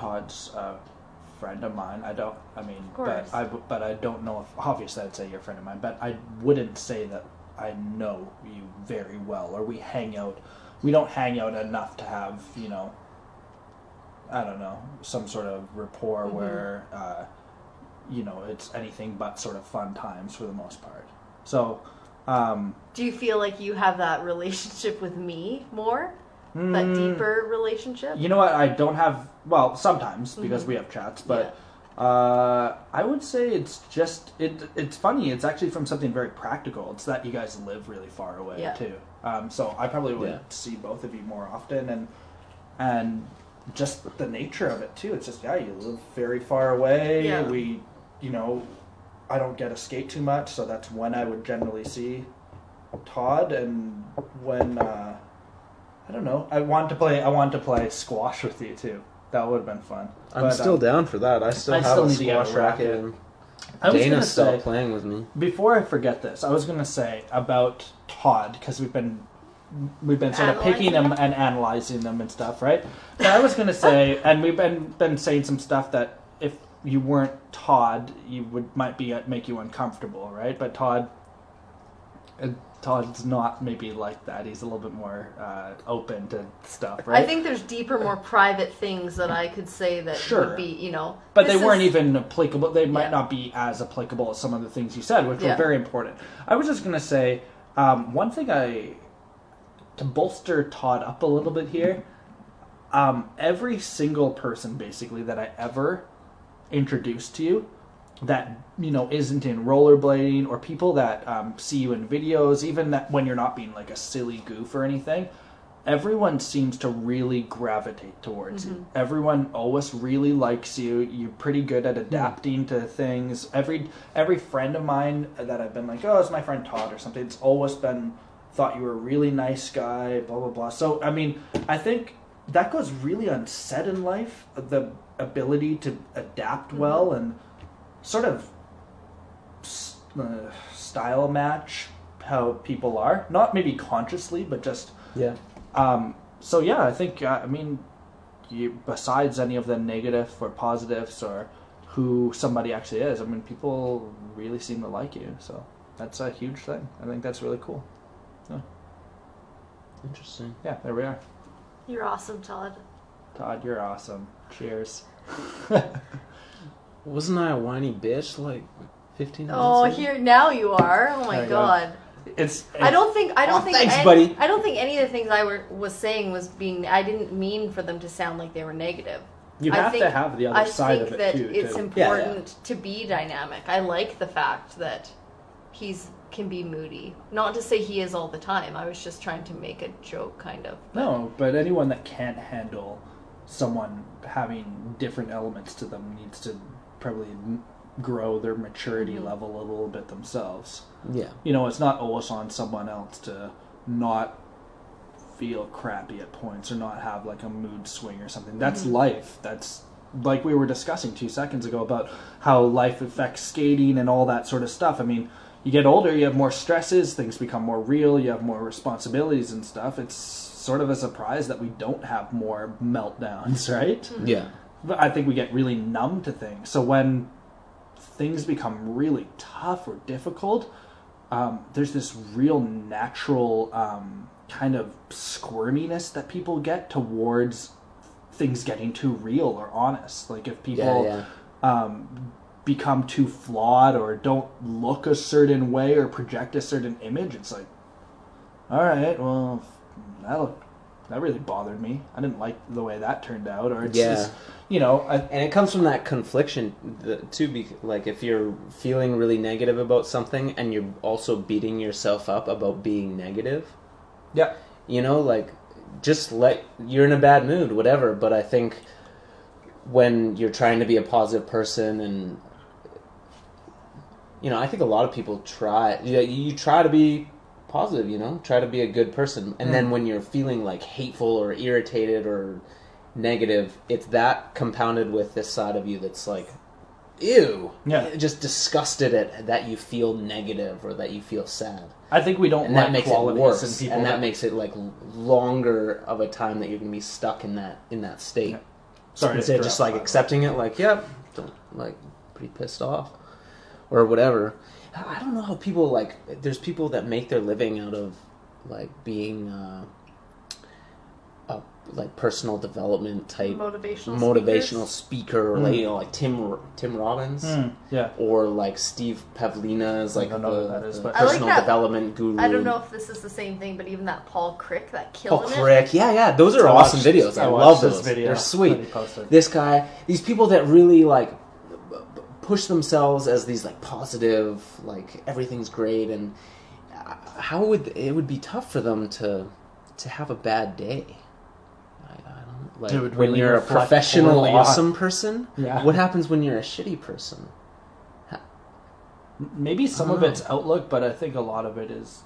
Todd's a friend of mine. I don't. I mean, but I but I don't know if obviously I'd say you're a friend of mine, but I wouldn't say that I know you very well or we hang out. We don't hang out enough to have you know. I don't know some sort of rapport Mhm. where, uh, you know, it's anything but sort of fun times for the most part. So. Um, do you feel like you have that relationship with me more? That mm, deeper relationship? You know what? I don't have. Well, sometimes because Mhm. we have chats, but uh, I would say it's just it. It's funny. It's actually from something very practical. It's that you guys live really far away Yeah. too. Um, so I probably would Yeah. see both of you more often, and and just the nature of it too. It's just yeah, you live very far away. Yeah. We, you know, I don't get to skate too much, so that's when I would generally see Todd, and when. Uh, I don't know. I want to play. I want to play squash with you too. That would have been fun. I'm But, still um, down for that. I still I have still a need to get a squash racket. racket. and I was Dana gonna still playing with me. before I forget this. I was gonna say about Todd because we've been we've been sort of picking them and analyzing them and stuff, right? But I was gonna say, and we've been been saying some stuff that if you weren't Todd, you would might be uh, make you uncomfortable, right? But Todd. Todd's not maybe like that. He's a little bit more uh, open to stuff, right? I think there's deeper, more private things that I could say that Sure. would be, you know. But they weren't is- even applicable. They might Yeah. not be as applicable as some of the things you said, which Yeah. were very important. I was just going to say um, one thing I to bolster Todd up a little bit here. Um, every single person, basically, that I ever introduced to you, that you know isn't in rollerblading, or people that um, see you in videos, even that when you're not being like a silly goof or anything, everyone seems to really gravitate towards you. Mm-hmm. Everyone always really likes you. You're pretty good at mm-hmm. adapting to things. Every every friend of mine that I've been like, oh, it's my friend Todd or something. It's always been thought you were a really nice guy. Blah blah blah. So I mean, I think that goes really unsaid in life. The ability to adapt mm-hmm. well and sort of s- uh, style match how people are. Not maybe consciously, but just Yeah. um, so yeah, I think uh, I mean, you, besides any of the negative or positives or who somebody actually is, I mean, people really seem to like you. So that's a huge thing. I think that's really cool. Interesting. Yeah, there we are. You're awesome, Todd. Todd, you're awesome. Cheers. Wasn't I a whiny bitch like 15 minutes Oh, ago? here now you are. Oh my There you go. god. It's, I don't think I don't Oh, think thanks, any, buddy. I don't think any of the things I were was saying was being. I didn't mean for them to sound like they were negative. You I have think- to have the other I side think of it that too. it's. Yeah, yeah. important to be dynamic. I like the fact that he's can be moody. Not to say he is all the time. I was just trying to make a joke, kind of. No, but anyone that can't handle someone having different elements to them needs to probably grow their maturity Mhm. level a little bit themselves. Yeah. You know, it's not always on someone else to not feel crappy at points or not have like a mood swing or something. That's Mhm. life. That's like we were discussing two seconds ago about how life affects skating and all that sort of stuff. I mean, you get older, you have more stresses, things become more real, you have more responsibilities and stuff. It's sort of a surprise that we don't have more meltdowns, right? Yeah. But I think we get really numb to things. So when things become really tough or difficult, um, there's this real natural um, kind of squirminess that people get towards things getting too real or honest. Like if people Yeah, um, become too flawed or don't look a certain way or project a certain image, it's like, all right, well, that that really bothered me. I didn't like the way that turned out, or it's Yeah. just, you know, I, And it comes from that confliction the, too. Be, like if you're feeling really negative about something, and you're also beating yourself up about being negative, yeah, you know, like just let you're in a bad mood, whatever. But I think when you're trying to be a positive person, and you know, I think a lot of people try. You, you try to be positive, you know, try to be a good person, and mm. then when you're feeling like hateful or irritated or negative, it's that compounded with this side of you that's like. Ew! Yeah. just disgusted at that you feel negative or that you feel sad I think we don't and like that makes it worse, in people and that, that makes it like longer of a time that you're gonna be stuck in that in that state. Yeah. Sorry, to instead of just like by the way. accepting it, like yep, don't, like pretty pissed off or whatever. I don't know how people like. There's people that make their living out of like being uh, like personal development type Motivational. motivational speakers. speaker, or like you know like Tim Tim Robbins. Mm, yeah. Or like Steve Pavlina is like don't know the, what that is, the but- I like personal that- development guru. I don't know if this is the same thing, but even that Paul Crick, that Paul killing it. Crick, yeah, yeah, those are I awesome watched- videos. I, watched love those. video They're sweet. This guy, these people that really like b- b- push themselves as these like positive, like everything's great, and uh, how would it would be tough for them to to have a bad day. I, I like It would when really you're a professional, awesome person. Yeah. What happens when you're a shitty person? Maybe some of Oh. it's outlook, but I think a lot of it is.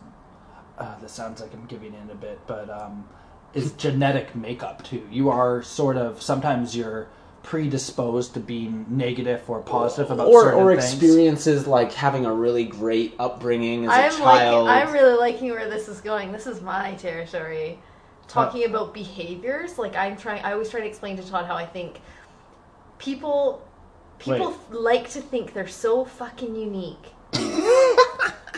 Uh, this sounds like I'm giving in a bit, but um, is genetic makeup too. You are sort of sometimes you're predisposed to being negative or positive about or certain or things. experiences like having a really great upbringing as a I'm child. liking. I'm really liking where this is going. This is my territory. Talking about behaviors, like I'm trying. I always try to explain to Todd how I think people people Wait. like to think they're so fucking unique,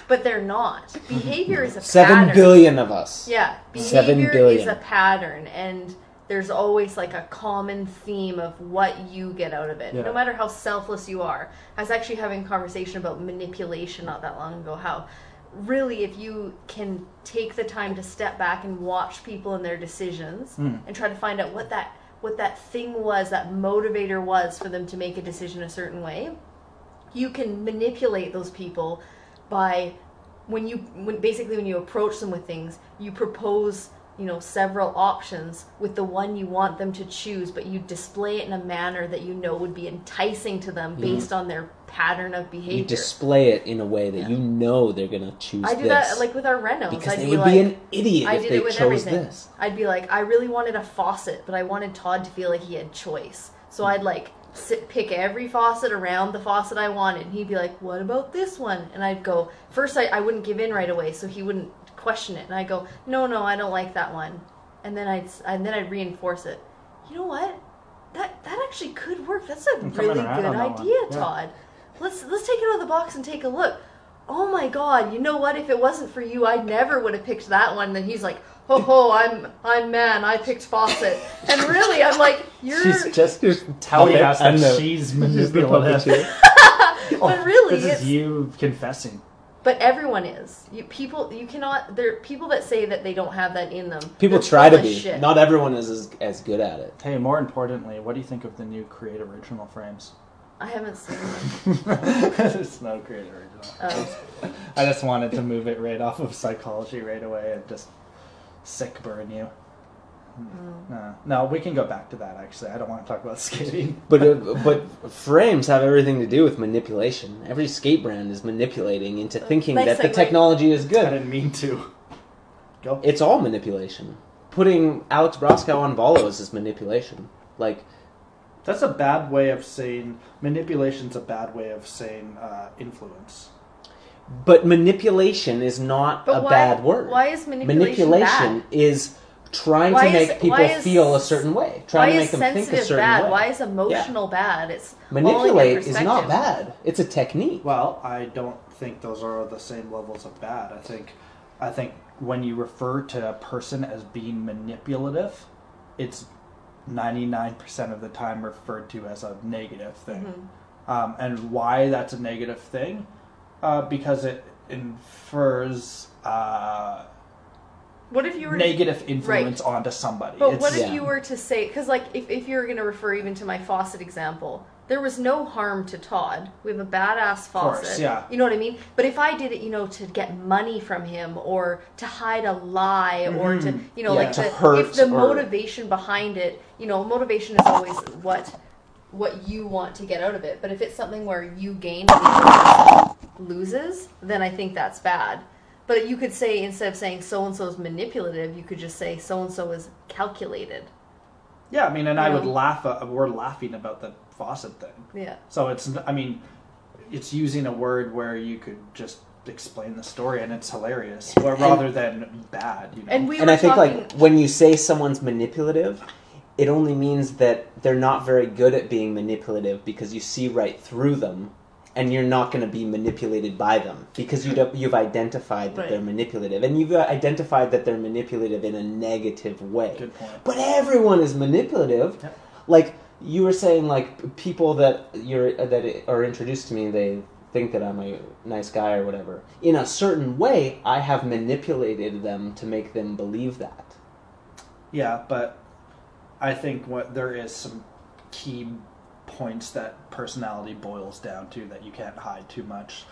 but they're not. Behavior is a Seven pattern. billion of us. Yeah, behavior billion. is a pattern, and there's always like a common theme of what you get out of it, Yeah. no matter how selfless you are. I was actually having a conversation about manipulation not that long ago. How really, if you can take the time to step back and watch people and their decisions, Mm. and try to find out what that what that thing was, that motivator was for them to make a decision a certain way, you can manipulate those people by when you when basically when you approach them with things you propose you know several options with the one you want them to choose but you display it in a manner that you know would be enticing to them based on their pattern of behavior You display it in a way that Yeah. you know they're gonna choose i do this. that like with our renos because i'd they be would like be an idiot I if did they it with chose everything. this. I'd be like, I really wanted a faucet, but I wanted Todd to feel like he had choice. So hmm. I'd like sit, pick every faucet around the faucet I wanted. And he'd be like, What about this one? And I'd go, First, I, I wouldn't give in right away, so he wouldn't question it. And I'd go, No, no, I don't like that one. And then I'd and then I'd reinforce it. You know what? That that actually could work. That's a I'm really good on that one. idea, Yeah. Todd. Let's let's take it out of the box and take a look. Oh my god, you know what? If it wasn't for you, I never would have picked that one. Then he's like, ho ho, I'm I'm man, I picked faucet. And really I'm like, you're She's just telling puppet us that and the- she's She's the manipulative. puppeteer. but oh, really this it's is you confessing. but everyone is. You people you cannot there are people that say that they don't have that in them. People They're try to be. shit. Not everyone is as, as good at it. Hey, more importantly, what do you think of the new Create Original frames? I haven't seen them. There's no Create Original. Oh. I just wanted to move it right off of psychology right away and just sick burn you. Mm. No, no, we can go back to that. Actually, I don't want to talk about skating. But uh, but frames have everything to do with manipulation. Every skate brand is manipulating into thinking Nice that the technology is good. I didn't mean to. Go. It's all manipulation. Putting Alex Broskow on Valos is manipulation. Like That's a bad way of saying manipulation's a bad way of saying uh, influence. But manipulation is not But a why, bad word. Why is manipulation, manipulation bad? is trying Why to is- make people is- feel a certain way, Why trying to is make them think a sensitive certain bad? way. Why is emotional bad? It's Manipulate is not bad. It's a technique. Well, I don't think those are the same levels of bad. I think, I think when you refer to a person as being manipulative, it's ninety nine percent of the time referred to as a negative thing. Mm-hmm. Um, and why that's a negative thing? Uh, because it infers uh, What if you were negative influence onto somebody. But It's- what if Yeah. you were to say, because like if, if you're going to refer even to my faucet example, there was no harm to Todd. We have a badass course, faucet. yeah. You know what I mean? But if I did it, you know, to get money from him or to hide a lie or to, you know, Yeah, like to the, hurt if the or- motivation behind it, you know, motivation is always what what you want to get out of it. But if it's something where you gain and the other loses, then I think that's bad. But you could say instead of saying so and so is manipulative, you could just say so and so is calculated. yeah, I mean, and I You would laugh. Uh, we're laughing about the faucet thing. Yeah. So it's, I mean, it's using a word where you could just explain the story and it's hilarious, or rather than bad. You know? And we and I think talking, like when you say someone's manipulative, it only means that they're not very good at being manipulative because you see right through them, and you're not going to be manipulated by them because you don't, you've identified that Right. they're manipulative, and you've uh, identified that they're manipulative in a negative way. Good point. But everyone is manipulative. Yep. Like you were saying, like people that you're that are introduced to me, they think that I'm a nice guy or whatever. In a certain way, I have manipulated them to make them believe that. Yeah, but I think what there is some key points that personality boils down to that you can't hide too much.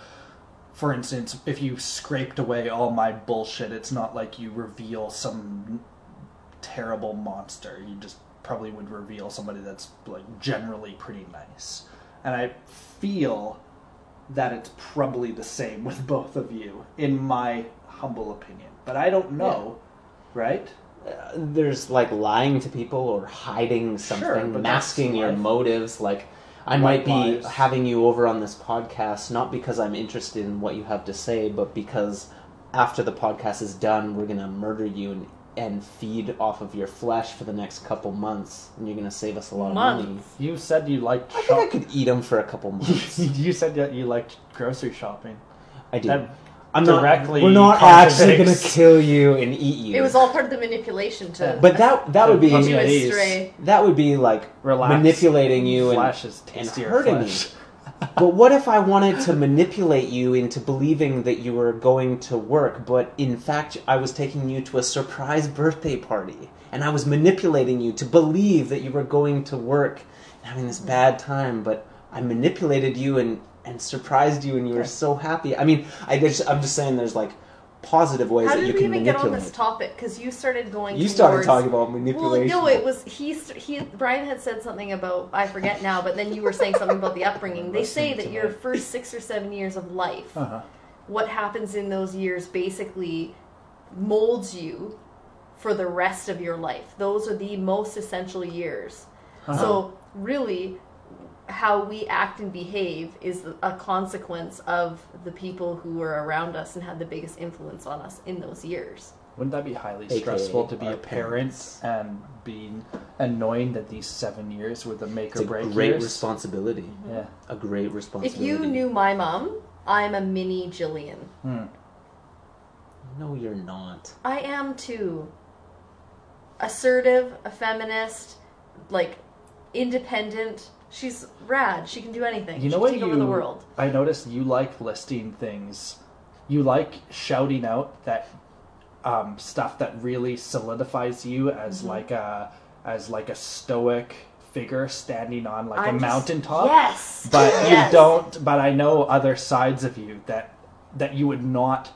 For instance, if you scraped away all my bullshit, it's not like you reveal some terrible monster. You just probably would reveal somebody that's like generally pretty nice. And I feel that it's probably the same with both of you, in my humble opinion. But I don't know, right? Uh, there's like lying to people or hiding something, Sure, masking your life. motives. Like I White might be lies. having you over on this podcast not because I'm interested in what you have to say, but because after the podcast is done, we're gonna murder you and, and feed off of your flesh for the next couple months, and you're gonna save us a lot of money. You said you liked I think I could eat them for a couple months. you said that you liked grocery shopping. I do. That I'm directly Not, we're not actually gonna kill you and eat you. it was all part of the manipulation to But that that would be Put lead you at ease. astray. that would be like Relax. manipulating you and Flesh is and tastier hurting flesh. you. But what if I wanted to manipulate you into believing that you were going to work, but in fact I was taking you to a surprise birthday party, and I was manipulating you to believe that you were going to work and having this bad time, but I manipulated you and and surprised you, and you were so happy. I mean, I just, I'm just saying, there's like positive ways How that did you we can even get on this topic? Because you started going. you started towards- talking about Well, manipulation. no, it was he. He Brian had said something about I forget now, but then you were saying something about the upbringing. They say that your first six or seven years of life, Uh-huh. what happens in those years basically molds you for the rest of your life. Those are the most essential years. Uh-huh. So really, how we act and behave is a consequence of the people who were around us and had the biggest influence on us in those years. Wouldn't that be highly AKA stressful to be a parent parents. and being annoying that these seven years were the make it's or a break great years? responsibility. Yeah. A great responsibility. If responsibility. you knew my mom, I'm a mini Jillian. Hmm. No, you're not. I am too. Assertive, a feminist, like independent. She's rad. She can do anything. You know she what take you? over the world. I noticed you like listing things. You like shouting out that um, stuff that really solidifies you as Mm-hmm. like a as like a stoic figure standing on like I'm a just- mountaintop. Yes. But Yes. you don't. But I know other sides of you that that you would not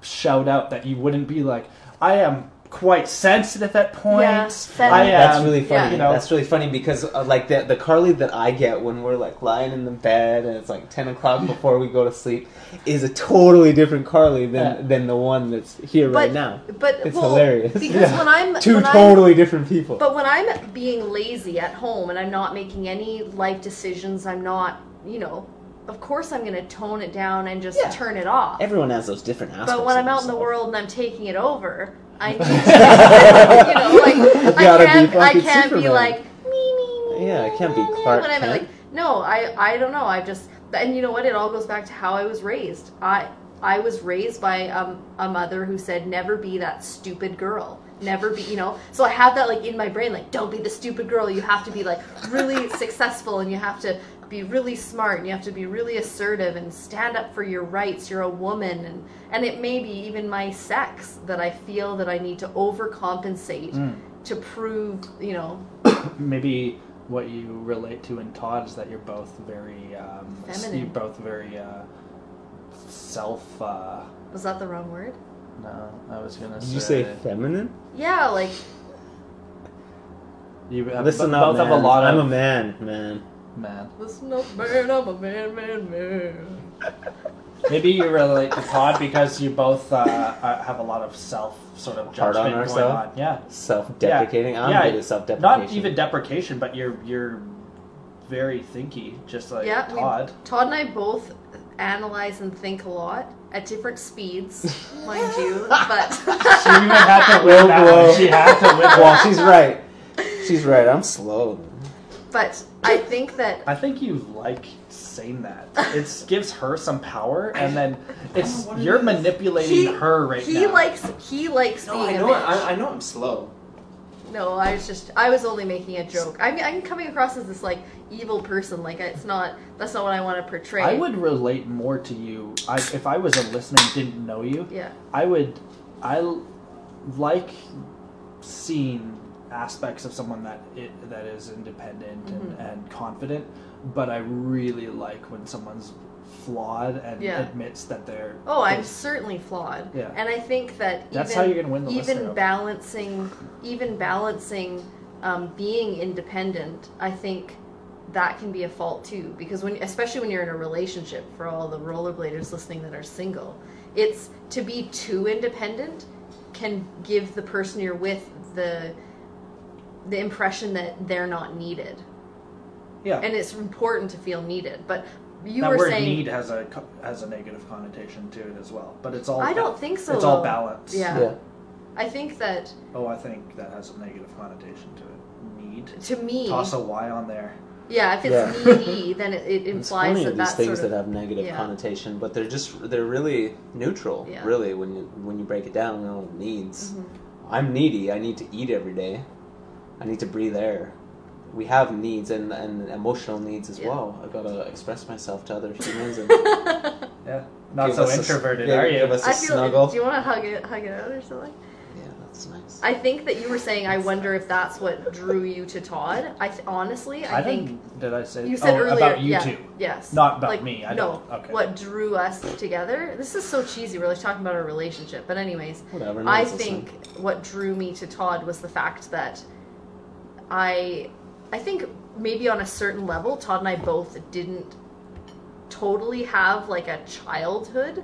shout out. That you wouldn't be like, I am quite sensitive at points. Yeah, I fem- am. That's really funny. yeah. You know, That's really funny because uh, like the the Carly that I get when we're like lying in the bed and it's like ten o'clock before we go to sleep is a totally different Carly than Yeah. than the one that's here But right now. but It's well, hilarious. because Yeah. when I'm Two when I'm- totally different people. But when I'm being lazy at home and I'm not making any life decisions, I'm not, you know, of course I'm going to tone it down and just Yeah. turn it off. Everyone has those different aspects. But when I'm out in the world and I'm taking it over, I need to, you know, like I Gotta be can't, I can't be like me, me, me. Yeah, it can't be me, me," Clark when I'm Kent. like, no, I, I don't know. I just, and you know what? It all goes back to how I was raised. I, I was raised by um, a mother who said, never be that stupid girl. Never be, you know. So I have that like in my brain, like, don't be the stupid girl. You have to be like really successful, and you have to be really smart, and you have to be really assertive, and stand up for your rights. You're a woman, and and it may be even my sex that I feel that I need to overcompensate Mm. to prove, you know, Maybe what you relate to in Todd is that you're both very, um, Feminine. you're both very uh, self. Uh, was that the wrong word? no, I was gonna Did you say feminine? Yeah, like you have, Listen both up, man. have a lot Of, I'm a man, man. Man. Listen up, man, I'm a man, man, man. Maybe you relate to Todd because you both uh, uh, have a lot of self sort of Hard on judgment going ourselves? on. Yeah, Self-deprecating. I'm Yeah, good at self-deprecation. not even deprecation, but you're you're very thinky, just like yeah, we- Todd. Todd and I both analyze and think a lot at different speeds, mind you. But She even had to Whoa, win that whoa. one. She had to win. Well, that. she's right. She's right. I'm slow. But I think that I think you like saying that. It gives her some power, and then it's you're is. manipulating he her right he now. likes he likes No, being I a know. man. I, I know. I'm slow. No, I was just I was only making a joke. I mean, I'm coming across as this like evil person. Like it's not that's not what I want to portray. I would relate more to you. I, if I was a listener and didn't know you, Yeah. I would. I like seeing aspects of someone that it, that is independent and, Mm-hmm. and confident, but I really like when someone's flawed and Yeah. admits that they're. Oh, I'm certainly flawed. Yeah. And I think that That's even, how you're gonna win the even balancing even balancing um, being independent, I think that can be a fault too. Because when especially when you're in a relationship, for all the rollerbladers listening that are single, it's to be too independent can give the person you're with the the impression that they're not needed. Yeah. And it's important to feel needed. But you that were word saying need has a has a negative connotation to it as well, but it's all. I don't think so. It's all though. balance. Yeah. Yeah. I think that Oh, I think that has a negative connotation to it. Need. to me, Toss a Y on there. yeah, if it's Yeah. needy, then it, it It's implies funny that of these that's things sort of that have negative yeah. connotation, but they're just they're really neutral. Yeah. Really, when you when you break it down, you know, needs. Mhm. I'm needy. I need to eat every day. I need to breathe air. We have needs and, and emotional needs as Yeah. well. I've gotta express myself to other humans and Yeah. Not Give so us a- introverted, are you? give us a I feel. snuggle. Do you want to hug it, hug it out or something? yeah, that's nice. I think that you were saying. I wonder if that's what drew you to Todd. I th- honestly, I, I, think didn't. Did I say? you said oh, earlier. about you yeah, two? Yes. Not about like, me, I no. don't- okay. What drew us together? This is so cheesy. We're like talking about our relationship, but anyways, Whatever. no I one's listening. think what drew me to Todd was the fact that I I think maybe on a certain level Todd and I both didn't totally have like a childhood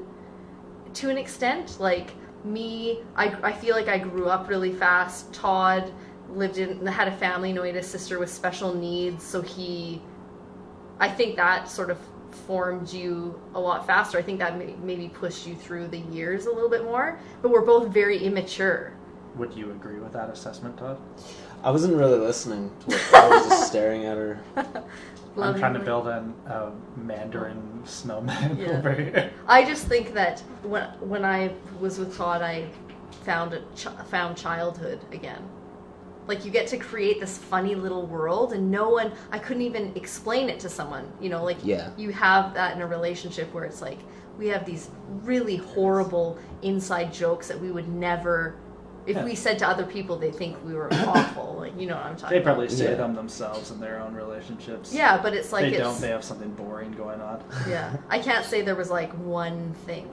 to an extent. Like me I, I feel like I grew up really fast. Todd lived in had a family knowing his sister with special needs so he I think that sort of formed you a lot faster. I think that may, maybe pushed you through the years a little bit more but we're both very immature. Would you agree with that assessment, Todd? I wasn't really listening to what I was just staring at her. I'm trying to build an, a Mandarin snowman Yeah. over here. I just think that when when I was with Todd, I found a ch- found childhood again. Like you get to create this funny little world, and no one. I couldn't even explain it to someone. You know, like Yeah. you have that in a relationship where it's like we have these really horrible inside jokes that we would never. If Yeah. we said to other people, they think we were awful. Like you know what I'm talking They about. probably say Yeah. them themselves in their own relationships. Yeah, but it's like they it's don't. They have something boring going on. yeah. I can't say there was like one thing.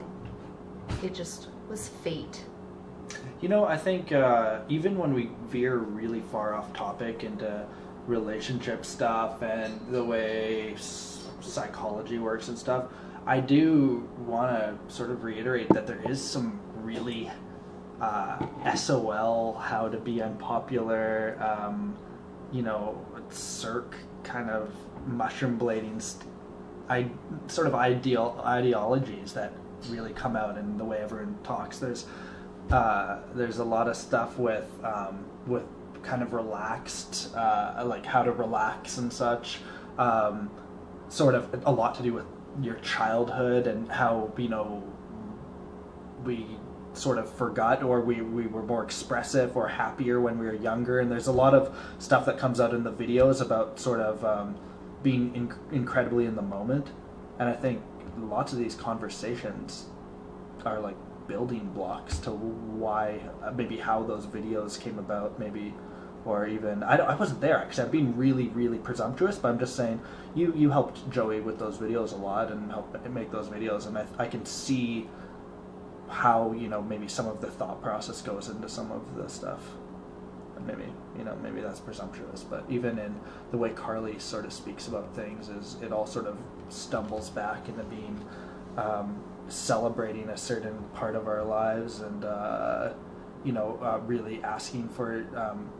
It just was fate. You know, I think uh, even when we veer really far off topic into relationship stuff and the way s- psychology works and stuff, I do want to sort of reiterate that there is some really uh, SOL, how to be unpopular, um, you know, circ kind of mushroom blading st- I sort of ideal ideologies that really come out in the way everyone talks. There's uh, there's a lot of stuff with um, with kind of relaxed, uh, like how to relax and such. Um, sort of a lot to do with your childhood and how you know we sort of forgot or we, we were more expressive or happier when we were younger. And there's a lot of stuff that comes out in the videos about sort of um, being inc- incredibly in the moment. And i think lots of these conversations are like building blocks to why uh, maybe how those videos came about maybe or even I, I wasn't there actually. I'm being really really presumptuous but I'm just saying you you helped Joey with those videos a lot and helped make those videos. And I, I can see how you know maybe some of the thought process goes into some of the stuff and maybe you know maybe that's presumptuous but even in the way Carly sort of speaks about things is it all sort of stumbles back into being um, celebrating a certain part of our lives and uh, you know uh, really asking for um,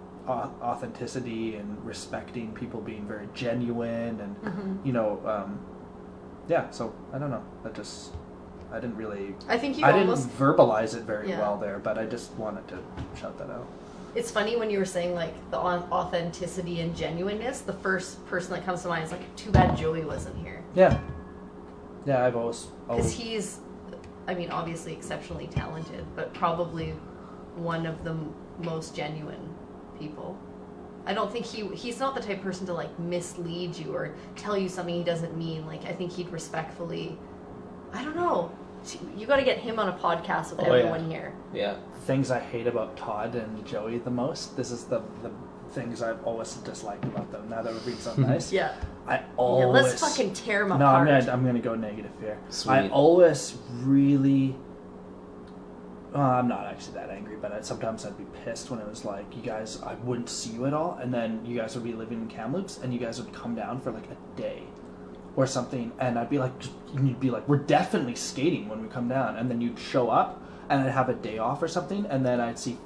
authenticity and respecting people being very genuine and Mhm. you know um, yeah so I don't know that just I didn't really I think you I didn't verbalize it very Yeah. well there but I just wanted to shout that out It's funny when you were saying like the authenticity and genuineness. The first person that comes to mind is like, too bad Joey wasn't here yeah yeah I've always, because he's, I mean, obviously exceptionally talented, but probably one of the m- most genuine people. I don't think he he's not the type of person to like mislead you or tell you something he doesn't mean. Like I think he'd respectfully. I don't know. You got to get him on a podcast with Oh, yeah. everyone here. Yeah. things I hate about Todd and Joey the most. This is the the things I've always disliked about them. Now that we're being so nice, Yeah. I Yeah, always let's fucking tear him no. apart. I'm gonna I'm gonna go negative here. Sweet. I always really. Uh, I'm not actually that angry, but I'd, sometimes I'd be pissed when it was like you guys. I wouldn't see you at all, and then you guys would be living in Kamloops, and you guys would come down for like a day or something, and I'd be like, and you'd be like, we're definitely skating when we come down, and then you'd show up, and I'd have a day off or something, and then I'd see,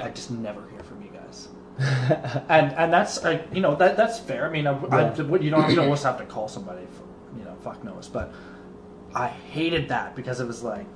I'd just never hear from you guys. and and that's like you know that that's fair. I mean, I, I, you don't you don't always have to call somebody. For, you know, fuck knows. But I hated that because it was like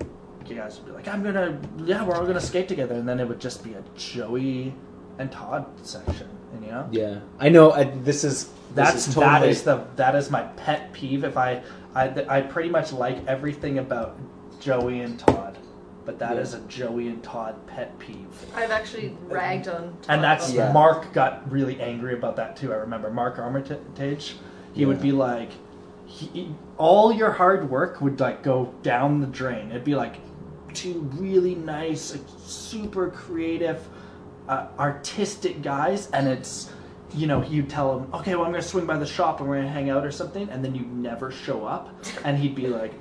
you guys would be like, I'm gonna yeah, we're all gonna skate together, and then it would just be a Joey and Todd section, and you know Yeah, I know. I, this is that's is totally- is the that is my pet peeve. If I I I pretty much like everything about Joey and Todd, but that Yeah. is a Joey and Todd pet peeve. I've actually ragged on. Todd And that's Yeah. Mark got really angry about that too. I remember Mark Armitage. He would be like, he, all your hard work would like go down the drain. It'd be like two really nice, like, super creative, uh, artistic guys, and it's. You know, you tell him, okay, well, I'm going to swing by the shop and we're going to hang out or something, and then you never show up, and he'd be like,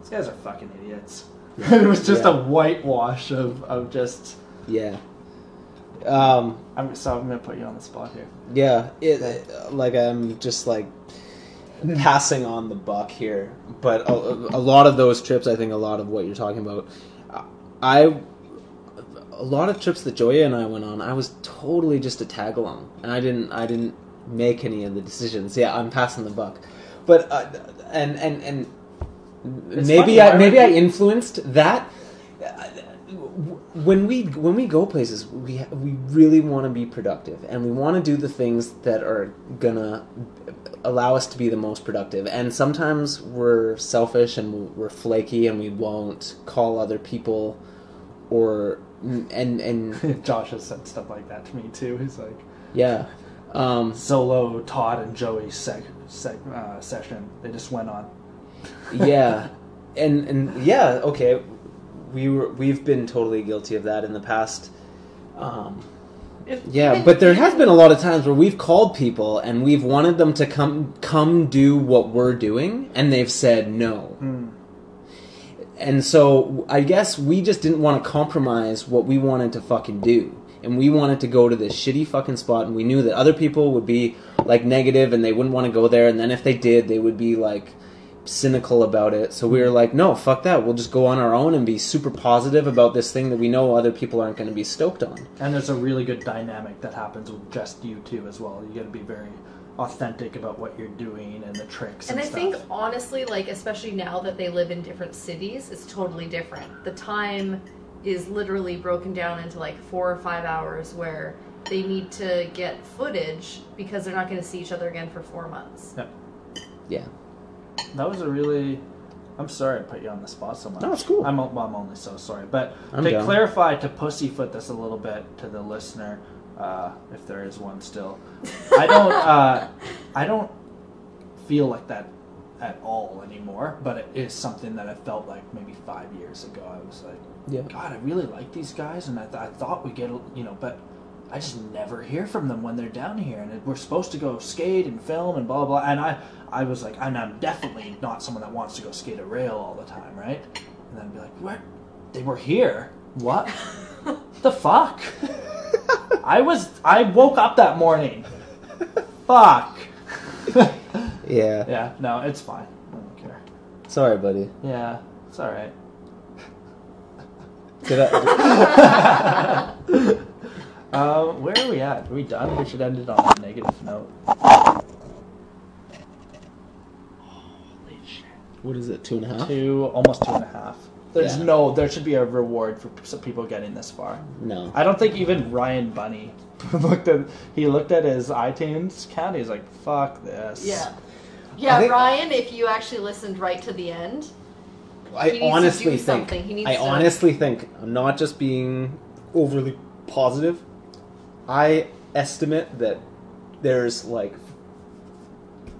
"These guys are fucking idiots." it was just Yeah. a whitewash of, of just. Yeah. Um, I'm so I'm going to put you on the spot here. yeah. It like I'm just like passing on the buck here, but a, a lot of those trips, I think, a lot of what you're talking about, I. A lot of trips that Joey and I went on, I was totally just a tag along, and I didn't, I didn't make any of the decisions. Yeah, I'm passing the buck, but uh, and and and It's maybe funny, I maybe I influenced that. When we when we go places, we we really want to be productive, and we want to do the things that are gonna allow us to be the most productive. And sometimes we're selfish and we're flaky, and we won't call other people, or and and Josh has said stuff like that to me too. He's like yeah. Um, solo Todd and Joey sec, sec, uh, session. They just went on. yeah, and and yeah, okay, we were we've been totally guilty of that in the past. Um, yeah, but there has been a lot of times where we've called people and we've wanted them to come come do what we're doing, and they've said no. Hmm. And so I guess we just didn't want to compromise what we wanted to fucking do. And we wanted to go to this shitty fucking spot and we knew that other people would be like negative and they wouldn't want to go there and then if they did they would be like cynical about it. So we were like, no, fuck that. We'll just go on our own and be super positive about this thing that we know other people aren't going to be stoked on. And there's a really good dynamic that happens with just you two as well. You got to be very authentic about what you're doing and the tricks. And And, I stuff. think honestly, like especially now that they live in different cities, it's totally different. The time is literally broken down into like four or five hours where they need to get footage because they're not going to see each other again for four months. Yeah. Yeah. That was a really. I'm sorry I put you on the spot so much. No, it's cool. I'm, well, I'm only so sorry. But I'm to down. clarify, to pussyfoot this a little bit to the listener, uh, if there is one still, I don't. Uh, I don't feel like that at all anymore. But it is something that I felt like maybe five years ago. I was like, Yeah. God, I really like these guys, and I, th- I thought we get, you know, but I just never hear from them when they're down here, and it, we're supposed to go skate and film and blah blah. blah. And I, I was like, and I'm definitely not someone that wants to go skate a rail all the time, right? And then I'd be like, what? They were here. What? the fuck? I was. I woke up that morning. Fuck. Yeah. yeah. No, it's fine. I don't care. Sorry, buddy. Yeah, it's all right. Did I, Um, where are we at? Are we done? We should end it on a negative note. Holy shit. what is it? Two and a half? Two, almost two and a half. There's Yeah. no, there should be a reward for some people getting this far. No. I don't think even Ryan Bunny looked at, he looked at his iTunes count, he's like, fuck this. Yeah. Yeah, think- Ryan, if you actually listened right to the end, I He needs to honestly do think. something. He needs I to- honestly think I'm not just being overly positive. I estimate that there's like,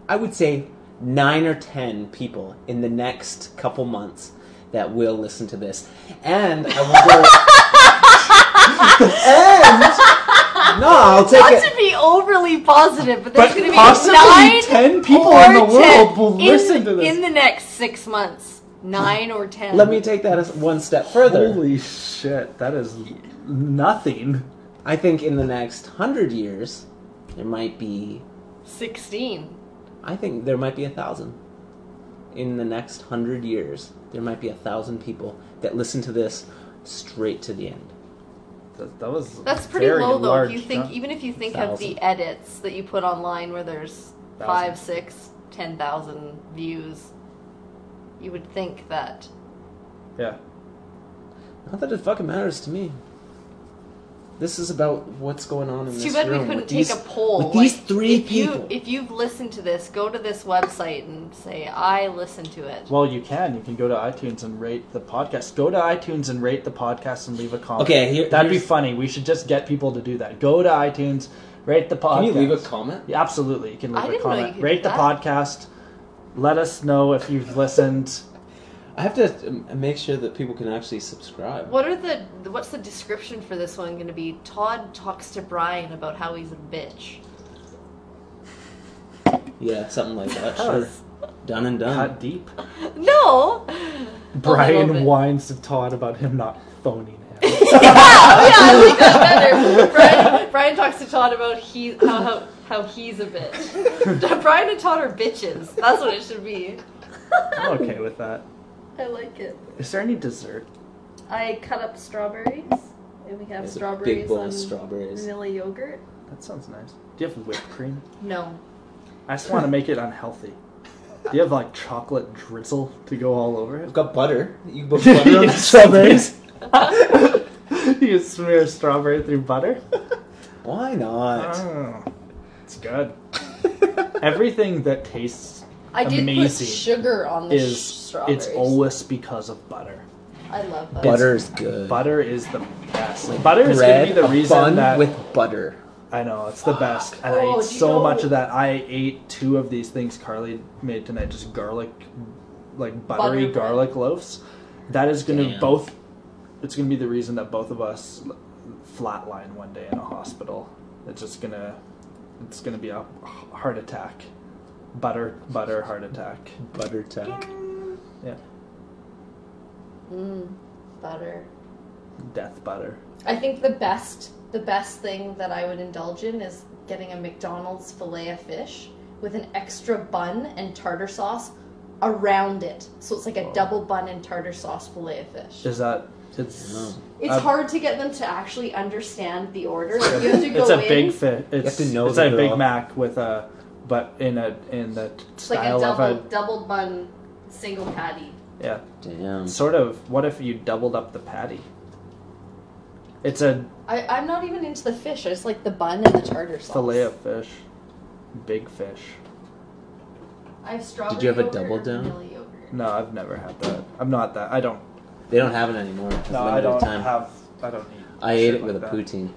I would say nine or ten people in the next couple months that will listen to this, and I wonder. and no, I'll take it. not it. to be overly positive, but there's going to be possibly nine 10 people in the world will in- listen to this. in the next six months. Nine or ten. Let me take that as one step further. Holy shit, that is nothing. I think in the next hundred years, there might be sixteen. I think there might be a thousand. In the next hundred years, there might be a thousand people that listen to this straight to the end. That, that was That's pretty very low though. large If you think, jump. even if you think of the edits that you put online, where there's Thousand. five, six, ten thousand views, you would think that. Yeah. Not that it fucking matters to me. This is about what's going on in It's this too bad we couldn't with take these, a poll. with these three if people. You, if you've listened to this, go to this website and say, "I listened to it." Well, you can. You can go to iTunes and rate the podcast. Go to iTunes and rate the podcast and leave a comment. Okay, here- that'd be funny. We should just get people to do that. Go to iTunes, rate the podcast. Can you leave a comment? Yeah, absolutely. You can leave I a didn't know you comment. could Rate do the podcast. Let us know if you've listened. I have to um, make sure that people can actually subscribe. What are the what's the description for this one going to be? Todd talks to Brian about how he's a bitch. Yeah, something like that. That Sure. Done and done. Cut deep. No. Brian whines to Todd about him not phoning him. yeah, yeah, I like that better. Brian, Brian talks to Todd about he how, how how he's a bitch. Brian and Todd are bitches. That's what it should be. I'm okay with that. I like it. Is there any dessert? I cut up strawberries, and we have There's a strawberries big bowl on of strawberries. vanilla yogurt. That sounds nice. Do you have whipped cream? No, I just want to make it unhealthy. Do you have like chocolate drizzle to go all over I've it? got butter. You can put butter on the strawberries. you smear strawberry through butter. Why not? Oh, it's good. Everything that tastes I did Amazing put sugar on the is strawberries. it's always because of butter. I love butter. Butter is good. Butter is the best. butter is gonna be the reason bun that with butter. I know it's the best, and I Oh, ate so know- much of that. I ate two of these things Carly made tonight, just garlic, like buttery Butter bread. garlic loaves. That is going to Damn. both. It's going to be the reason that both of us flatline one day in a hospital. It's just gonna. It's gonna be a heart attack. Butter, butter, heart attack. Butter tech. Yeah, Mm, butter. death butter. I think the best the best thing that I would indulge in is getting a McDonald's fillet of fish with an extra bun and tartar sauce around it. So it's like a Oh. double bun and tartar sauce fillet of fish. Is that? It's. No. It's uh, hard to get them to actually understand the order. Like, you have to go It's a in. big fish. It's, to know it's the a Big girl. Mac with a but in a in the It's like a style double of a double bun single patty. yeah. Damn. Sort of. What if you doubled up the patty? It's a I, I'm not even into the fish. I just like the bun and the tartar sauce. fillet of fish, big fish. I have strawberry Did you have a double down? No, I've never had that. I'm not that. I don't. They don't have it anymore. It's No, I don't time. have. I don't eat. I ate shit it with like a that. poutine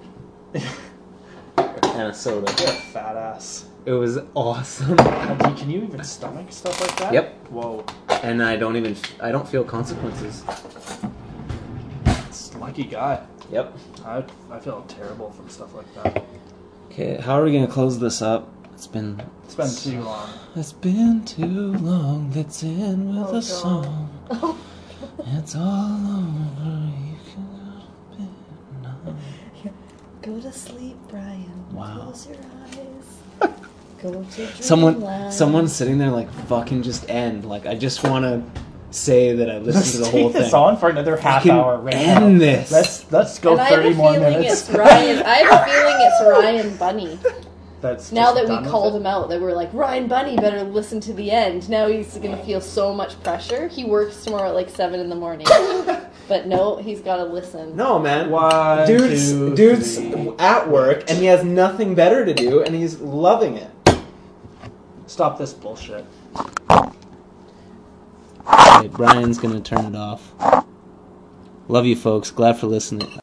and a soda. You're a fat ass. It was awesome. Can you- Can you even stomach stuff like that? Yep. Whoa. And I don't even I don't feel consequences. It's lucky guy. Yep. I I feel terrible from stuff like that. Okay, how are we gonna close this up? It's been It's been too long. It's been too long. Let's end with Oh, a God. song. Oh, It's all over. You can go to bed now. go to sleep, Brian. Wow. Close your eyes. Go to Someone, dreamland. someone's sitting there like fucking just end. Like I just want to say that I listened to the whole thing. Let's take this thing. on for another half Fucking hour right end now. this. Let's let's go and I have thirty a more feeling minutes. it's Ryan. I have a feeling it's Ryan Bunny. That's Now that we called it. him out, that we're like Ryan Bunny better listen to the end. Now he's gonna feel so much pressure. He works tomorrow at like seven in the morning, but no, he's got to listen. No, man. One, dude's two, dude's three. at work and he has nothing better to do and he's loving it. Stop this bullshit. Brian's gonna turn it off. Love you, folks. Glad for listening.